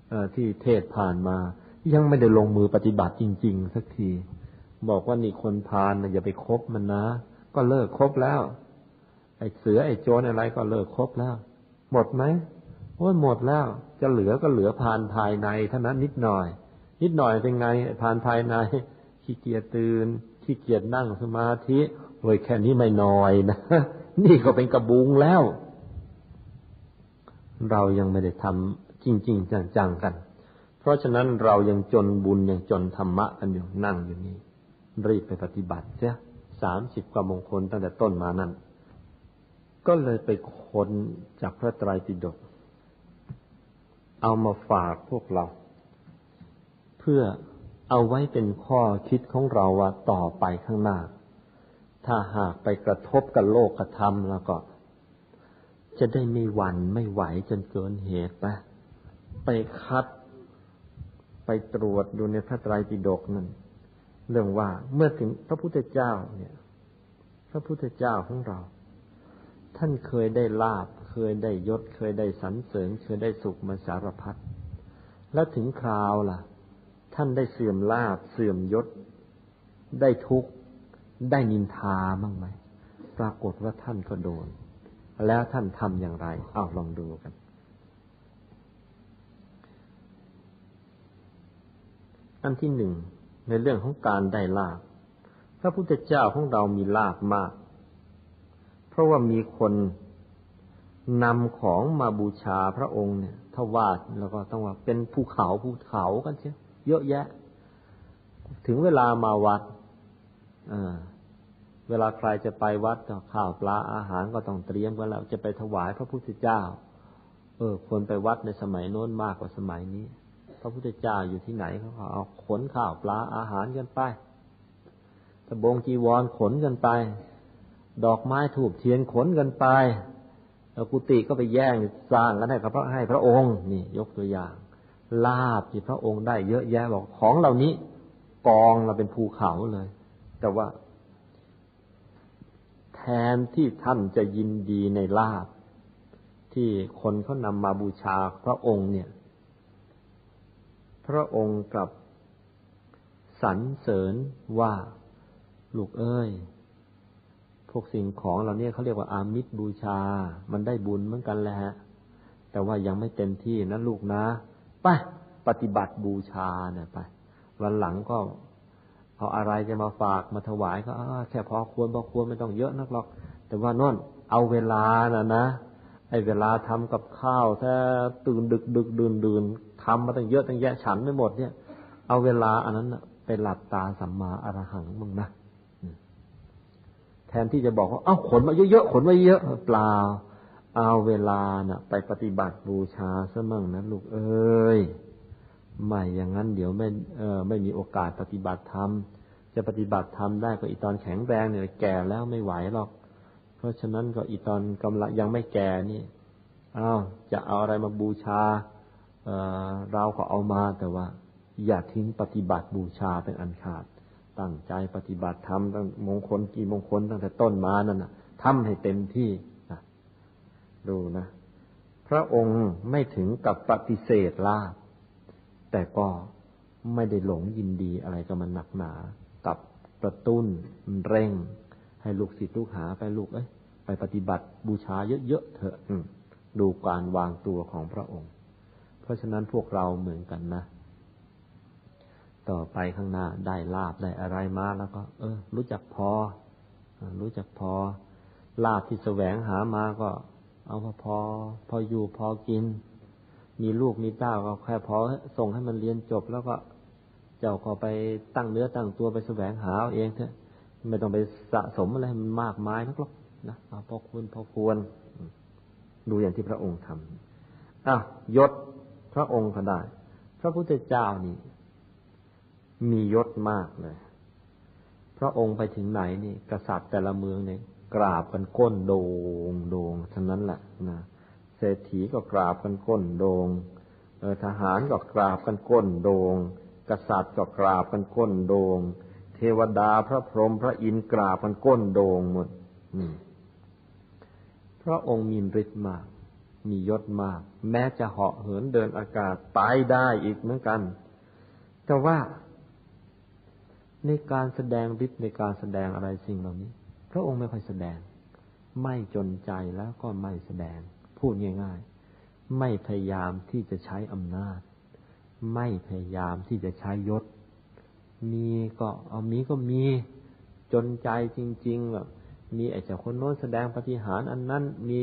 เอที่เทศผ่านมา ยังไม่ได้ลงมือปฏิบัติจริง ๆ สักที บอกว่านี่คนพาลนะอย่าไปคบมันนะ ก็เลิกคบแล้ว ไอ้เสือไอ้โจรอะไรก็เลิกคบแล้ว หมดไหมโอ้ยหมดแล้ว จะเหลือก็เหลือผ่านภายในเท่านั้นนิดหน่อย นิดหน่อยเป็นไงผ่านภายในขี้เกียจตื่นขี้เกียจนั่งสมาธิโอ้ยแค่นี้ไม่น้อยนะนี่ก็เป็นกระบุงแล้ว เรายังไม่ได้ทำจริง ๆ จังๆกัน เพราะฉะนั้นเรายังจนบุญยังจนธรรมะกันอยู่นั่งอยู่นี่รีบไปปฏิบัติเสียสามสิบกว่ามงคลตั้งแต่ต้นมานั่นก็เลยไปค้นจากพระไตรปิฎกเอามาฝากพวกเรา พื่อเอาไว้เป็นข้อคิดของเราว่าต่อไปข้างหน้า ถ้าหากไปกระทบกับโลกกระทำแล้วก็ จะได้ไม่หวั่นไม่ไหวจนเกินเหตุไปไปคัด ไปตรวจดูในพระไตรปิฎกนั่นเรื่องว่าเมื่อถึงพระพุทธเจ้าเนี่ย พระพุทธเจ้าของเรา ท่านเคยได้ลาบ เคยได้ยศ เคยได้สรรเสริญ เคยได้สุขมาสารพัดแล้วถึงคราวล่ะ ท่านได้เสื่อมลาบเสื่อมยศ ได้ทุกข์ ได้นินทาบ้างไหม ปรากฏว่าท่านก็โดน แล้วท่านทำอย่างไร เอาลองดูกัน อันที่หนึ่งในเรื่องของการได้ลาบพระพุทธเจ้าของเรามีลาบมาก เพราะว่ามีคนนำของมาบูชาพระองค์เนี่ย ถ้าวาดแล้วก็ต้องว่าเป็นภูเขาภูเขากันเชียว เยอะแยะ ถึงเวลามาวัดเวลาใครจะไปวัดก็ข้าวปลาอาหารก็ต้องเตรียมกันแล้วจะไปถวายพระพุทธเจ้า เออคนไปวัดในสมัยโน้นมากกว่าสมัยนี้ พระพุทธเจ้าอยู่ที่ไหนเขาเอาขนข้าวปลาอาหารกันไปตะบงจีวรขนกันไป ดอกไม้ถูกเทียนขนกันไปแล้วกุฏิก็ไปแย่งสร้างกันให้กับพระให้พระองค์ นี่ ยกตัวอย่าง ลาบที่พระองค์ได้เยอะแยะบอกของเหล่านี้ กองเราเป็นภูเขาเลย แต่ว่า แทนที่ท่านจะยินดีในลาบ ที่คนเขานำมาบูชาพระองค์เนี่ย พระองค์กลับสรรเสริญว่าลูกเอ้ย พวกสิ่งของเหล่านี้เขาเรียกว่าอามิตรบูชา มันได้บุญเหมือนกันแหละฮะ แต่ว่ายังไม่เต็มที่นะลูกนะ ไปปฏิบัติบูชาเนี่ยไป วันหลังก็เอาอะไรจะมาฝากมาถวายก็แค่พอควรพอควรไม่ต้องเยอะนักหรอก แต่ว่าน่นเอาเวลาน่ะนะไอ้เวลาทำกับข้าวถ้าตื่นดึกดึกดื่นดื่นทำมาตั้งเยอะตั้งแยะฉันไม่หมดเนี่ย เอาเวลาอันนั้นไปหลับตาสัมมาอรหังมึงนะแทนที่จะบอกว่าเอ้าขนมาเยอะๆขนมาเยอะเปล่า เอาเวลาน่ะ ไปปฏิบัติบูชาซะมั่งนะลูกเอ้ยไม่อย่างนั้นเดี๋ยวไม่เออไม่มีโอกาสปฏิบัติธรรมจะปฏิบัติธรรมได้ก็อีตอนแข็งแรงเนี่ยแก่แล้วไม่ไหวหรอก เพราะฉะนั้นก็อีตอนกำลังยังไม่แก่นี่อ้าวจะเอาอะไรมาบูชาเออเราก็เอามาแต่ว่า อย่าทิ้งปฏิบัติบูชาเป็นอันขาด ตั้งใจปฏิบัติธรรมตั้งมงคลกี่มงคลตั้งแต่ต้นมานั่นนะทำให้เต็มที่ ดูนะ พระองค์ไม่ถึงกับปฏิเสธลาบ แต่ก็ไม่ได้หลงยินดีอะไรกับมันหนักหนา กับกระตุ้นเร่ง ให้ลูกศิษย์ลูกหาไปลูกเอ้ยไปปฏิบัติบูชาเยอะๆเถอะดูการวางตัวของพระองค์ เพราะฉะนั้นพวกเราเหมือนกันนะ ต่อไปข้างหน้าได้ลาบได้อะไรมาแล้วก็ เออ รู้จักพอ รู้จักพอ ลาบที่แสวงหามาก็ เอาพอพอ พออยู่พอกิน มีลูกมีเต้าก็แค่พอส่งให้มันเรียนจบแล้วก็เจ้าก็ไปตั้งเนื้อตั้งตัวไปแสวงหาเองเถอะไม่ต้องไปสะสมอะไรมันมากมายนักหรอกนะเอาพอควรพอควร ดูอย่างที่พระองค์ทำอะยศพระองค์ก็ได้ พระพุทธเจ้านี่ มียศมากเลย พระองค์ไปถึงไหนนี่ กษัตริย์แต่ละเมืองเนี่ย กราบกันก้นโดงโดงเทั้งนั้นแหละนะเศรษฐีก็กราบกันก้นโดงทหารก็กราบกันก้นโดง กษัตริย์ก็กราบกันก้นโดง เทวดาพระพรหมพระอินทร์กราบกันก้นโดงหมดพระองค์มีฤทธิ์มาก มียศมาก แม้จะเหาะเหินเดินอากาศตายได้อีกเหมือนกัน แต่ว่าในการแสดงฤทธิ์ในการแสดงอะไรสิ่งเหล่านี้ พระองค์ไม่ค่อยแสดง ไม่จนใจแล้วก็ไม่แสดง พูดง่าย ๆ ไม่พยายามที่จะใช้อำนาจ ไม่พยายามที่จะใช้ยศ มีก็เอามีก็มีจนใจจริงๆแบบมีไอ้เจ้าคนโน้นแสดงปฏิหารอันนั้นมี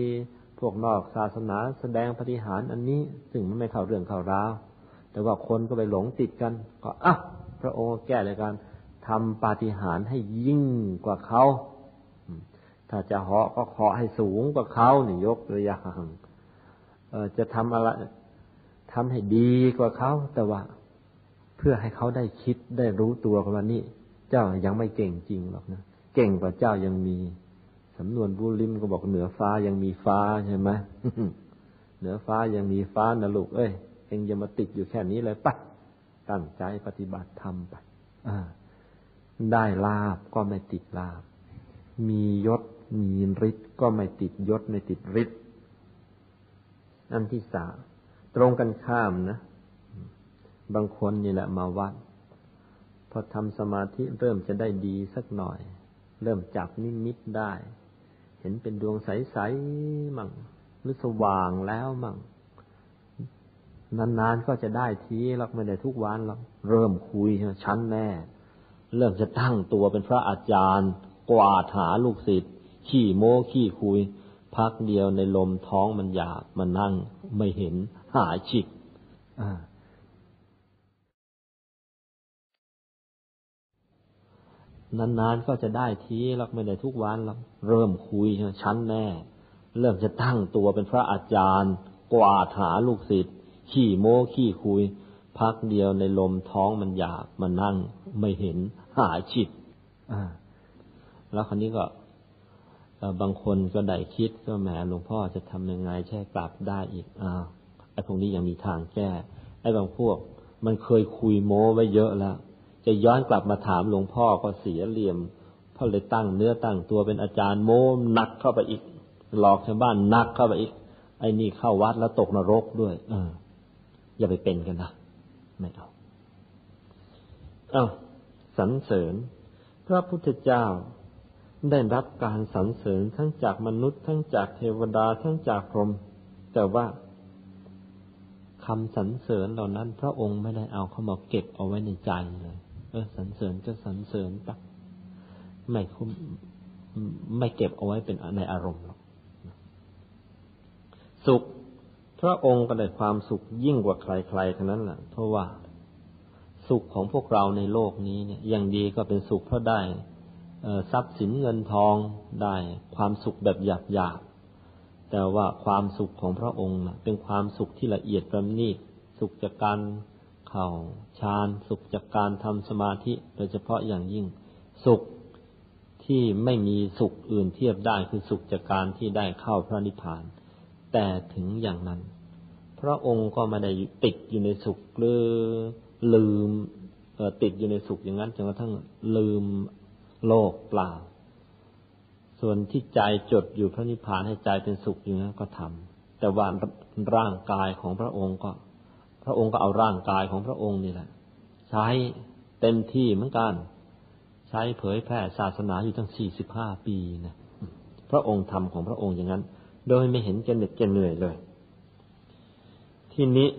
พวกนอกศาสนาแสดงปฏิหารอันนี้ซึ่งมันไม่เข้าเรื่องเข้าราว แต่ว่าคนก็ไปหลงติดกัน ก็อะพระองค์แก้เลยการทำปาฏิหารให้ยิ่งกว่าเขา ถ้าจะเหาะก็เหาะให้สูงกว่าเขานี่ยกตัวอย่างจะทำอะไรทำให้ดีกว่าเขาแต่ว่า เพื่อให้เขาได้คิดได้รู้ตัวกันว่านี่ เจ้ายังไม่เก่งจริงหรอกนะเก่งกว่าเจ้ายังมีสำนวนบูลิมก็บอกเหนือฟ้ายังมีฟ้าใช่ไหมเหนือฟ้ายังมีฟ้านะลูกเอ้ยเองอย่ามาติดอยู่แค่นี้เลยปะตั้งใจปฏิบัติธรรมไปได้ลาบก็ไม่ติดลาบมียศ มีฤทธิ์ก็ไม่ติดยศไม่ติดฤทธิ์อันที่สามตรงกันข้ามนะ บางคนนี่แหละมาวัด พอทำสมาธิเริ่มจะได้ดีสักหน่อย เริ่มจับนิมิตได้ เห็นเป็นดวงใสๆมั่งหรือสว่างแล้วมั่งนานๆก็จะได้ทีหรอกไม่ได้ทุกวันหรอกเริ่มคุยชั้นแน่ เริ่มจะตั้งตัวเป็นพระอาจารย์ กวาดหาลูกศิษย์ ขี้โม้ขี้คุย พักเดียวในลมท้องมันอยากมันนั่งไม่เห็นหายฉิกนานๆก็จะได้ทีหรอกไม่ได้ทุกวันหรอกเริ่มคุยชั้นแน่เริ่มจะตั้งตัวเป็นพระอาจารย์ กวาดหาลูกศิษย์ขี้โม้ขี้คุย พักเดียวในลมท้องมันอยากมันนั่ง ไม่เห็นหายฉิกแล้วคนนี้ก็ บางคนก็ได้คิดก็แหมหลวงพ่อจะทำยังไงแช่กลับได้อีกอ้าวไอ้พวกนี้ยังมีทางแก้ไอ้บางพวก มันเคยคุยโม้ไว้เยอะแล้ว จะย้อนกลับมาถามหลวงพ่อก็เสียเหลี่ยมเพราะเลยตั้งเนื้อตั้งตัวเป็นอาจารย์โม้หนักเข้าไปอีก หลอกชาวบ้านหนักเข้าไปอีก ไอ้นี่เข้าวัดแล้วตกนรกด้วยเอออย่าไปเป็นกันนะไม่เอาเอาสรรเสริญ พระพุทธเจ้า ได้รับการสรรเสริญทั้งจากมนุษย์ทั้งจากเทวดาทั้งจากพรหมแต่ว่าคำสรรเสริญเหล่านั้น พระองค์ไม่ได้เอาเข้ามาเก็บเอาไว้ในใจเลยเออสรรเสริญก็สรรเสริญปะไม่คุ้มไม่เก็บเอาไว้เป็นในอารมณ์หรอกสุข พระองค์ก็ได้ความสุขยิ่งกว่าใครๆทั้งนั้นแหละเพราะว่า สุขของพวกเราในโลกนี้เนี่ยอย่างดีก็เป็นสุขเพราะได้ ทรัพย์สินเงินทองได้ความสุขแบบหยาบหยาบแต่ว่าความสุขของพระองค์นะเป็นความสุขที่ละเอียดประณีตสุขจากการเข่าฌานสุขจากการทำสมาธิ โดยเฉพาะอย่างยิ่ง สุขที่ไม่มีสุขอื่นเทียบได้คือสุขจากการที่ได้เข้าพระนิพพาน แต่ถึงอย่างนั้น พระองค์ก็ไม่ได้ติดอยู่ในสุขหรือลืมติดอยู่ในสุขอย่างนั้นจนกระทั่งลืม โลกเปล่า ส่วนที่ใจจดอยู่พระนิพพานให้ใจเป็นสุขอยู่นั้นก็ทำแต่ว่าร่างกายของพระองค์ก็ พระองค์ก็เอาร่างกายของพระองค์นี่แหละ ใช้เต็มที่เหมือนกัน ใช้เผยแพร่ศาสนาอยู่ตั้งสี่สิบห้าปีนะพระองค์ทำของพระองค์อย่างนั้น โดยไม่เห็นจะเหน็ดจะเหนื่อยเลย ทีนี้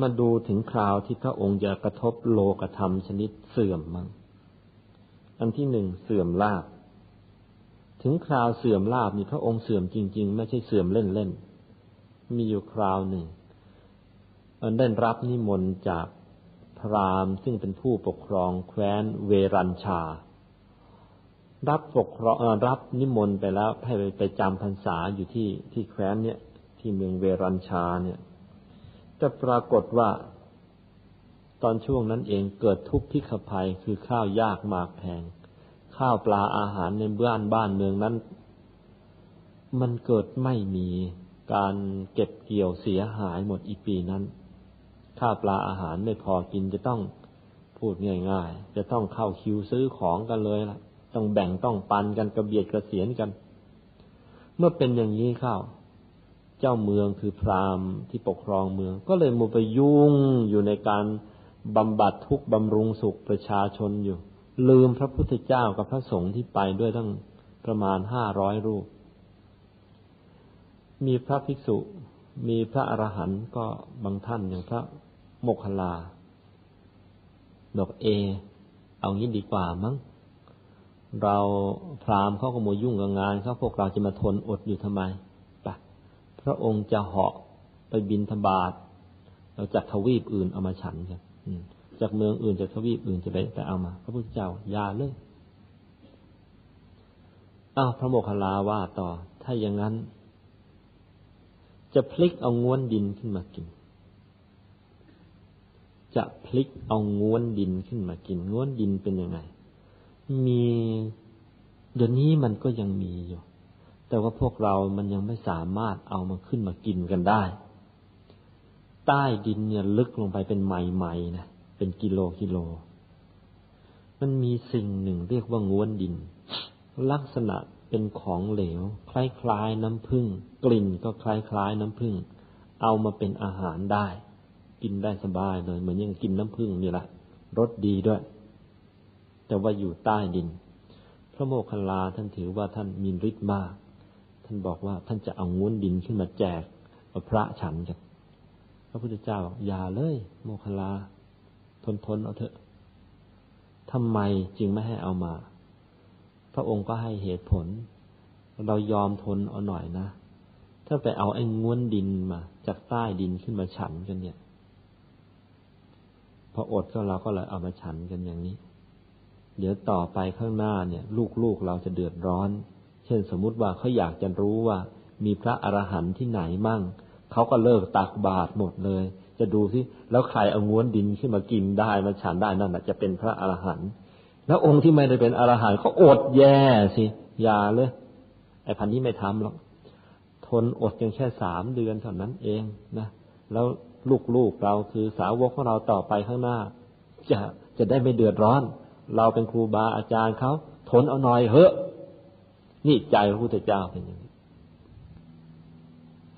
มาดูถึงคราวที่พระองค์จะกระทบโลกธรรมชนิดเสื่อมมั้ง อันที่หนึ่งเสื่อมลาบ ถึงคราวเสื่อมลาบนี่พระองค์เสื่อมจริง ๆ ไม่ใช่เสื่อมเล่นๆ มีอยู่คราวหนึ่งได้รับนิมนต์จากพรามซึ่งเป็นผู้ปกครองแคว้นเวรัญชา รับปกครองรับนิมนต์ไปแล้วให้ไปจำพรรษาอยู่ที่ที่แคว้นเนี่ยที่เมืองเวรัญชาเนี่ยแต่ปรากฏว่า ตอนช่วงนั้นเองเกิดทุกข์พิกภัยคือข้าวยากมากแพง ข้าวปลาอาหารในบ้านบ้านเมืองนั้น มันเกิดไม่มีการเก็บเกี่ยวเสียหายหมดอีปีนั้น ข้าวปลาอาหารไม่พอกินจะต้องพูดง่ายๆ จะต้องเข้าคิวซื้อของกันเลยล่ะ ต้องแบ่งต้องปันกันกระเบียดกระเสียนกัน เมื่อเป็นอย่างนี้เข้า เจ้าเมืองคือพราหมณ์ที่ปกครองเมือง ก็เลยมัวไปยุ่งอยู่ในการ บำบัดทุกบำรุงสุขประชาชนอยู่ ลืมพระพุทธเจ้ากับพระสงฆ์ที่ไปด้วยตั้งประมาณห้าร้อยรูป มีพระภิกษุ มีพระอรหันต์ก็บางท่านอย่างพระโมคคัลลาบอกเอ เอางี้ดีกว่ามั้งเราพราหมณ์เขาก็มัวยุ่งกับงานเขาพวกเราจะมาทนอดอยู่ทำไมพระองค์จะเหาะไปบินธบาตเราจากทวีปอื่นเอามาฉันกัน จากเมืองอื่นจากทวีปอื่นจะไปไปเอามา พระพุทธเจ้าอย่าเลยอ้าวพระโมคคัลลาว่าต่อ ถ้าอย่างนั้น จะพลิกเอาง้วนดินขึ้นมากิน จะพลิกเอาง้วนดินขึ้นมากิน ง้วนดินเป็นยังไง มีเดี๋ยวนี้มันก็ยังมีอยู่ แต่ว่าพวกเรามันยังไม่สามารถเอามาขึ้นมากินกันได้ ใต้ดินเนี่ยลึกลงไปเป็นไมๆนะ เป็นกิโลกิโล มันมีสิ่งหนึ่งเรียกว่าง้วนดิน ลักษณะเป็นของเหลว คล้ายๆน้ำผึ้งกลิ่นก็คล้ายๆน้ำผึ้งเอามาเป็นอาหารได้ กินได้สบายเลยเหมือนยังกินน้ำผึ้งนี่แหละรสดีด้วย แต่ว่าอยู่ใต้ดิน พระโมคคัลลาท่านถือว่าท่านมีฤทธิ์มาก ท่านบอกว่าท่านจะเอาง้วนดินขึ้นมาแจกเอาพระฉันกันพระพุทธเจ้าอย่าเลย โมคคัลลา ทนทนเอาเถอะทำไมจึงไม่ให้เอามา พระองค์ก็ให้เหตุผล เรายอมทนเอาหน่อยนะ ถ้าไปเอาไอ้ง้วนดินมา จากใต้ดินขึ้นมาฉันกันเนี่ย พออดก็เราก็เลยเอามาฉันกันอย่างนี้ เดี๋ยวต่อไปข้างหน้าเนี่ย ลูกๆเราจะเดือดร้อน เช่นสมมุติว่าเขาอยากจะรู้ว่า มีพระอรหันต์ที่ไหนมั่ง เขาก็เลิกตักบาตรหมดเลย จะดูสิแล้วใครเอาง้วนดินขึ้นมากินได้มาฉันได้นั่นจะเป็นพระอรหันต์แล้วองค์ที่ไม่ได้เป็นอรหันต์เขาอดแย่สิอย่าเลยไอ้พันนี้ไม่ทำหรอกทนอดเพียงแค่สามเดือนเท่านั้นเองนะแล้วลูกๆเราคือสาวกของเราต่อไปข้างหน้า จะจะได้ไม่เดือดร้อน เราเป็นครูบาอาจารย์เขาทนเอาหน่อยเถอะนี่ใจพระพุทธเจ้าเป็นอย่างนี้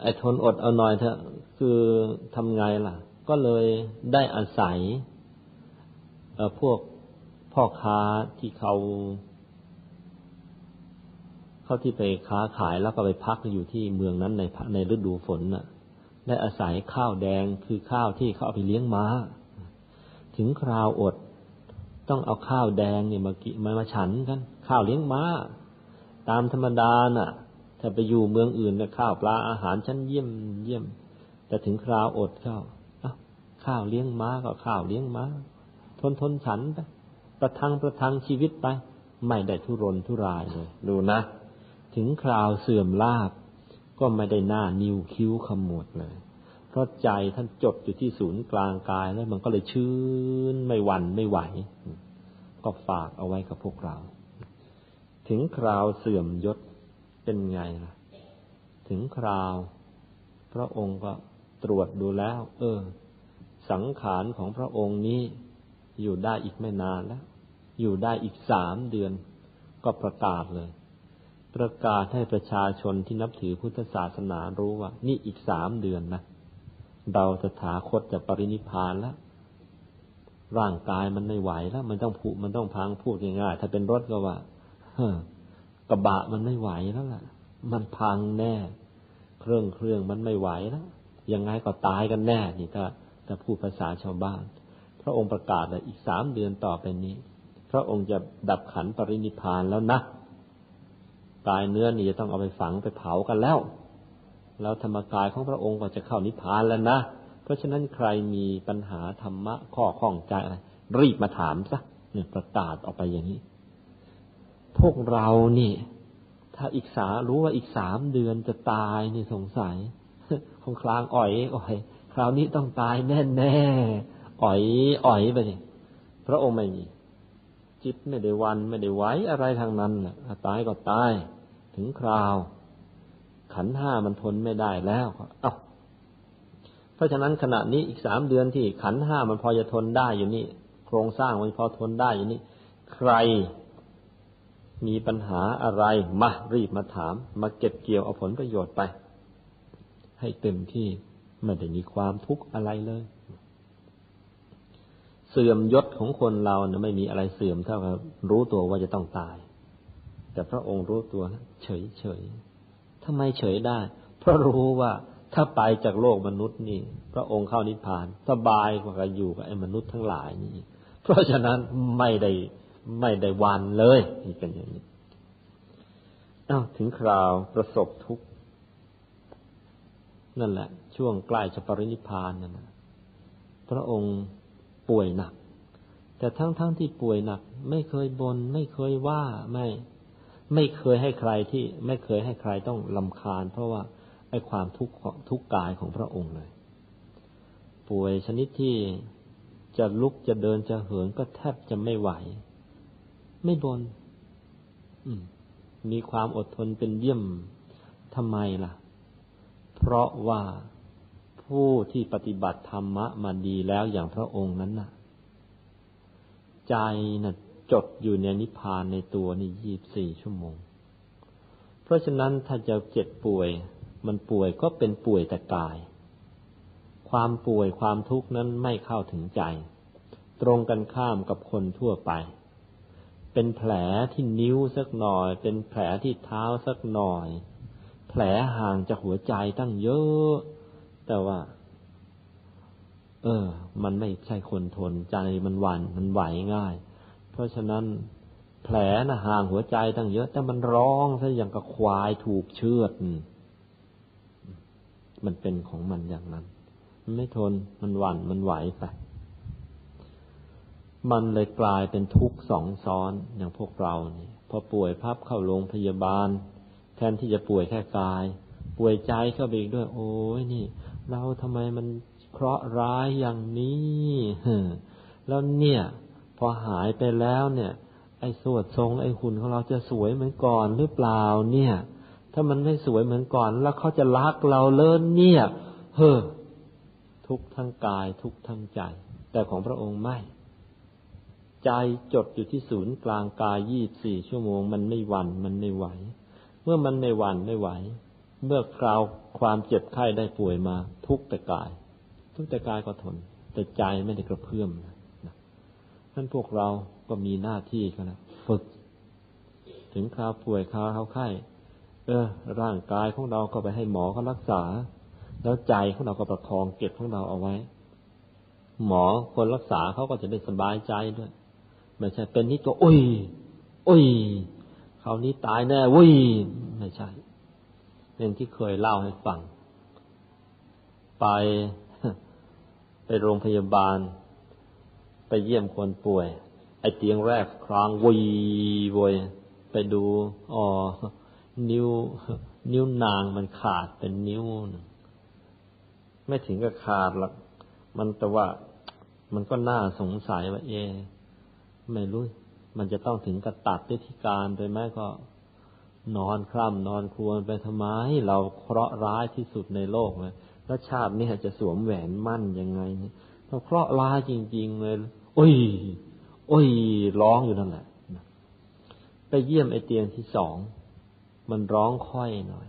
ไอ้ทนอดเอาหน่อยเถอะ คือทำไงล่ะ ก็เลยได้อาศัยพวกพ่อค้าที่เขาเขาที่ไปค้าขายแล้วก็ไปพักอยู่ที่เมืองนั้นในในฤดูฝนน่ะ ได้อาศัยข้าวแดงคือข้าวที่เขาเอาไปเลี้ยงม้า ถึงคราวอดต้องเอาข้าวแดงเนี่ยมากิมามาฉันกัน ข้าวเลี้ยงม้า ตามธรรมดาน่ะ ถ้าไปอยู่เมืองอื่นเนี่ยข้าวปลาอาหารชั้นเยี่ยมเยี่ยม แต่ถึงคราวอดข้าวข้าวเลี้ยงม้าก็ข้าวเลี้ยงม้า ทนทนฉันไปประทังประทังชีวิตไป ไม่ได้ทุรนทุรายเลยดูนะ ถึงคราวเสื่อมลาบ ก็ไม่ได้หน้านิ้วคิ้วขมวดเลย เพราะใจท่านจดอยู่ที่ศูนย์กลางกายแล้วมันก็เลยชื้นไม่หวั่นไม่ไหว ก็ฝากเอาไว้กับพวกเรา ถึงคราวเสื่อมยศเป็นไงล่ะ ถึงคราว พระองค์ก็ ตรวจดูแล้ว เออ สังขารของพระองค์นี้อยู่ได้อีกไม่นานแล้ว อยู่ได้อีกสามเดือน ก็ประกาศเลย ประกาศให้ประชาชนที่นับถือพุทธศาสนารู้ว่า นี่อีกสามเดือนนะเราสถาคตจะปรินิพานแล้วร่างกายมันไม่ไหวแล้ว มันต้องผุมันต้องพังพูดง่ายๆถ้าเป็นรถก็ว่าเฮ้กระบะมันไม่ไหวแล้วล่ะ มันพังแน่ เครื่องเครื่องมันไม่ไหวแล้ว ยังไงก็ตายกันแน่นี่ถ้าถ้าพูดภาษาชาวบ้าน พระองค์ประกาศเลยอีกสามเดือนต่อไปนี้ พระองค์จะดับขันปรินิพานแล้วนะกายเนื้อนี่จะต้องเอาไปฝังไปเผากันแล้ว แล้วธรรมกายของพระองค์ก็จะเข้านิพพานแล้วนะ เพราะฉะนั้นใครมีปัญหาธรรมะข้อข้องใจอะไรรีบมาถามซะเนี่ยประกาศออกไปอย่างนี้ พวกเรานี่ ถ้าอีกสารู้ว่าอีกสามเดือนจะตายนี่สงสัย คงคลางอ่อยอ่อย คราวนี้ต้องตายแน่แน่อ่อยอ่อยไปนี่พระองค์ไม่มี จิตไม่ได้วันไม่ได้ไหวอะไรทางนั้นน่ะตายก็ตาย ถึงคราว ขันห้ามันทนไม่ได้แล้วเอ้าเพราะฉะนั้นขณะนี้อีกสามเดือนที่ขันห้ามันพอจะทนได้อยู่นี่ โครงสร้างมันพอทนได้อยู่นี่ ใครมีปัญหาอะไรมารีบมาถาม มาเก็บเกี่ยวเอาผลประโยชน์ไป ให้เต็มที่ไม่ได้มีความทุกข์อะไรเลย เสื่อมยศของคนเราเนี่ยไม่มีอะไรเสื่อมเท่ากับรู้ตัวว่าจะต้องตาย แต่พระองค์รู้ตัวเฉยเฉยทำไมเฉยได้ เพราะรู้ว่าถ้าไปจากโลกมนุษย์นี่ พระองค์เข้านิพพาน สบายกว่าอยู่กับไอ้มนุษย์ทั้งหลายนี่ เพราะฉะนั้นไม่ได้ไม่ได้วันเลยนี่เป็นอย่างนี้อ้าวถึงคราวประสบทุกข์ นั่นแหละ ช่วงใกล้จะปรินิพานนั่นพระองค์ป่วยหนัก แต่ทั้งๆทที่ป่วยหนัก ไม่เคยบน่นไม่เคยว่าไม่ไม่เคยให้ใครที่ไม่เคยให้ใครต้องลำคาญ เพราะว่าไอ้ความทุกข์ทุกกายของพระองค์เลย ป่วยชนิดที่จะลุกจะเดินจะเหินก็แทบจะไม่ไหว ไม่บนมมีความอดทนเป็นเยี่ยมทำไมล่ะ เพราะว่าผู้ที่ปฏิบัติธรรมะมาดีแล้วอย่างพระองค์นั้นน่ะ ใจน่ะจดอยู่ในนิพพานในตัวนี่ยี่บสี่ชั่วโมง เพราะฉะนั้นถ้าจะเจ็บป่วย มันป่วยก็เป็นป่วยแต่กาย ความป่วยความทุกข์นั้นไม่เข้าถึงใจ ตรงกันข้ามกับคนทั่วไป เป็นแผลที่นิ้วสักหน่อย เป็นแผลที่เท้าสักหน่อย แผลห่างจากหัวใจตั้งเยอะ แต่ว่า เออ มันไม่ใช่คนทนใจมันหวัน่นมันไหวง่าย เพราะฉะนั้น แผลนะห่างหัวใจตั้งเยอะ แต่มันร้องซะอย่างกับควายถูกเชือดมันเป็นของมันอย่างนั้น มันไม่ทนมันหวัน่นมันไหวไปมันเลยกลายเป็นทุกข์สองซ้อนอย่างพวกเราเนี่ยพอป่วยพับเข้าโรงพยาบาล แทนที่จะป่วยแค่กาย ป่วยใจเข้าไปอีกด้วย โอ้ยนี่ เราทำไมมันเคราะห์ร้ายอย่างนี้แล้วเนี่ย พอหายไปแล้วเนี่ย ไอ้สวดทรงไอ้หุ่นของเราจะสวยเหมือนก่อนหรือเปล่าเนี่ย ถ้ามันไม่สวยเหมือนก่อน แล้วเขาจะรักเราเลินเนี่ย เฮ้อทุกทั้งกายทุกทั้งใจ แต่ของพระองค์ไม่ ใจจดอยู่ที่ศูนย์กลางกายยี่บสี่ชั่วโมง มันไม่หวั่นมันไม่ไหว เมื่อมันไม่หวั่นไม่ไหว เมื่อคราวความเจ็บไข้ได้ป่วยมา ทุกแต่กาย ทุกแต่กายก็ทน แต่ใจไม่ได้กระเพื่อมนะนั่นพวกเราก็มีหน้าที่กันนะฝึก ถึงคราวป่วยคราวเขาไข้ เออ ร่างกายของเราก็ไปให้หมอเขารักษา แล้วใจของเราก็ประคองเก็บของเราเอาไว้ หมอคนรักษาเขาก็จะได้สบายใจด้วยไม่ใช่เป็นนิดก็โอ้ยโอ้ย คราวนี้ตายแน่วุ้ยไม่ใช่เป็นที่เคยเล่าให้ฟัง ไปไปโรงพยาบาล ไปเยี่ยมคนป่วย ไอเตียงแรกครางวีวยไปดูอ๋อนิ้ว นิ้วนางมันขาดเป็นนิ้วไม่ถึงกับขาดหรอกมันแต่ว่ามันก็น่าสงสัยว่าเอ ไม่รู้ มันจะต้องถึงกับตัดด้วยที่การไปไหมก็นอนคร่ำนอนควรไปทำไมเราเคราะห์ร้ายที่สุดในโลกเลยแล้วชาตินี้จะสวมแหวนมั่นยังไงเนี่ยเราเคราะห์ร้ายจริง ๆ เลยโอ้ยโอ้ยร้องอยู่นั่นแหละไปเยี่ยมไอเตียงที่สองมันร้องค่อยหน่อย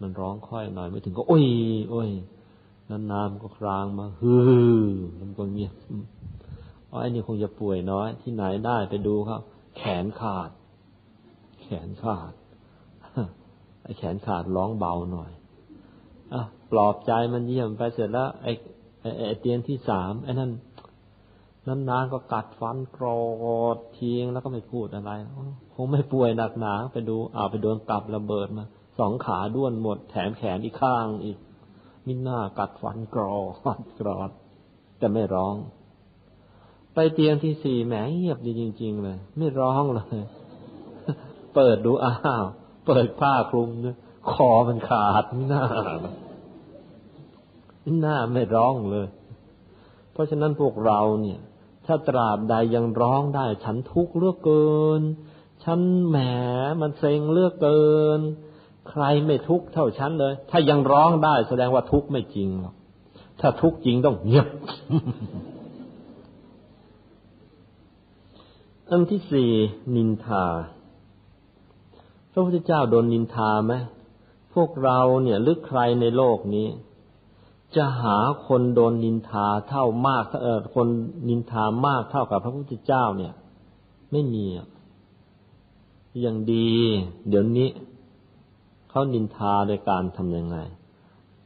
มันร้องค่อยหน่อยไม่ถึงก็โอ้ยโอ้ยนานๆก็ครางมาฮือมันก็เงียบ อ๋อไอ้นี่คงจะป่วยน้อย ที่ไหนได้ไปดูครับแขนขาด แขนขาดไอ้แขนขาดร้องเบาหน่อยอะปลอบใจมันเยี่ยมไปเสร็จแล้วไอ้ไอ้เตียงที่สามไอ้นั่นนานๆก็กัดฟันกรอดทิ้งแล้วก็ไม่พูดอะไรคงไม่ป่วยหนักหนาไปดูเอาไปโดนกลับระเบิดมาสองขาด้วนหมด แถมแขนอีกข้างอีกมิหน้ากัดฟันกรอดกรอดแต่ไม่ร้อง ไปเตียงที่สี่แหมเงียบดีจริง ๆ เลย ไม่ร้องเลย เปิดดูอ้าว เปิดผ้าคลุมเนี่ยคอมันขาดมิหน้ามิหน้าไม่ร้องเลย เพราะฉะนั้นพวกเราเนี่ย ถ้าตราบใดยังร้องได้ ฉันทุกข์เลือกเกิน ฉันแหมมันเซ็งเลือกเกิน ใครไม่ทุกข์เท่าฉันเลย ถ้ายังร้องได้แสดงว่าทุกข์ไม่จริงหรอกถ้าทุกข์จริงต้องเงียบ อันที่สี่นินทา พระพุทธเจ้าโดนนินทาไหมพวกเราเนี่ยลึกใครในโลกนี้ จะหาคนโดนนินทาเท่ามากเออคนนินทามากเท่ากับพระพุทธเจ้าเนี่ย ไม่มีอย่างดี เดี๋ยวนี้เขานินทาโดยการทำยังไง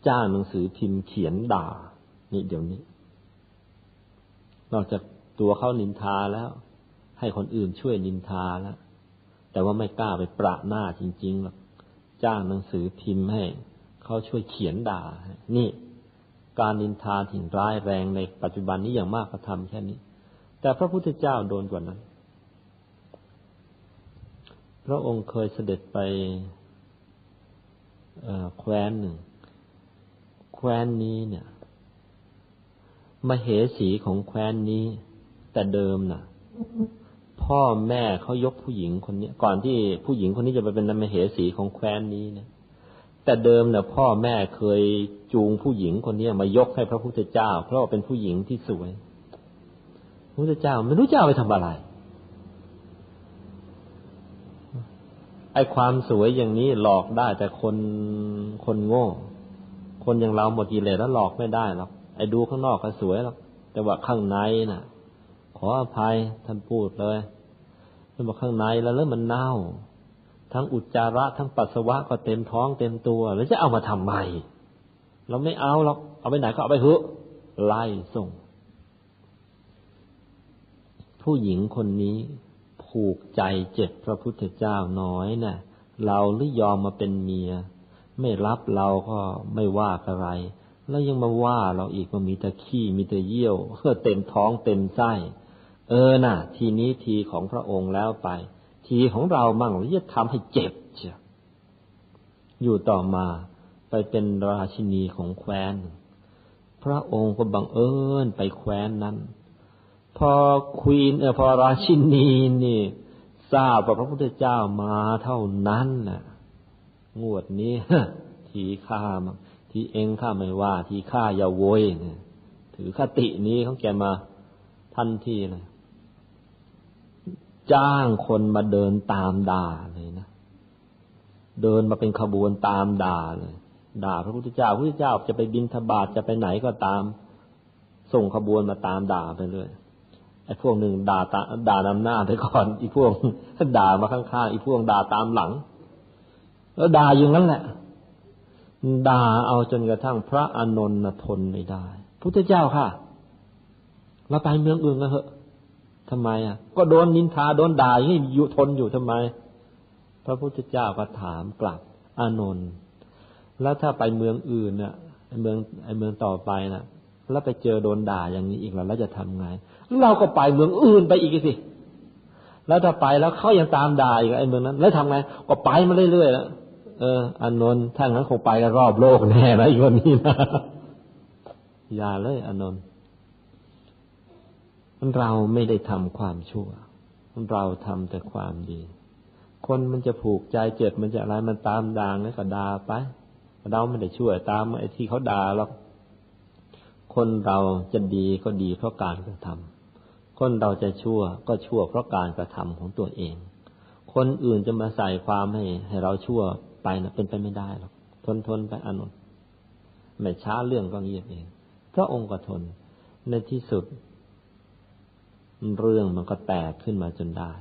จ้างหนังสือพิมพ์เขียนด่า นี่เดี๋ยวนี้ นอกจากตัวเขานินทาแล้ว ให้คนอื่นช่วยนินทาแล้วแต่ว่าไม่กล้าไปประหน้าจริงๆหรอกจ้างหนังสือพิมพ์ให้เขาช่วยเขียนด่า นี่ การนินทาถิ่นร้ายแรงในปัจจุบันนี้อย่างมากก็ทำแค่นี้ แต่พระพุทธเจ้าโดนกว่านั้น พระองค์เคยเสด็จไปแคว้นหนึ่ง แคว้นนี้เนี่ยมเหสีของแคว้นนี้ แต่เดิมน่ะ พ่อแม่เขายกผู้หญิงคนนี้ก่อนที่ผู้หญิงคนนี้จะไปเป็นนามเหสีของแคว้นนี้นี่ยแต่เดิมเนี่ยพ่อแม่เคยจูงผู้หญิงคนนี้มายกให้พระพุทธเจ้า เพราะว่าเป็นผู้หญิงที่สวยพระพุทธเจ้าไม่รู้จะเอาไปทำอะไรไอ้ความสวยอย่างนี้หลอกได้แต่คนคนโง่ คนอย่างเราหมดกิเลสแล้วหลอกไม่ได้หรอกไอ้ดูข้างนอกก็สวยหรอกแต่ว่าข้างในน่ะ ออภัยท่านพูดเลยท่านบอกข้างในแล้วเริ่มมันเน่า ทั้งอุจจาระทั้งปัสสาวะก็เต็มท้องเต็มตัว แล้วจะเอามาทำไมเราไม่เอาหรอกเอาไปไหนก็เอาไปเถอะไล่ส่ง ผู้หญิงคนนี้ผูกใจเจ็บพระพุทธเจ้าน้อยนะ่ะ เราหรือยอมมาเป็นเมีย ไม่รับเราก็ไม่ว่าอะไร แล้วยังมาว่าเราอีกว่ามีแต่ขี้มีแต่เยี่ยวเพื่อเต็มท้องเต็มไส้ เออน่ะ ทีนี้ทีของพระองค์แล้วไป ทีของเรามั่งที่จะทำให้เจ็บเชียอยู่ต่อมาไปเป็นราชินีของแคว้น พระองค์ก็บังเอิญไปแคว้นนั้น พอควีนเออพอราชินีนี่ทราบว่าพระพุทธเจ้ามาเท่านั้นน่ะ งวดนี้ทีข้ามาทีเองข้าไม่ว่า ทีข้าอย่าโวยเนี่ยถือคตินี้ของแกมาทันทีเลย จ้างคนมาเดินตามด่าเลยนะ เดินมาเป็นขบวนตามด่าเลย ด่าพระพุทธเจ้าพระพุทธเจ้าจะไปบินทบาทจะไปไหนก็ตาม ส่งขบวนมาตามด่าไปเลยไอ้พวกหนึ่งด่าตาด่านำหน้าไปก่อนอีพวกด่ามาข้างๆอีพวกด่าตามหลัง แล้วด่าอย่างนั้นแหละด่าเอาจนกระทั่งพระอานนท์ทนไม่ได้ พุทธเจ้าค่ะเราไปเมืองอื่นกันเถอะ ททำไมอะ ก็โดนนินทาโดนด่าอย่างนี้อยู่ทนอยู่ทำไม พระพุทธเจ้าก็ถามกลับอานนท์แล้วถ้าไปเมืองอื่นน่ะไอเมืองไอเมืองต่อไปน่ะ แล้วไปเจอโดนด่าอย่างนี้อีกแล้วเราจะทำไงเราก็ไปเมืองอื่นไปอีกสิแล้วถ้าไปแล้วเขายังตามด่าอีกไอเมืองนั้น แล้วทำไงก็ไปมาเรื่อยๆแล้วเอออานนท์ถ้างั้นคงไปกันรอบโลกแน่นะอีกวันนี้นะอย่าเลยอานนท์ เราไม่ได้ทำความชั่ว เราทำแต่ความดี คนมันจะผูกใจเจ็บมันจะอะไรมันตามด่างแล้วก็ด่าไป เราไม่ได้ช่วยตามไอ้ที่เขาด่าหรอกคนเราจะดีก็ดีเพราะการกระทำคนเราจะชั่วก็ชั่วเพราะการกระทำของตัวเอง คนอื่นจะมาใส่ความให้ ให้เราชั่วไปนะเป็นไปไม่ได้หรอกทนทนไปอนุนไม่ช้าเรื่องก็เงียบเองพระองค์ก็ทนในที่สุด เรื่องมันก็แตกขึ้นมาจนได้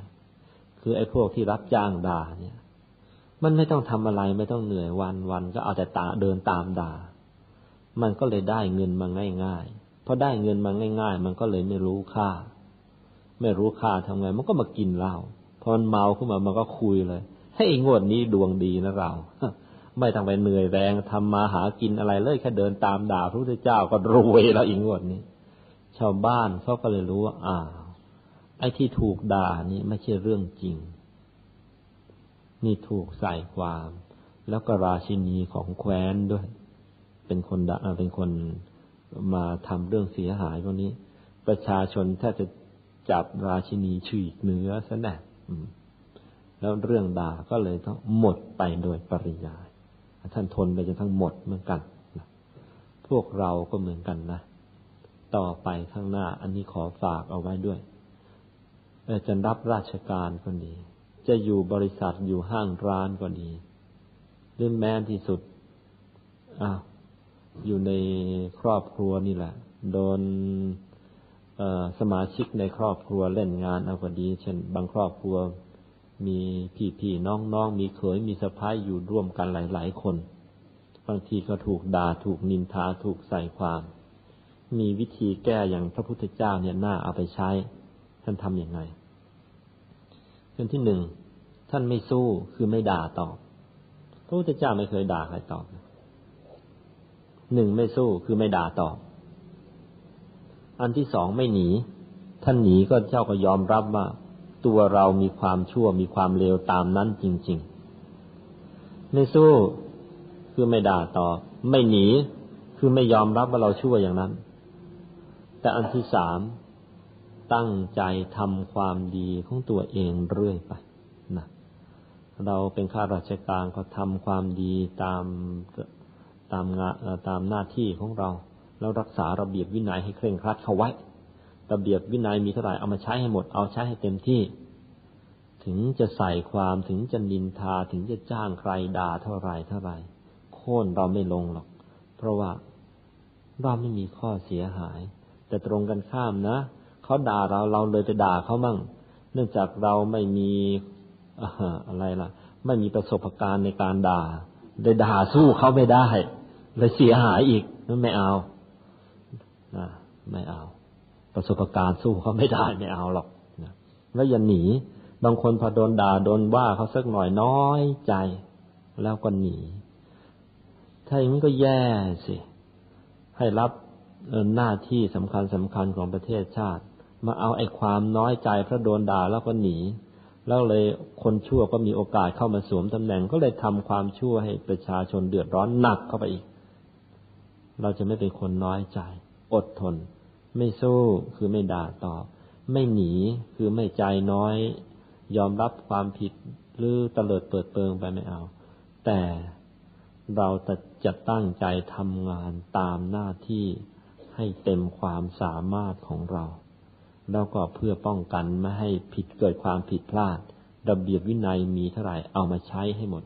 คือไอ้พวกที่รับจ้างด่าเนี่ย มันไม่ต้องทำอะไรไม่ต้องเหนื่อยวันวันก็เอาแต่ตาเดินตามด่า มันก็เลยได้เงินมาง่ายๆพอได้เงินมาง่าย ๆ มันก็เลยไม่รู้ค่า ไม่รู้ค่าทำไง มันก็มากินเหล้าพอมันเมาขึ้นมามันก็คุยเลยให้งวดนี้ดวงดีนะเราไม่ต้องไปเหนื่อยแรงทำมาหากินอะไรเลยแค่เดินตามด่าพระพุทธเจ้าก็รวยแล้วอีกงวดนี้ ชาวบ้านเขาก็เลยรู้ว่าอ่า ไอ้ที่ถูกด่านี่ไม่ใช่เรื่องจริง นี่ถูกใส่ความ แล้วก็ราชินีของแคว้นด้วย เป็นคนด่าเป็นคนมาทำเรื่องเสียหายพวกนี้ ประชาชนถ้าจะจับราชินีฉีกเนื้อซะแน่แล้วเรื่องด่าก็เลยต้องหมดไปโดยปริยาย ท่านทนไปจนทั้งหมดเหมือนกันพวกเราก็เหมือนกันนะ ต่อไปข้างหน้าอันนี้ขอฝากเอาไว้ด้วย จะรับราชการก็ดี จะอยู่บริษัทอยู่ห้างร้านก็ดี หรือแม้ที่สุดอ้าวอยู่ในครอบครัวนี่แหละ โดนสมาชิกในครอบครัวเล่นงานเอาก็ดี เช่น บางครอบครัวมีพี่ๆน้องๆมีเขยมีสะพ้ายอยู่ร่วมกันหลาย ๆ คน บางทีก็ถูกด่าถูกนินทาถูกใส่ความ มีวิธีแก้อย่างพระพุทธเจ้าเนี่ยน่าเอาไปใช้ ท่านทำอย่างไง เป็นที่หนึ่งท่านไม่สู้คือไม่ด่าตอบพระพุทธเจ้าไม่เคยด่าใครตอบหนึ่งไม่สู้คือไม่ด่าตอบ อันที่สองไม่หนี ท่านหนีก็เจ้าก็ยอมรับว่า ตัวเรามีความชั่วมีความเลวตามนั้นจริง ๆ ไม่สู้คือไม่ด่าตอบ ไม่หนีคือไม่ยอมรับว่าเราชั่วอย่างนั้น แต่อันที่สาม ตั้งใจทำความดีของตัวเองเรื่อยไปนะเราเป็นข้าราชการก็ทำความดีตามตามงานตามหน้าที่ของเรา แล้วรักษาระเบียบวินัยให้เคร่งครัดเข้าไว้ ระเบียบวินัยมีเท่าไหร่เอามาใช้ให้หมดเอาใช้ให้เต็มที่ ถึงจะใส่ความถึงจะนินทาถึงจะจ้างใครด่าเท่าไรเท่าไรโค่นเราไม่ลงหรอก เพราะว่าเราไม่มีข้อเสียหาย แต่ตรงกันข้ามนะ เขาด่าเราเราเลยไปด่าเขามั่ง เนื่องจากเราไม่มีอะไรล่ะ ไม่มีประสบการณ์ในการด่าเลยด่าสู้เขาไม่ได้เลยเสียหายอีกไม่เอานะไม่เอา ประสบการณ์สู้เขาไม่ได้ไม่เอาหรอกนะแล้วอย่าหนี บางคนพอโดนด่าโดนว่าเขาสักหน่อยน้อยใจ แล้วก็หนีถ้าอย่างนี้ก็แย่สิให้รับหน้าที่สำคัญสำคัญของประเทศชาติ มาเอาไอ้ความน้อยใจเพราะโดนด่าแล้วก็หนี แล้วเลยคนชั่วก็มีโอกาสเข้ามาสวมตำแหน่ง ก็เลยทำความชั่วให้ประชาชนเดือดร้อนหนักเข้าไปอีก เราจะไม่เป็นคนน้อยใจ อดทน ไม่สู้คือไม่ด่าตอบ ไม่หนีคือไม่ใจน้อย ยอมรับความผิดหรือตเตลิดเปิดเปิงไปไม่เอา แต่เราจะตั้งใจทำงานตามหน้าที่ให้เต็มความสามารถของเรา แล้วก็เพื่อป้องกันไม่ให้ผิดเกิดความผิดพลาด ระเบียบวินัยมีเท่าไหร่เอามาใช้ให้หมด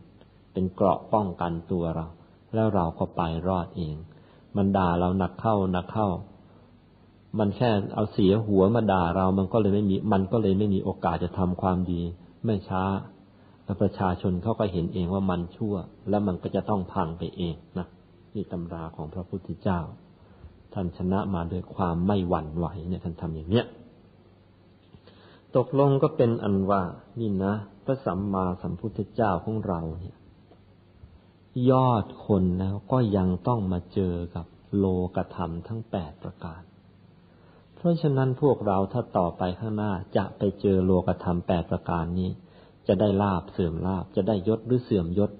เป็นเกราะป้องกันตัวเรา แล้วเราก็ไปรอดเอง มันด่าเราหนักเข้าหนักเข้า มันแค่เอาเสียหัวมาด่าเรามันก็เลยไม่มี มันก็เลยไม่มีโอกาสจะทำความดี ไม่ช้า แล้วประชาชนเขาก็เห็นเองว่ามันชั่ว แล้วมันก็จะต้องพังไปเองนะนี่ตำราของพระพุทธเจ้าท่านชนะมาด้วยความไม่หวั่นไหวเนี่ยท่านทำอย่างเนี้ย ตกลงก็เป็นอันว่านี่นะพระสัมมาสัมพุทธเจ้าของเราเนี่ย ยอดคนแล้วก็ยังต้องมาเจอกับโลกธรรมทั้งแปดประการ เพราะฉะนั้นพวกเราถ้าต่อไปข้างหน้าจะไปเจอโลกธรรมแปดประการนี้ จะได้ลาบเสื่อมลาบ จะได้ยศหรือเสื่อมยศ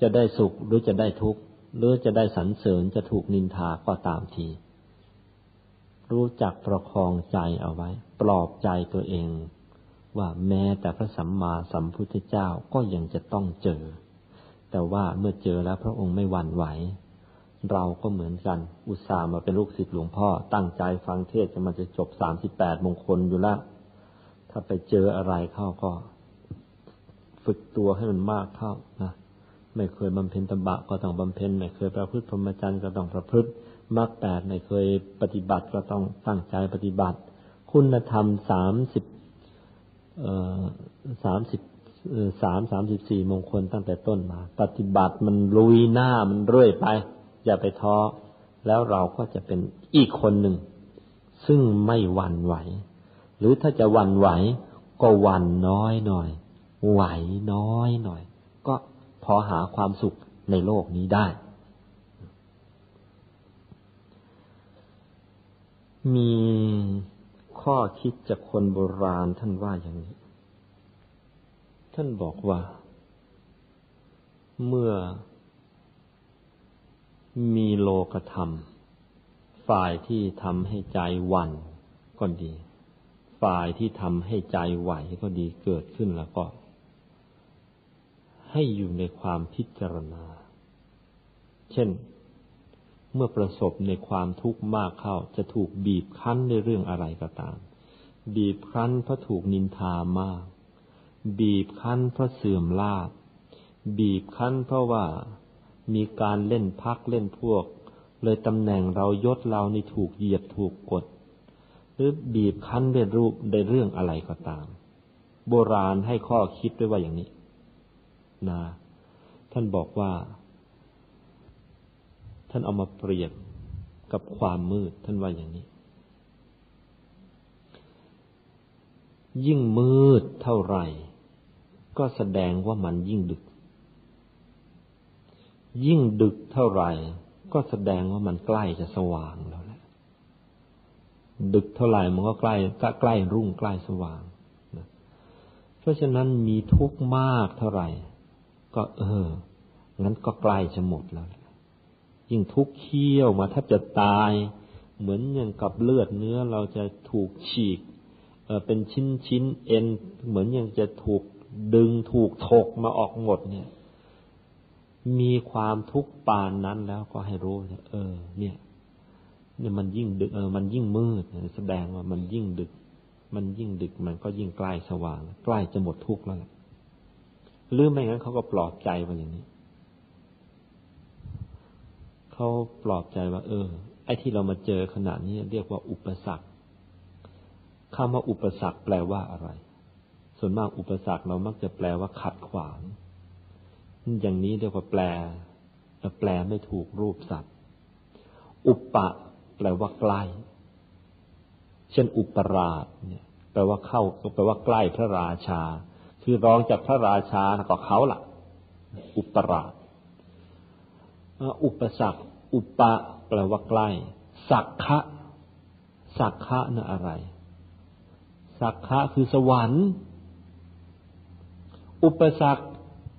จะได้สุขหรือจะได้ทุกข์หรือจะได้สรรเสริญจะถูกนินทาก็ตามที รู้จักประคองใจเอาไว้ ปลอบใจตัวเอง ว่าแม้แต่พระสัมมาสัมพุทธเจ้าก็ยังจะต้องเจอ แต่ว่าเมื่อเจอแล้วพระองค์ไม่หวั่นไหว เราก็เหมือนกัน อุตส่าห์มาเป็นลูกศิษย์หลวงพ่อ ตั้งใจฟังเทศจะมันจะจบสามสิบแปดมงคลอยู่ล้วถ้าไปเจออะไรเข้าก็ ฝึกตัวให้มันมากเข้านะ ไม่เคยบำเพ็ญตบะก็ต้องบำเพ็ญ ไม่เคยประพฤติพรหมจรรย์ก็ต้องประพฤติมรรคแปดไม่เคยปฏิบัติก็ต้องตั้งใจปฏิบัติ คุณธรรมสามสิบ สามสิบสามสามสิบสี่มงคลตั้งแต่ต้นมา ปฏิบัติมันลุยหน้ามันเรื่อยไป อย่าไปท้อ แล้วเราก็จะเป็นอีกคนหนึ่ง ซึ่งไม่หวั่นไหว หรือถ้าจะหวั่นไหว ก็หวั่นน้อยหน่อย ไหวน้อยหน่อย ก็พอหาความสุขในโลกนี้ได้ มี ข้อคิดจากคนโบราณท่านว่าอย่างนี้ ท่านบอกว่า เมื่อมีโลกธรรม ฝ่ายที่ทำให้ใจวันก็ดี ฝ่ายที่ทำให้ใจไหวก็ดีเกิดขึ้นแล้วก็ ให้อยู่ในความพิจารณา เช่น เมื่อประสบในความทุกข์มากเข้า จะถูกบีบคั้นในเรื่องอะไรก็ตาม บีบคั้นเพราะถูกนินทามาก บีบคั้นเพราะเสื่อมลาบ บีบคั้นเพราะว่ามีการเล่นพักเล่นพวก เลยตำแหน่งเรายศเรานี่ถูกเหยียดถูกกด หรือบีบคั้นด้วยรูปในเรื่องอะไรก็ตาม โบราณให้ข้อคิดด้วยว่าอย่างนี้นะท่านบอกว่า ท่านเอามาเปรียบกับความมืด ท่านว่าอย่างนี้ ยิ่งมืดเท่าไหร่ ก็แสดงว่ามันยิ่งดึก ยิ่งดึกเท่าไหร่ ก็แสดงว่ามันใกล้จะสว่างแล้วแหละ ดึกเท่าไหร่มันก็ใกล้ใกล้รุ่งใกล้สว่างเพราะฉะนั้นมีทุกข์มากเท่าไหร่ ก็เอองั้นก็ใกล้จะหมดแล้ว ยิ่งทุกข์เคี้ยวมาแทบจะตาย เหมือนอย่างกับเลือดเนื้อเราจะถูกฉีกเป็นชิ้นชิ้นเอ็น เหมือนอย่างจะถูกดึงถูกถกมาออกหมดเนี่ย มีความทุกข์ปานนั้นแล้วก็ให้รู้เออ เนี่ยเนี่ยมันยิ่งดึกเออมันยิ่งมืดแสดงว่ามันยิ่งดึก มันยิ่งดึกมันก็ยิ่งใกล้สว่าง ใกล้จะหมดทุกข์แล้วหรือไม่งั้นเขาก็ปลอบใจว่าอย่างนี้ เขาปลอบใจว่า เออ ไอ้ที่เรามาเจอขณะนี้เรียกว่าอุปสรรคคำว่าอุปสรรคแปลว่าอะไร ส่วนมากอุปสรรคเรามักจะแปลว่าขัดขวาง อย่างนี้เรียกว่าแปลแต่แปลไม่ถูกรูปสัตว์ อุปปะ แปลว่าใกล้ เช่นอุปราชเนี่ย แปลว่าเข้าแปลว่าใกล้พระราชา คือรองจากพระราชาก็เขาล่ะ อุปราช อุปสรรคอุปะแปลว่าใกล้ สักขะสักขะน่ะอะไร สักขะคือสวรรค์ อุปสรรค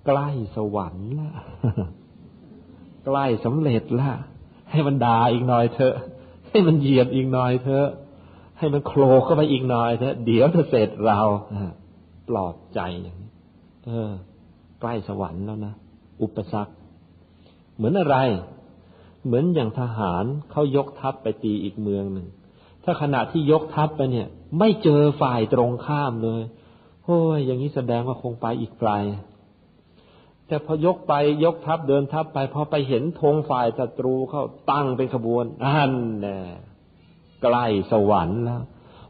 ใกล้สวรรค์ละใกล้สำเร็จละให้มันด่าอีกหน่อยเถอะ ให้มันเหยียบอีกหน่อยเถอะ ให้มันโคลเข้าไปอีกหน่อยเถอะ เดี๋ยวจะเสร็จเราปลอบใจอย่างนี้เออ ใกล้สวรรค์แล้วนะ อุปสรรค เหมือนอะไร เหมือนอย่างทหารเขายกทัพไปตีอีกเมืองหนึ่ง ถ้าขณะที่ยกทัพไปเนี่ย ไม่เจอฝ่ายตรงข้ามเลยโอ้ยอย่างนี้แสดงว่าคงไปอีกไกลแต่พอยกไปยกทัพเดินทัพไปพอไปเห็นธงฝ่ายศัตรูเข้าตั้งเป็นขบวนอันแน่ใกล้สวรรค์แล้ว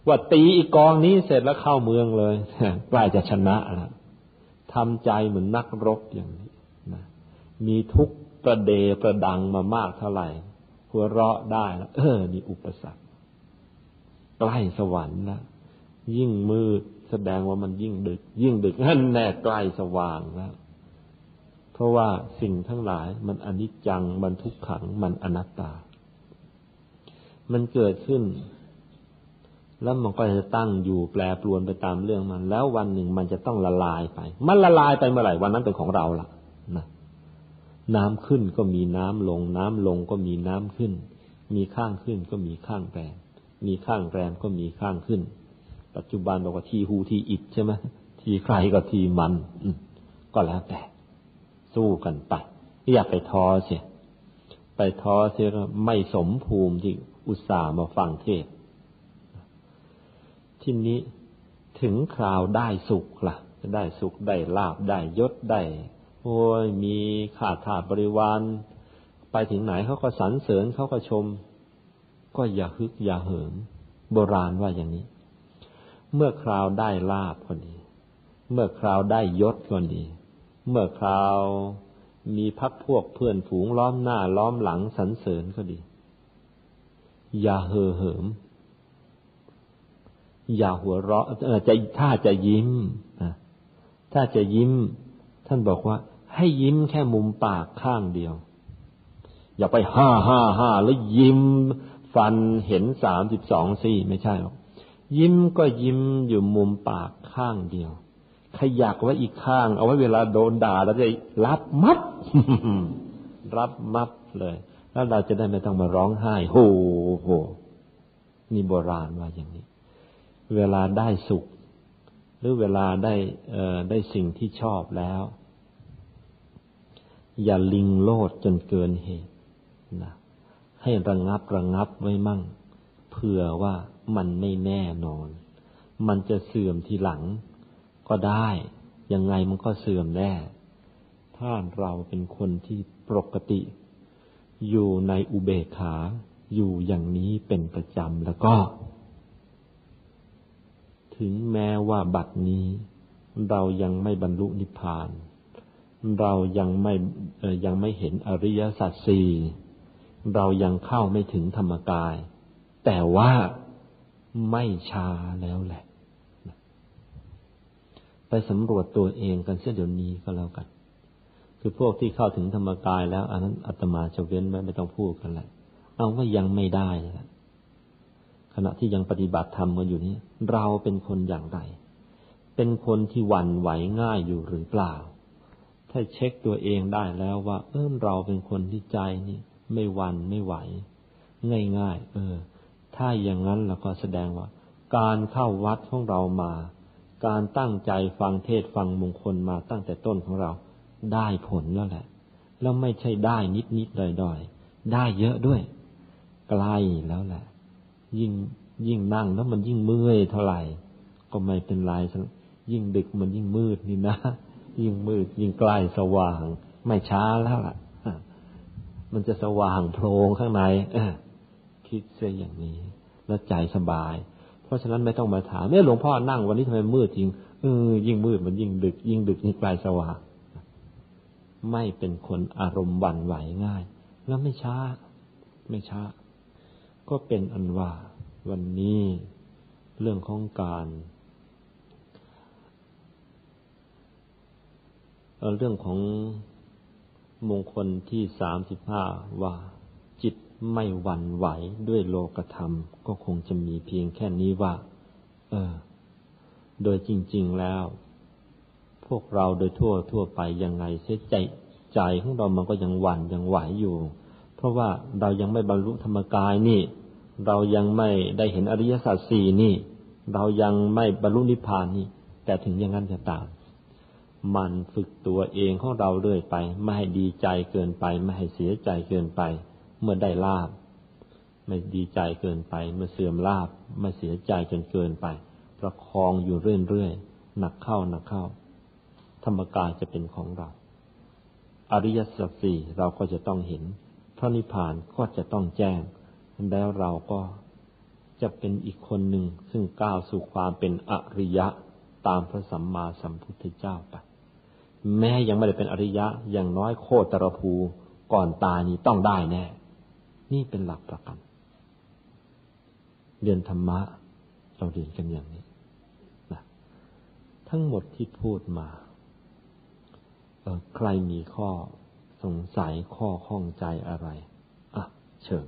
ว่าตีอีกกองนี้เสร็จแล้วเข้าเมืองเลยใกล้จะชนะแล้วทำใจเหมือนนักรบอย่างนี้นะมีทุก ประเดประดังมามากเท่าไหร่ หัวเราะได้แล้วเออนี่อุปสรรคใกล้สวรรค์นะยิ่งมืดแสดงว่ามันยิ่งดึก ยิ่งดึกนั่นแน่ใกล้สว่างแล้วเพราะว่าสิ่งทั้งหลายมันอนิจจังมันทุกขังมันอนัตตา มันเกิดขึ้น แล้วมันก็จะตั้งอยู่แปรปรวนไปตามเรื่องมัน แล้ววันหนึ่งมันจะต้องละลายไป มันละลายไปเมื่อไหร่วันนั้นเป็นของเราละนะ น้ำขึ้นก็มีน้ำลง น้ำลงก็มีน้ำขึ้น มีข้างขึ้นก็มีข้างแรม มีข้างแรมก็มีข้างขึ้น ปัจจุบันบอกว่าทีหูทีอิดใช่ไหมทีใครก็ทีมันก็แล้วแต่ สู้กันไปอย่าไปท้อเสียไปท้อเสียไม่สมภูมิที่อุตส่าห์มาฟังเทศทีนี้ถึงคราวได้สุขละ่ะ ได้สุขได้ลาบได้ยศได้ โอ้ยมีขาดขาดบริวาร ไปถึงไหนเขาก็สรรเสริญเขาก็ชม ก็อย่าฮึกอย่าเหิม โบราณว่าอย่างนี้ เมื่อคราวได้ลาบก็ดี เมื่อคราวได้ยศก็ดี เมื่อคราวมีพักพวกเพื่อนฝูงล้อมหน้าล้อมหลังสรรเสริญก็ดี อย่าเห่อเหิม อย่าหัวเราะจะถ้าจะยิ้มถ้าจะยิ้ม ท่านบอกว่า ให้ยิ้มแค่มุมปากข้างเดียว อย่าไปห้าห้าห้าแล้วยิ้ม ฟันเห็นสามสิบสองซี่ไม่ใช่หรอกยิ้มก็ยิ้มอยู่มุมปากข้างเดียว ขยักไว้อีกข้าง เอาไว้เวลาโดนด่าเราจะรับมัด รับมัดเลย แล้วเราจะได้ไม่ต้องมาร้องไห้โหโหนี่โบราณว่าอย่างนี้ เวลาได้สุข หรือเวลาได้ได้สิ่งที่ชอบแล้ว อย่าลิงโลดจนเกินเหตุนะให้ระงงับระงงับไว้มั่ง เผื่อว่ามันไม่แน่นอน มันจะเสื่อมทีหลัง ก็ได้ ยังไงมันก็เสื่อมแน่ถ้าเราเป็นคนที่ปกติ อยู่ในอุเบกขา อยู่อย่างนี้เป็นประจำแล้วก็ ถึงแม้ว่าบัดนี้ เรายังไม่บรรลุนิพพาน เรายังไม่ยังไม่เห็นอริยสัจสี่เรายังเข้าไม่ถึงธรรมกาย แต่ว่าไม่ช้าแล้วแหละ ไปสำรวจตัวเองกันเสียเดี๋ยวนี้ก็แล้วกัน คือพวกที่เข้าถึงธรรมกายแล้วอันนั้นอาตมาจะเว้นไว้ไม่ต้องพูดกันแหละ เอาว่ายังไม่ได้ล้วขณะที่ยังปฏิบัติธรรมกันอยู่นี้เราเป็นคนอย่างไร เป็นคนที่หวั่นไหวง่ายอยู่หรือเปล่า ถ้าเช็คตัวเองได้แล้วว่า เออเราเป็นคนที่ใจนี่ไม่วันไม่ไหว ง่ายๆ เออ ถ้าอย่างนั้นเราก็แสดงว่า การเข้าวัดของเรามา การตั้งใจฟังเทศฟังมงคลมาตั้งแต่ต้นของเรา ได้ผลแล้วแหละ แล้วไม่ใช่ได้นิดนิดดอยดอยได้เยอะด้วย ใกล้แล้วแหละ ยิ่งยิ่งนั่งแล้วมันยิ่งเมื่อยเท่าไหร่ ก็ไม่เป็นไรยิ่งดึกมันยิ่งมืดนี่นะ ยิ่งมืดยิ่งใกล้สว่าง ไม่ช้าแล้วล่ะมันจะสว่างโพรงข้างในคิดเสียอย่างนี้ แล้วใจสบาย เพราะฉะนั้นไม่ต้องมาถามเม่ยหลวงพ่อนั่งวันนี้ทำไมมืดจริงเออยิ่งมืดมันยิ่งดึก ยิ่งดึกยิ่งใกล้สว่างไม่เป็นคนอารมณ์หวั่นไหวง่าย แล้วไม่ช้า ไม่ช้า ก็เป็นอันว่า วันนี้เรื่องของการ เรื่องของมงคลที่สามสิบห้าว่า จิตไม่หวั่นไหวด้วยโลกธรรม ก็คงจะมีเพียงแค่นี้ว่า เออ โดยจริง ๆแล้ว พวกเราโดยทั่วทั่วไปยังไงเสียใจใจของเรามันก็ยังหวั่นยังไหวอยู่ เพราะว่าเรายังไม่บรรลุธรรมกายนี่ เรายังไม่ได้เห็นอริยสัจสี่นี่ เรายังไม่บรรลุนิพพานนี่ แต่ถึงอย่างนั้นจะตาม มันฝึกตัวเองของเราเรื่อยไป ไม่ให้ดีใจเกินไป ไม่ให้เสียใจเกินไป เมื่อได้ลาบ ไม่ดีใจเกินไป เมื่อเสื่อมลาบไม่เสียใจจนเกินไป ประคองอยู่เรื่อยๆหนักเข้าหนักเข้า ธรรมกายจะเป็นของเรา อริยสัจสี่เราก็จะต้องเห็นพระนิพพานก็จะต้องแจ้ง แล้วเราก็จะเป็นอีกคนหนึ่งซึ่งก้าวสู่ความเป็นอริยะตามพระสัมมาสัมพุทธเจ้าไป แม้ยังไม่ได้เป็นอริยะอย่างน้อยโคตรภูก่อนตายนี้ต้องได้แน่ นี่เป็นหลักประกัน เรียนธรรมะ เราเรียนกันอย่างนี้นะทั้งหมดที่พูดมาใครมีข้อสงสัยข้อข้องใจอะไร อะ เชิญ